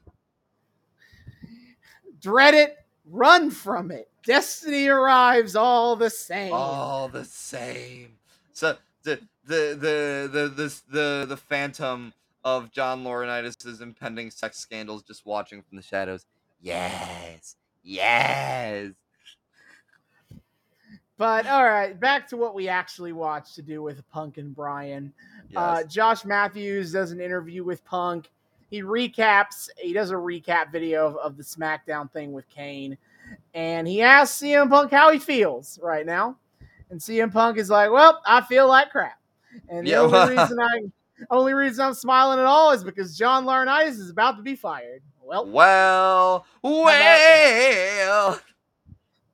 A: dread it, run from it. Destiny arrives all the same.
B: All the same. So the the the the the the, the phantom of John Laurinaitis' impending sex scandals just watching from the shadows. Yes. Yes.
A: But all right, back to what we actually watched to do with Punk and Bryan. Uh, Josh Matthews does an interview with Punk. he recaps. He does a recap video of, of the SmackDown thing with Kane, and he asks CM Punk how he feels right now, and CM Punk is like, "Well, I feel like crap." And the
B: Yeah,
A: only reason I only reason I'm smiling at all is because John Laurinaitis is about to be fired. Well,
B: Well, well.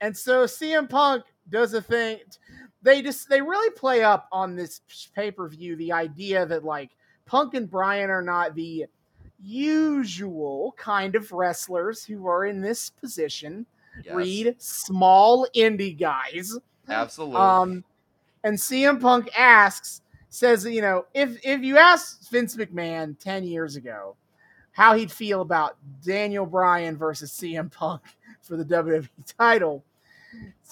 A: and so CM Punk does a thing. They just they really play up on this pay per view the idea that like Punk and Bryan are not the usual kind of wrestlers who are in this position.
B: Yes,
A: Read small indie guys.
B: absolutely.
A: Um, and CM Punk asks, says, you know, if if you asked Vince McMahon ten years ago how he'd feel about Daniel Bryan versus CM Punk for the WWE title,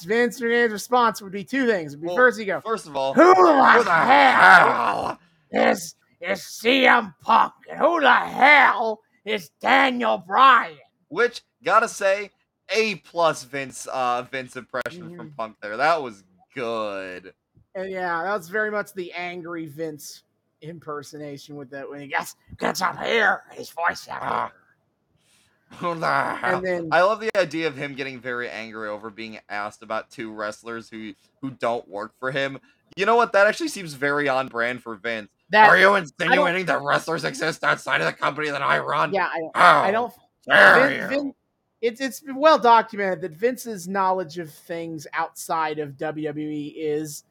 A: Vince McMahon's response would be two things. Be
B: Well,
A: first, he go,
B: First of all,
A: "Who the
B: the
A: hell is is CM Punk, and who the hell is Daniel Bryan?"
B: Which gotta say, a plus Vince uh Vince impression from
A: Mhm.
B: Punk there. That was good.
A: And yeah, that was very much the angry Vince impersonation with that when he gets gets up here, his voice out
B: Ah.
A: here.
B: Who the hell?
A: And then
B: I love the idea of him getting very angry over being asked about two wrestlers who who don't work for him. You know what? That actually seems very on brand for Vince.
A: that
B: Are you insinuating that wrestlers exist outside of the company that I run?
A: yeah, I,
B: How
A: I don't. Vin? Vin, it's it's well documented that Vince's knowledge of things outside of WWE is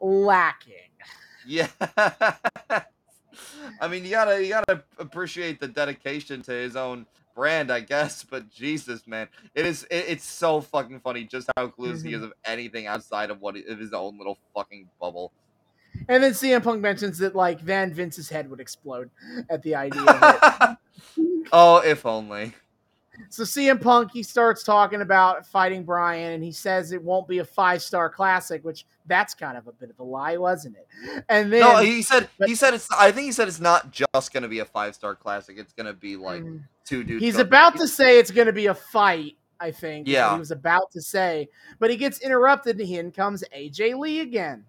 A: lacking.
B: Yeah. I mean, you gotta you gotta appreciate the dedication to his own brand, I guess. But Jesus, man, it is it, it's so fucking funny just how clueless he is mm-hmm. of anything outside of what of his own little fucking bubble.
A: And then CM Punk mentions that like then Vince's head would explode at the idea of it.
B: oh, if only.
A: So CM Punk he starts talking about fighting Bryan, and he says it won't be a five star classic, which that's kind of a bit of a lie, wasn't it? And then
B: No, he said
A: but-
B: he said it's. I think he said it's not just gonna be a five star classic. It's gonna be like
A: Mm.
B: two dudes.
A: he's about to say it's going to be a fight. I think.
B: Yeah.
A: he was about to say, but he gets interrupted, and in comes AJ Lee again,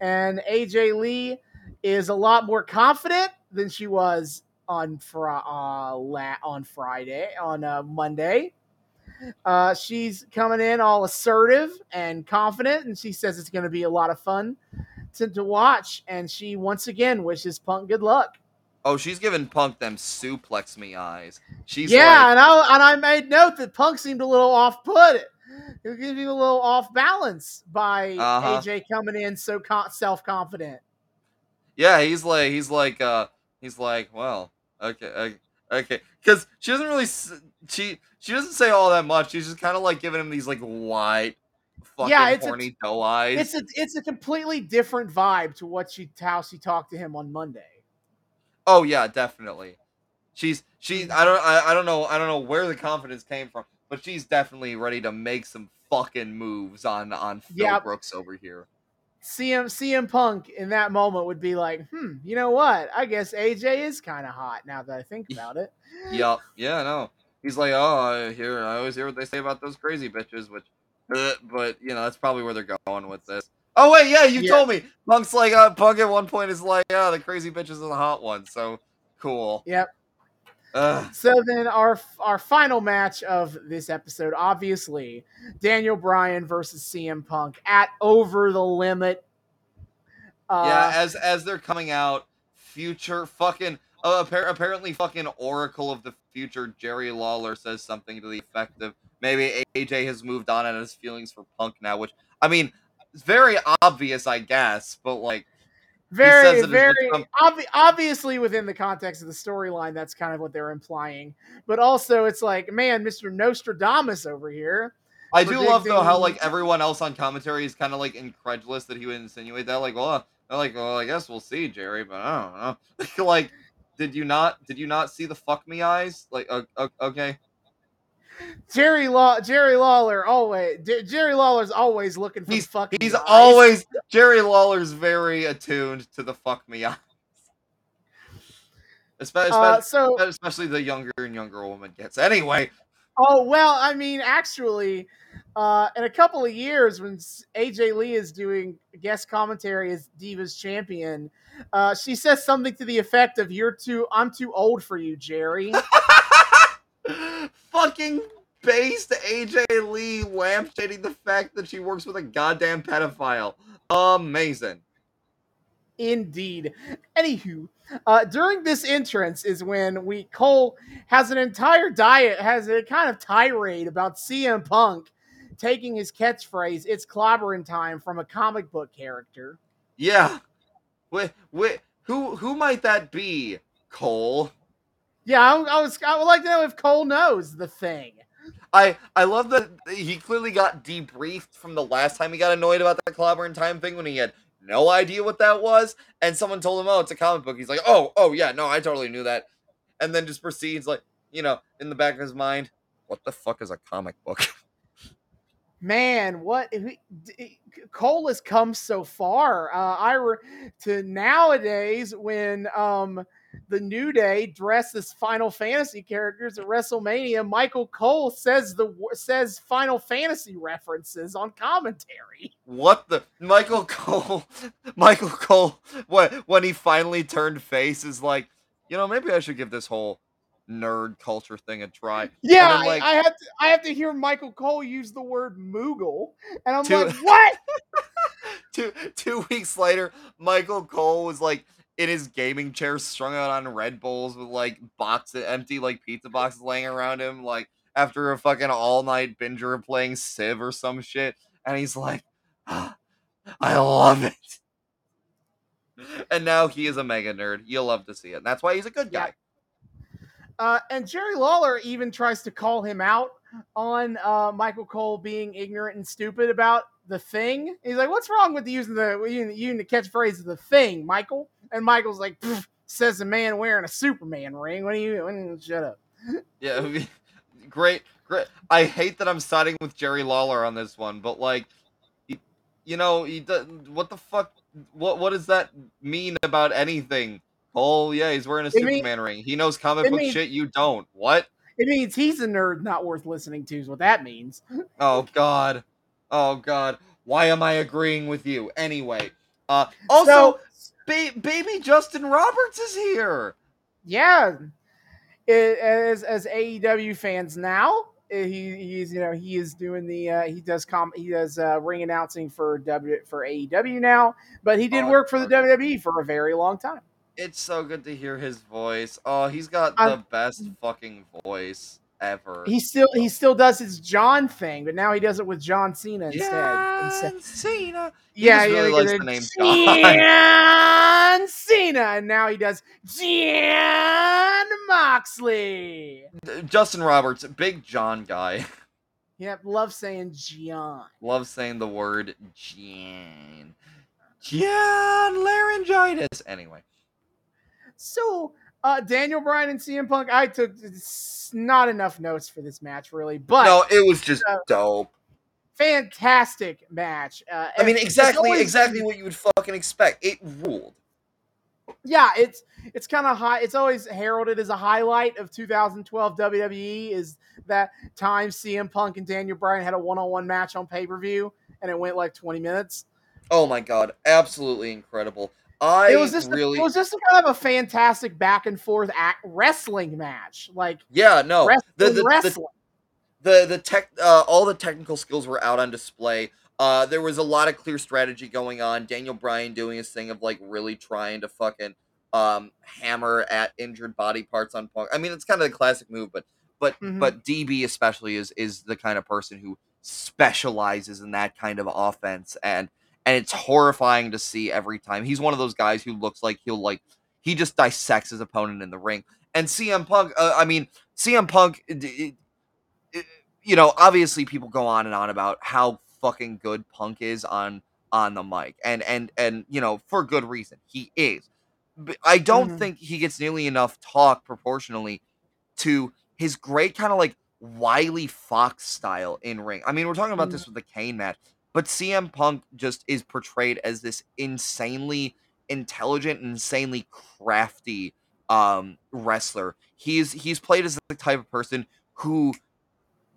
A: and AJ Lee is a lot more confident than she was on fr- uh, la- on Friday on uh, Monday. Uh, she's coming in all assertive and confident, and she says it's going to be a lot of fun to, to watch. And she once again wishes Punk good luck.
B: Oh, she's giving Punk them suplex me eyes. She's
A: yeah,
B: like,
A: and I and I made note that Punk seemed a little off put. It was giving a little off balance by
B: Uh-huh.
A: AJ coming in so con- self confident.
B: yeah, he's like, he's like, uh, he's like, well, okay, okay, okay, because she doesn't really, s- she she doesn't say all that much. She's just kind of like giving him these like wide, fucking
A: Yeah, it's a-
B: horny doe eyes.
A: It's a it's a completely different vibe to what she how she talked to him on Monday.
B: Oh yeah, definitely. She's she. Mm. I don't. I, I don't know. I don't know where the confidence came from, but she's definitely ready to make some fucking moves on on Phil
A: Yep.
B: Brooks over here.
A: CM CM Punk in that moment would be like, hmm, you know what? I guess AJ is kind of hot now that I think about it.
B: Yup. Yeah. No. He's like, oh, I hear. I always hear what they say about those crazy bitches, which, uh, but you know, that's probably where they're going with this. Oh wait, yeah, you
A: Yeah.
B: told me. Punk's like, uh, Punk at one point is like, yeah, the crazy bitches are the hot ones. So cool.
A: Yep.
B: Ugh.
A: So then our our final match of this episode, obviously, Daniel Bryan versus CM Punk at Over the Limit. Uh,
B: yeah, as as they're coming out, future fucking uh, appar- apparently fucking Oracle of the future Jerry Lawler says something to the effect of maybe AJ has moved on and has feelings for Punk now, which I mean, it's very obvious, I guess, but like,
A: very very obviously within the context of the storyline, that's kind of what they're implying. But also, it's like, man, Mister Nostradamus over here.
B: I do love though how like everyone else on commentary is kind of like incredulous that he would insinuate that, like, well, they're like, well, I guess we'll see, Jerry, but I don't know. like, did you not did you not see the fuck me eyes? Like, uh, okay.
A: Jerry Law Jerry Lawler always J- Jerry Lawler's always looking for
B: He's-
A: fucking.
B: He's always Jerry Lawler's very attuned to the fuck me eyes. Especially,
A: Uh, so
B: especially the younger and younger woman gets. Anyway,
A: Oh well, I mean, actually, uh, in a couple of years, when AJ Lee is doing guest commentary as Divas champion, Uh, she says something to the effect of "You're too, I'm too old for you, Jerry."
B: Fucking based AJ Lee lampshading the fact that she works with a goddamn pedophile. Amazing.
A: Indeed. Anywho, uh, during this entrance is when we Cole has an entire diet, has a kind of tirade about CM Punk taking his catchphrase "It's clobbering time" from a comic book character.
B: Yeah. Wait, wait, who who might that be? Cole.
A: Yeah, I, I was. I would like to know if Cole knows the thing.
B: I I love that he clearly got debriefed from the last time he got annoyed about the clobbering time thing when he had no idea what that was, and someone told him, "Oh, it's a comic book." He's like, "Oh, oh yeah, no, I totally knew that," and then just proceeds like, you know, in the back of his mind, "What the fuck is a comic book?"
A: Man, what Cole has come so far. Uh, I re, to nowadays when um the New Day dressed as Final Fantasy characters at WrestleMania, Michael Cole says the says Final Fantasy references on commentary.
B: What the Michael Cole? Michael Cole when when he finally turned face is like, you know, maybe I should give this whole nerd culture thing a try.
A: Yeah, like, I, I, have to I have to hear Michael Cole use the word Moogle, and I'm two, like, what?
B: two two weeks later, Michael Cole was like in his gaming chair strung out on Red Bulls with like boxes empty like pizza boxes laying around him, like after a fucking all night binger playing Civ or some shit. And he's like, ah, I love it. And now he is a mega nerd. You'll love to see it. And that's why he's a good guy.
A: Uh, and Jerry Lawler even tries to call him out on uh, Michael Cole being ignorant and stupid about the thing. He's like, "What's wrong with using the using the catchphrase of the thing, Michael?" And Michael's like, "Says the man wearing a Superman ring." What are you? doing? Shut up.
B: Yeah, great, great. I hate that I'm siding with Jerry Lawler on this one, but like, he, you know, he does, what the fuck? What what does that mean about anything? Oh yeah, he's wearing a it Superman mean, ring. He knows comic book means, shit. You don't. What?
A: It means he's a nerd, not worth listening to. Is what that means.
B: Oh God. Oh God, why am I agreeing with you? Anyway, uh, also, so, ba- baby Justin Roberts is here.
A: Yeah, it, as as AEW fans now, eh, he he's you know he is doing the uh, he does com he does uh, ring announcing for W for AEW now, but he did oh, work for the WWE for a very long time.
B: It's so good to hear his voice. Oh, he's got the best fucking voice ever.
A: He still he still does his John thing, but now he does it with John Cena instead.
B: John instead. Cena.
A: He yeah, yeah, likes the name John Cena, and now he does John Moxley.
B: Justin Roberts, big John guy.
A: Yep, love saying John.
B: Love saying the word John. John Laurinaitis. Anyway.
A: So uh, Daniel Bryan and CM Punk. I took not enough notes for this match, really, but
B: no, it was just uh, dope.
A: Fantastic match. Uh,
B: I mean, exactly, always, exactly what you would fucking expect. It ruled.
A: Yeah, it's it's kind of high. It's always heralded as a highlight of 2012 WWE. Is that time CM Punk and Daniel Bryan had a one-on-one match on pay-per-view, and it went like 20 minutes.
B: Oh my god, absolutely incredible. I it was just really
A: a, it was just kind of a fantastic back and forth act wrestling match. Like
B: yeah, no, wrestling, the, the, wrestling. the the the tech uh, all the technical skills were out on display. Uh, there was a lot of clear strategy going on. Daniel Bryan doing his thing of like really trying to fucking um, hammer at injured body parts on Punk. I mean, it's kind of the classic move, but but mm-hmm. but DB especially is is the kind of person who specializes in that kind of offense and and it's horrifying to see every time. He's one of those guys who looks like he'll like he just dissects his opponent in the ring. And CM Punk, uh, I mean, CM Punk, it, it, it, you know, obviously people go on and on about how fucking good Punk is on on the mic, and and and you know for good reason. He is. But I don't mm-hmm. think he gets nearly enough talk proportionally to his great kind of like Wiley Fox style in ring. I mean, we're talking about mm-hmm. this with the Kane match. But CM Punk just is portrayed as this insanely intelligent, insanely crafty um, wrestler. He's he's played as the type of person who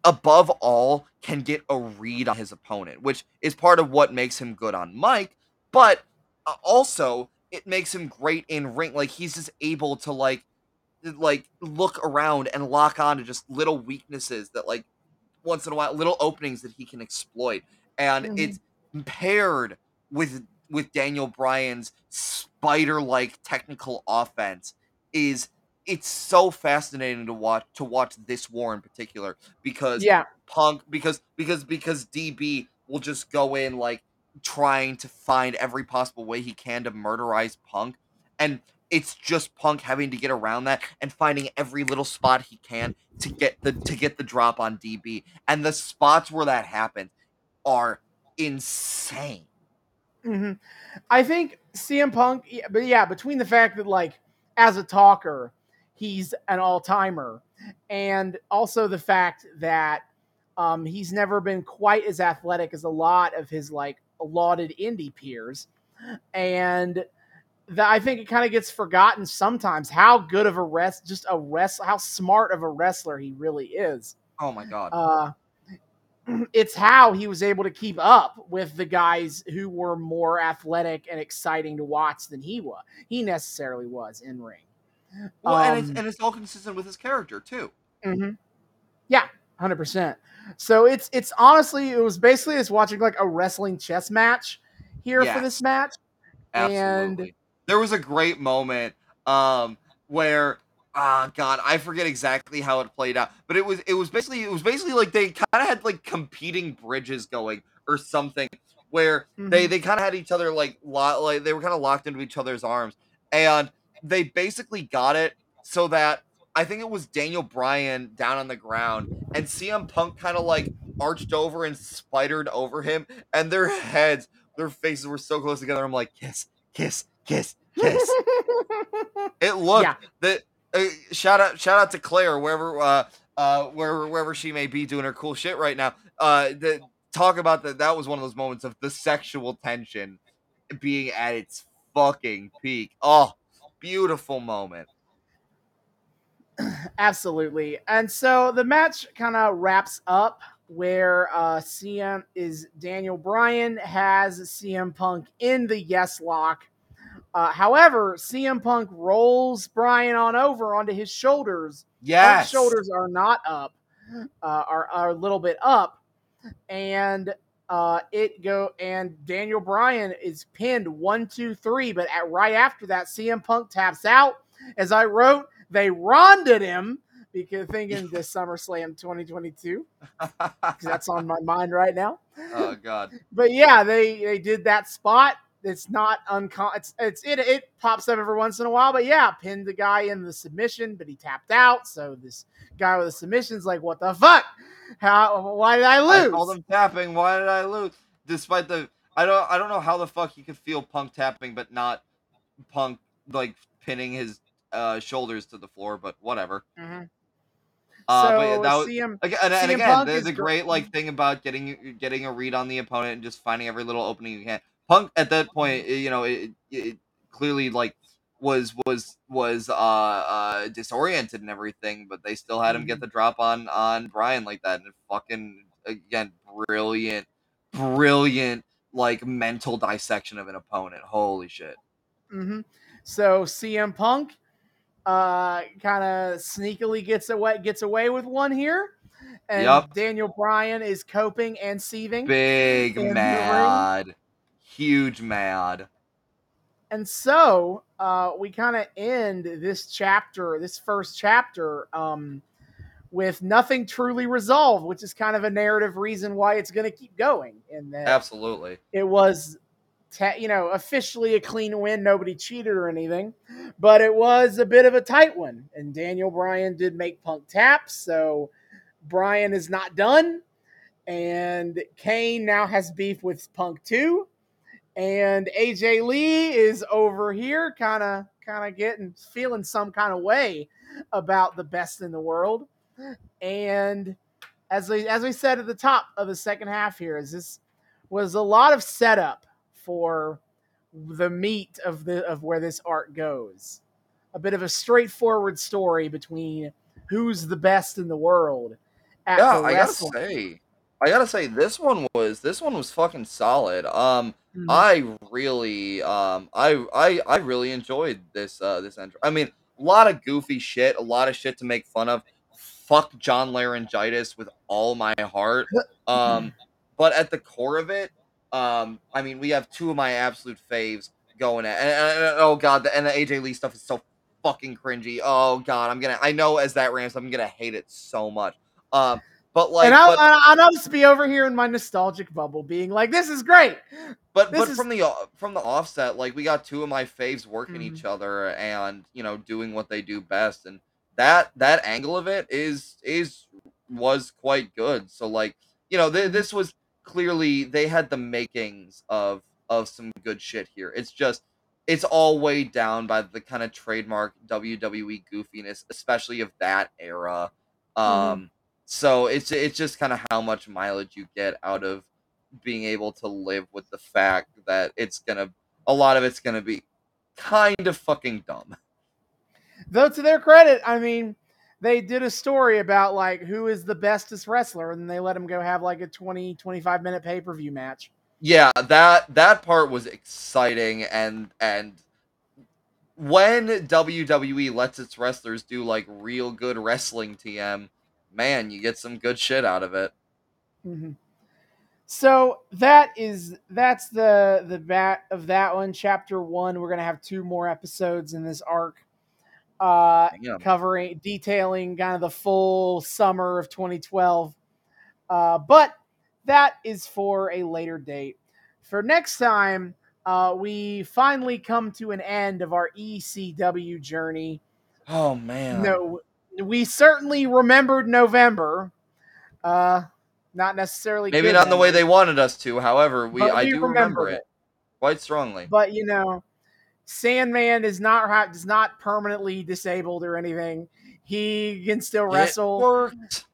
B: above all can get a read on his opponent, which is part of what makes him good on mic, but uh, also it makes him great in ring. Like he's just able to like like look around and lock on to just little weaknesses that like once in a while little openings that he can exploit and mm-hmm. it's paired with with Daniel Bryan's spider like technical offense is it's so fascinating to watch to watch this war in particular because
A: yeah
B: punk because because because DB will just go in like trying to find every possible way he can to murderize punk and it's just punk having to get around that and finding every little spot he can to get the to get the drop on DB and the spots where that happens are insane
A: Mm-hmm. I think CM Punk, but yeah, between the fact that like as a talker, he's an all timer, and also the fact that um, he's never been quite as athletic as a lot of his like lauded indie peers, and that I think it kind of gets forgotten sometimes how good of a rest, just a rest, how smart of a wrestler he really is.
B: Oh my god.
A: Uh, it's how he was able to keep up with the guys who were more athletic and exciting to watch than he was. He necessarily was in ring.
B: Well, um, and, it's, um, and it's all consistent with his character too.
A: Mm-hmm. Yeah, hundred percent. So it's it's honestly it was basically just watching like a wrestling chess match here yes. for this match. Absolutely. And
B: there was a great moment um, where ah god i forget exactly how it played out but it was it was basically it was basically like they kind of had like competing bridges going or something where mm-hmm. they they kind of had each other like lo- like they were kind of locked into each other's arms and they basically got it so that I think it was Daniel Bryan down on the ground and CM Punk kind of like arched over and spidered over him and their heads their faces were so close together I'm like kiss kiss kiss kiss it looked yeah. that uh, shout out shout out to Claire wherever uh uh wherever wherever she may be doing her cool shit right now. Uh the talk about that that was one of those moments of the sexual tension being at its fucking peak. Oh, beautiful moment.
A: Absolutely. And so the match kind of wraps up where uh CM is Daniel Bryan has CM Punk in the yes lock uh, however, CM Punk rolls Bryan on over onto his shoulders.
B: Yes,
A: Punk's shoulders are not up, uh, are, are a little bit up, and uh, it go and Daniel Bryan is pinned one, two, three. But at, right after that, CM Punk taps out. As I wrote, they ronded him because thinking this SummerSlam 2022 because that's on my mind right now.
B: Oh God!
A: But yeah, they they did that spot it's not uncommon. It's, it's it it pops up every once in a while, but yeah, pinned the guy in the submission, but he tapped out. So this guy with the submission's like, "What the fuck? How? Why did I lose?" I
B: called him tapping. Why did I lose? Despite the, I don't I don't know how the fuck you could feel Punk tapping, but not Punk like pinning his uh, shoulders to the floor. But whatever.
A: Mm-hmm.
B: Uh, so but that was, CM, again, and, and again, there's a great like thing about getting getting a read on the opponent and just finding every little opening you can. Punk at that point, you know, it, it clearly like was was was uh, uh disoriented and everything, but they still had him get mm-hmm. the drop on on Bryan like that, and fucking again, brilliant, brilliant like mental dissection of an opponent. Holy shit.
A: Mm-hmm. So CM Punk uh kind of sneakily gets away gets away with one here. And yep. Daniel Bryan is coping and seething.
B: Big mad huge mad.
A: And so uh, we kind of end this chapter, this first chapter, um, with nothing truly resolved, which is kind of a narrative reason why it's going to keep going. And
B: absolutely,
A: it was, te- you know, officially a clean win. Nobody cheated or anything, but it was a bit of a tight one. And Daniel Bryan did make Punk tap, so Bryan is not done. And Kane now has beef with Punk too and AJ Lee is over here, kind of, kind of getting feeling some kind of way about the best in the world. And as we as we said at the top of the second half here, is this was a lot of setup for the meat of the of where this art goes. A bit of a straightforward story between who's the best in the world.
B: yeah, I gotta say, I gotta say this one was this one was fucking solid. Um,
A: Mhm.
B: I really um I I I really enjoyed this uh this entry. I mean, a lot of goofy shit, a lot of shit to make fun of. Fuck John Laurinaitis with all my heart. Um, but at the core of it, um, I mean, we have two of my absolute faves going at. And, and- and- oh god, the, and the AJ Lee stuff is so fucking cringy. Oh god, I'm gonna. I know as that ramps, I'm gonna hate it so much. Um, but like,
A: and I'll,
B: but,
A: I'll I'll just be over here in my nostalgic bubble, being like, "This is great."
B: But
A: This
B: but
A: is-
B: from the from the offset, like we got two of my faves working
A: Mhm.
B: each other and you know doing what they do best, and that that angle of it is is was quite good. So like you know th- this was clearly they had the makings of of some good shit here. It's just it's all weighed down by the kind of trademark WWE goofiness, especially of that era. Um, so it's it's just kind of how much mileage you get out of being able to live with the fact that it's gonna a lot of it's gonna be kind of fucking dumb.
A: Though to their credit, I mean, they did a story about like who is the bestest wrestler, and they let him go have like a 20, 25 minute pay per view match.
B: Yeah, that that part was exciting and and when WWE lets its wrestlers do like real good wrestling TM, man, you get some good shit out of it.
A: Mhm. So that is that's the the bat of that one. Chapter one. We're gonna have two more episodes in this arc, uh,
B: Yeah.
A: covering detailing kind of the full summer of 2012. Uh, but that is for a later date. For next time, uh, we finally come to an end of our ECW journey.
B: Oh man.
A: No, we certainly remembered November. Uh, not necessarily
B: Maybe not in the way they wanted us to. However, we
A: but
B: I do remember
A: remembered
B: it quite strongly.
A: But you know, Sandman is not is not permanently disabled or anything. He can still
B: It
A: wrestle.
B: worked.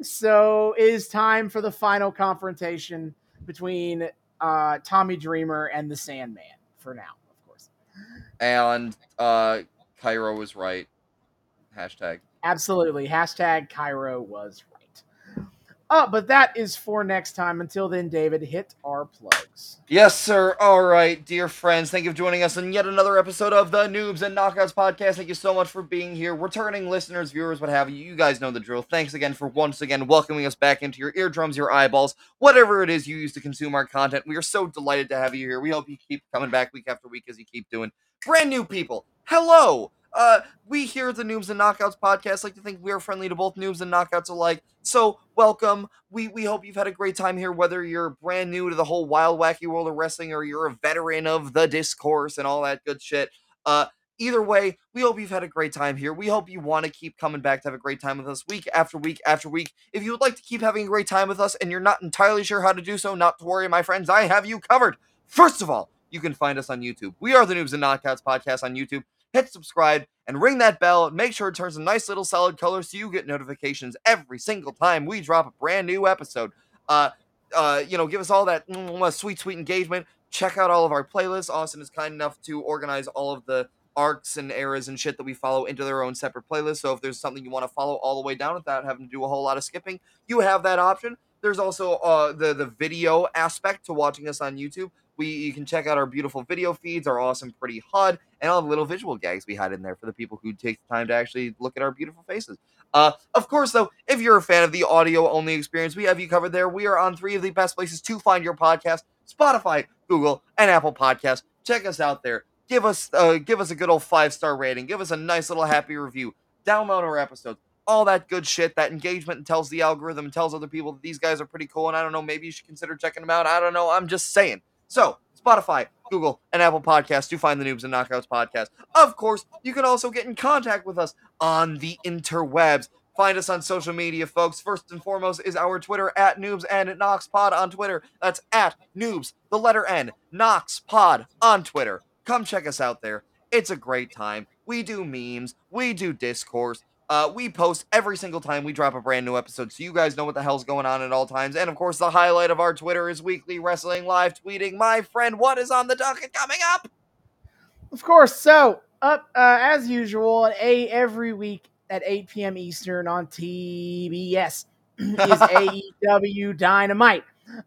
A: So it is time for the final confrontation between uh, Tommy Dreamer and the Sandman. For now, of course.
B: And uh Cairo was right. Hashtag.
A: Absolutely. Hashtag Cairo was right. Uh, but that is for next time. Until then, David, hit our plugs.
B: Yes, sir. All right, dear friends, thank you for joining us on yet another episode of the Noobs and Knockouts podcast. Thank you so much for being here, returning listeners, viewers, what have you. You guys know the drill. Thanks again for once again welcoming us back into your eardrums, your eyeballs, whatever it is you use to consume our content. We are so delighted to have you here. We hope you keep coming back week after week as you keep doing. Brand new people, hello. Uh, we here at the Noobs and Knockouts podcast like to think we are friendly to both noobs and knockouts alike. So welcome. We we hope you've had a great time here, whether you're brand new to the whole wild wacky world of wrestling or you're a veteran of the discourse and all that good shit. Uh, either way, we hope you've had a great time here. We hope you want to keep coming back to have a great time with us week after week after week. If you would like to keep having a great time with us and you're not entirely sure how to do so, not to worry, my friends. I have you covered. First of all, you can find us on YouTube. We are the Noobs and Knockouts podcast on YouTube hit subscribe and ring that bell. Make sure it turns a nice little solid color so you get notifications every single time we drop a brand new episode. Uh uh you know give us all that mm, sweet sweet engagement. Check out all of our playlists. Austin is kind enough to organize all of the arcs and eras and shit that we follow into their own separate playlists so if there's something you want to follow all the way down without having to do a whole lot of skipping you have that option. There's also uh the the video aspect to watching us on youtube we you can check out our beautiful video feeds our awesome pretty hud and all the little visual gags we had in there for the people who take the time to actually look at our beautiful faces. Uh, of course, though, if you're a fan of the audio only experience, we have you covered there. We are on three of the best places to find your podcast: Spotify, Google, and Apple Podcasts. Check us out there. Give us uh, give us a good old five star rating. Give us a nice little happy review. Download our episodes. All that good shit, that engagement tells the algorithm, tells other people that these guys are pretty cool. And I don't know, maybe you should consider checking them out. I don't know. I'm just saying. So, Spotify, Google, and Apple Podcasts to find the Noobs and Knockouts podcast. Of course, you can also get in contact with us on the interwebs. Find us on social media, folks. First and foremost is our Twitter at Noobs and NoxPod on Twitter. That's at Noobs, the letter N, NoxPod on Twitter. Come check us out there. It's a great time. We do memes, we do discourse. Uh, we post every single time we drop a brand new episode, so you guys know what the hell's going on at all times. And of course, the highlight of our Twitter is weekly wrestling live tweeting. My friend, what is on the docket coming up?
A: Of course. So up uh, as usual at eight every week at 8 p.m. Eastern on TBS. is AEW Dynamite.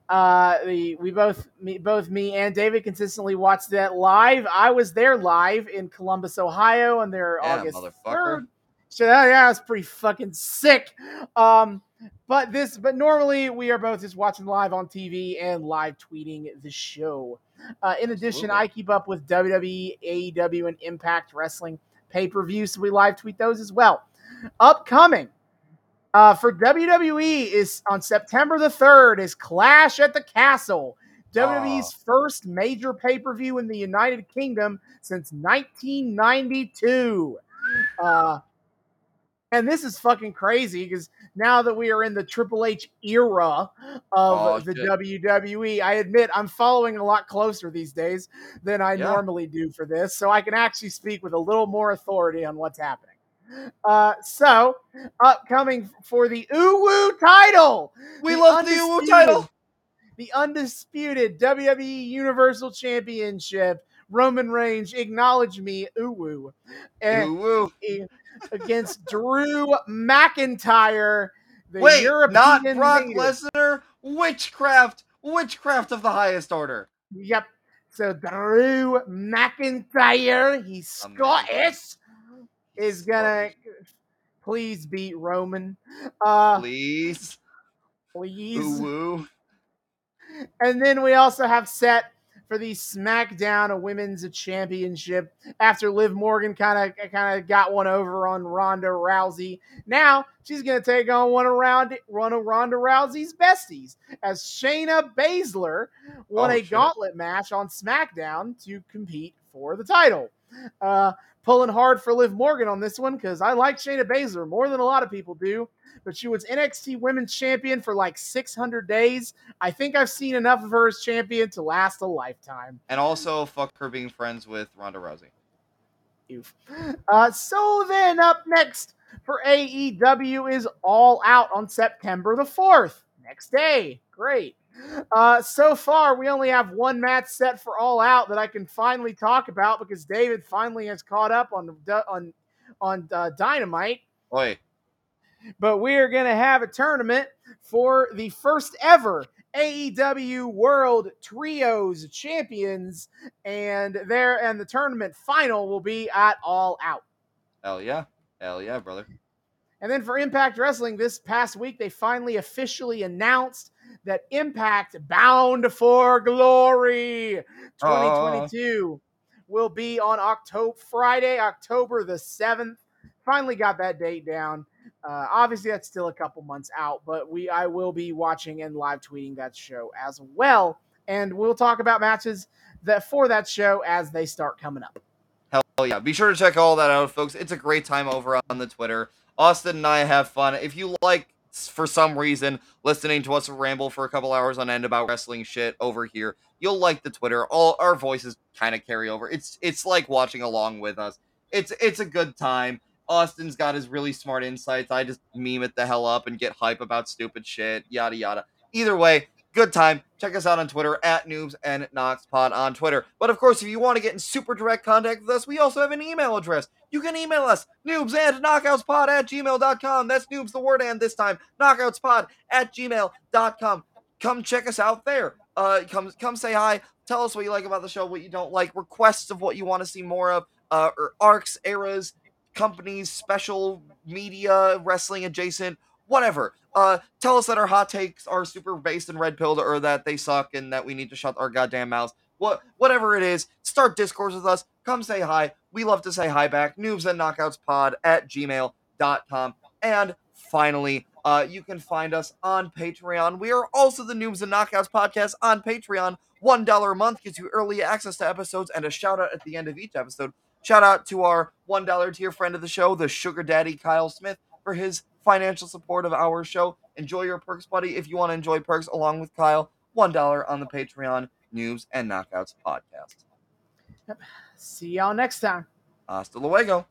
A: Uh, the we both me, both me and David consistently watched that live. I was there live in Columbus, Ohio, on their
B: Yeah,
A: August
B: motherfucker.
A: third. So that, yeah, it's pretty fucking sick. Um, but this, but normally we are both just watching live on TV and live tweeting the show. Uh, in addition,
B: Absolutely.
A: I keep up with WWE, AEW, and Impact Wrestling pay per view, so we live tweet those as well. Upcoming uh, for WWE is on September the third is Clash at the Castle. WWE's first major pay per view in the United Kingdom since 1992. Uh, and this is fucking crazy because now that we are in the Triple H era of
B: Oh,
A: the
B: shit.
A: WWE, I admit I'm following a lot closer these days than I
B: Yeah.
A: normally do for this, so I can actually speak with a little more authority on what's happening. Uh, so, upcoming for the Uwu title,
B: We
A: The
B: love the Uwu title.
A: the undisputed WWE Universal Championship. Roman Reigns, acknowledge me, Uwu. And
B: Uwu.
A: Against Drew McIntyre, the
B: Wait,
A: European
B: not Brock
A: native.
B: Lesnar. Witchcraft. Witchcraft of the highest order.
A: Yep. So Drew McIntyre, he's Scottish, is gonna please beat Roman. Uh
B: Please.
A: please.
B: Uwu.
A: And then we also have set for the SmackDown Women's Championship after Liv Morgan kind of kind of got one over on Ronda Rousey. Now she's going to take on one around one of Ronda Rousey's besties as Shayna Baszler won
B: Oh,
A: a
B: shit.
A: gauntlet match on SmackDown to compete for the title. Uh, pulling hard for Liv Morgan on this one because I like Shayna Baszler more than a lot of people do. But she was NXT Women's Champion for like 600 days. I think I've seen enough of her as champion to last a lifetime.
B: And also, fuck her being friends with Ronda Rousey.
A: Oof. Uh, so then, up next for AEW is All Out on September the 4th. Next day. Great. Uh, so far, we only have one match set for All Out that I can finally talk about because David finally has caught up on on on uh, Dynamite.
B: Oi.
A: but we are going to have a tournament for the first ever AEW World Trios Champions, and there and the tournament final will be at All Out.
B: Hell yeah. Hell yeah, brother.
A: And then for Impact Wrestling, this past week they finally officially announced that Impact Bound for Glory 2022 will be on October Friday, October the 7th. Finally got that date down. Uh, obviously, that's still a couple months out, but we I will be watching and live tweeting that show as well, and we'll talk about matches that for that show as they start coming up.
B: Hell yeah. Be sure to check all that out, folks. It's a great time over on the Twitter. Austin and I have fun. If you like, for some reason, listening to us ramble for a couple hours on end about wrestling shit over here, you'll like the Twitter. All our voices kind of carry over. It's it's like watching along with us. It's it's a good time. Austin's got his really smart insights. I just meme it the hell up and get hype about stupid shit, yada yada. Either way, good time. Check us out on Twitter at Noobs and Knoxpod on Twitter. But of course, if you want to get in super direct contact with us, we also have an email address. You can email us, noobs and knockoutspod at gmail.com. That's noobs, the word and this time, knockoutspod at gmail.com. Come check us out there. Uh, come, come say hi. Tell us what you like about the show, what you don't like, requests of what you want to see more of, uh, or arcs, eras, companies, special media, wrestling adjacent, whatever. Uh, tell us that our hot takes are super based and red pilled, or that they suck, and that we need to shut our goddamn mouths. What, whatever it is, start discourse with us. Come say hi. We love to say hi back. Noobs and knockouts pod at gmail.com. And finally, uh, you can find us on Patreon. We are also the Noobs and Knockouts podcast on Patreon. $1 a month gets you early access to episodes and a shout out at the end of each episode. Shout out to our $1 tier friend of the show, the Sugar Daddy Kyle Smith, for his financial support of our show. Enjoy your perks, buddy, if you want to enjoy perks along with Kyle. $1 on the Patreon Noobs and Knockouts podcast.
A: See y'all next time.
B: Hasta luego.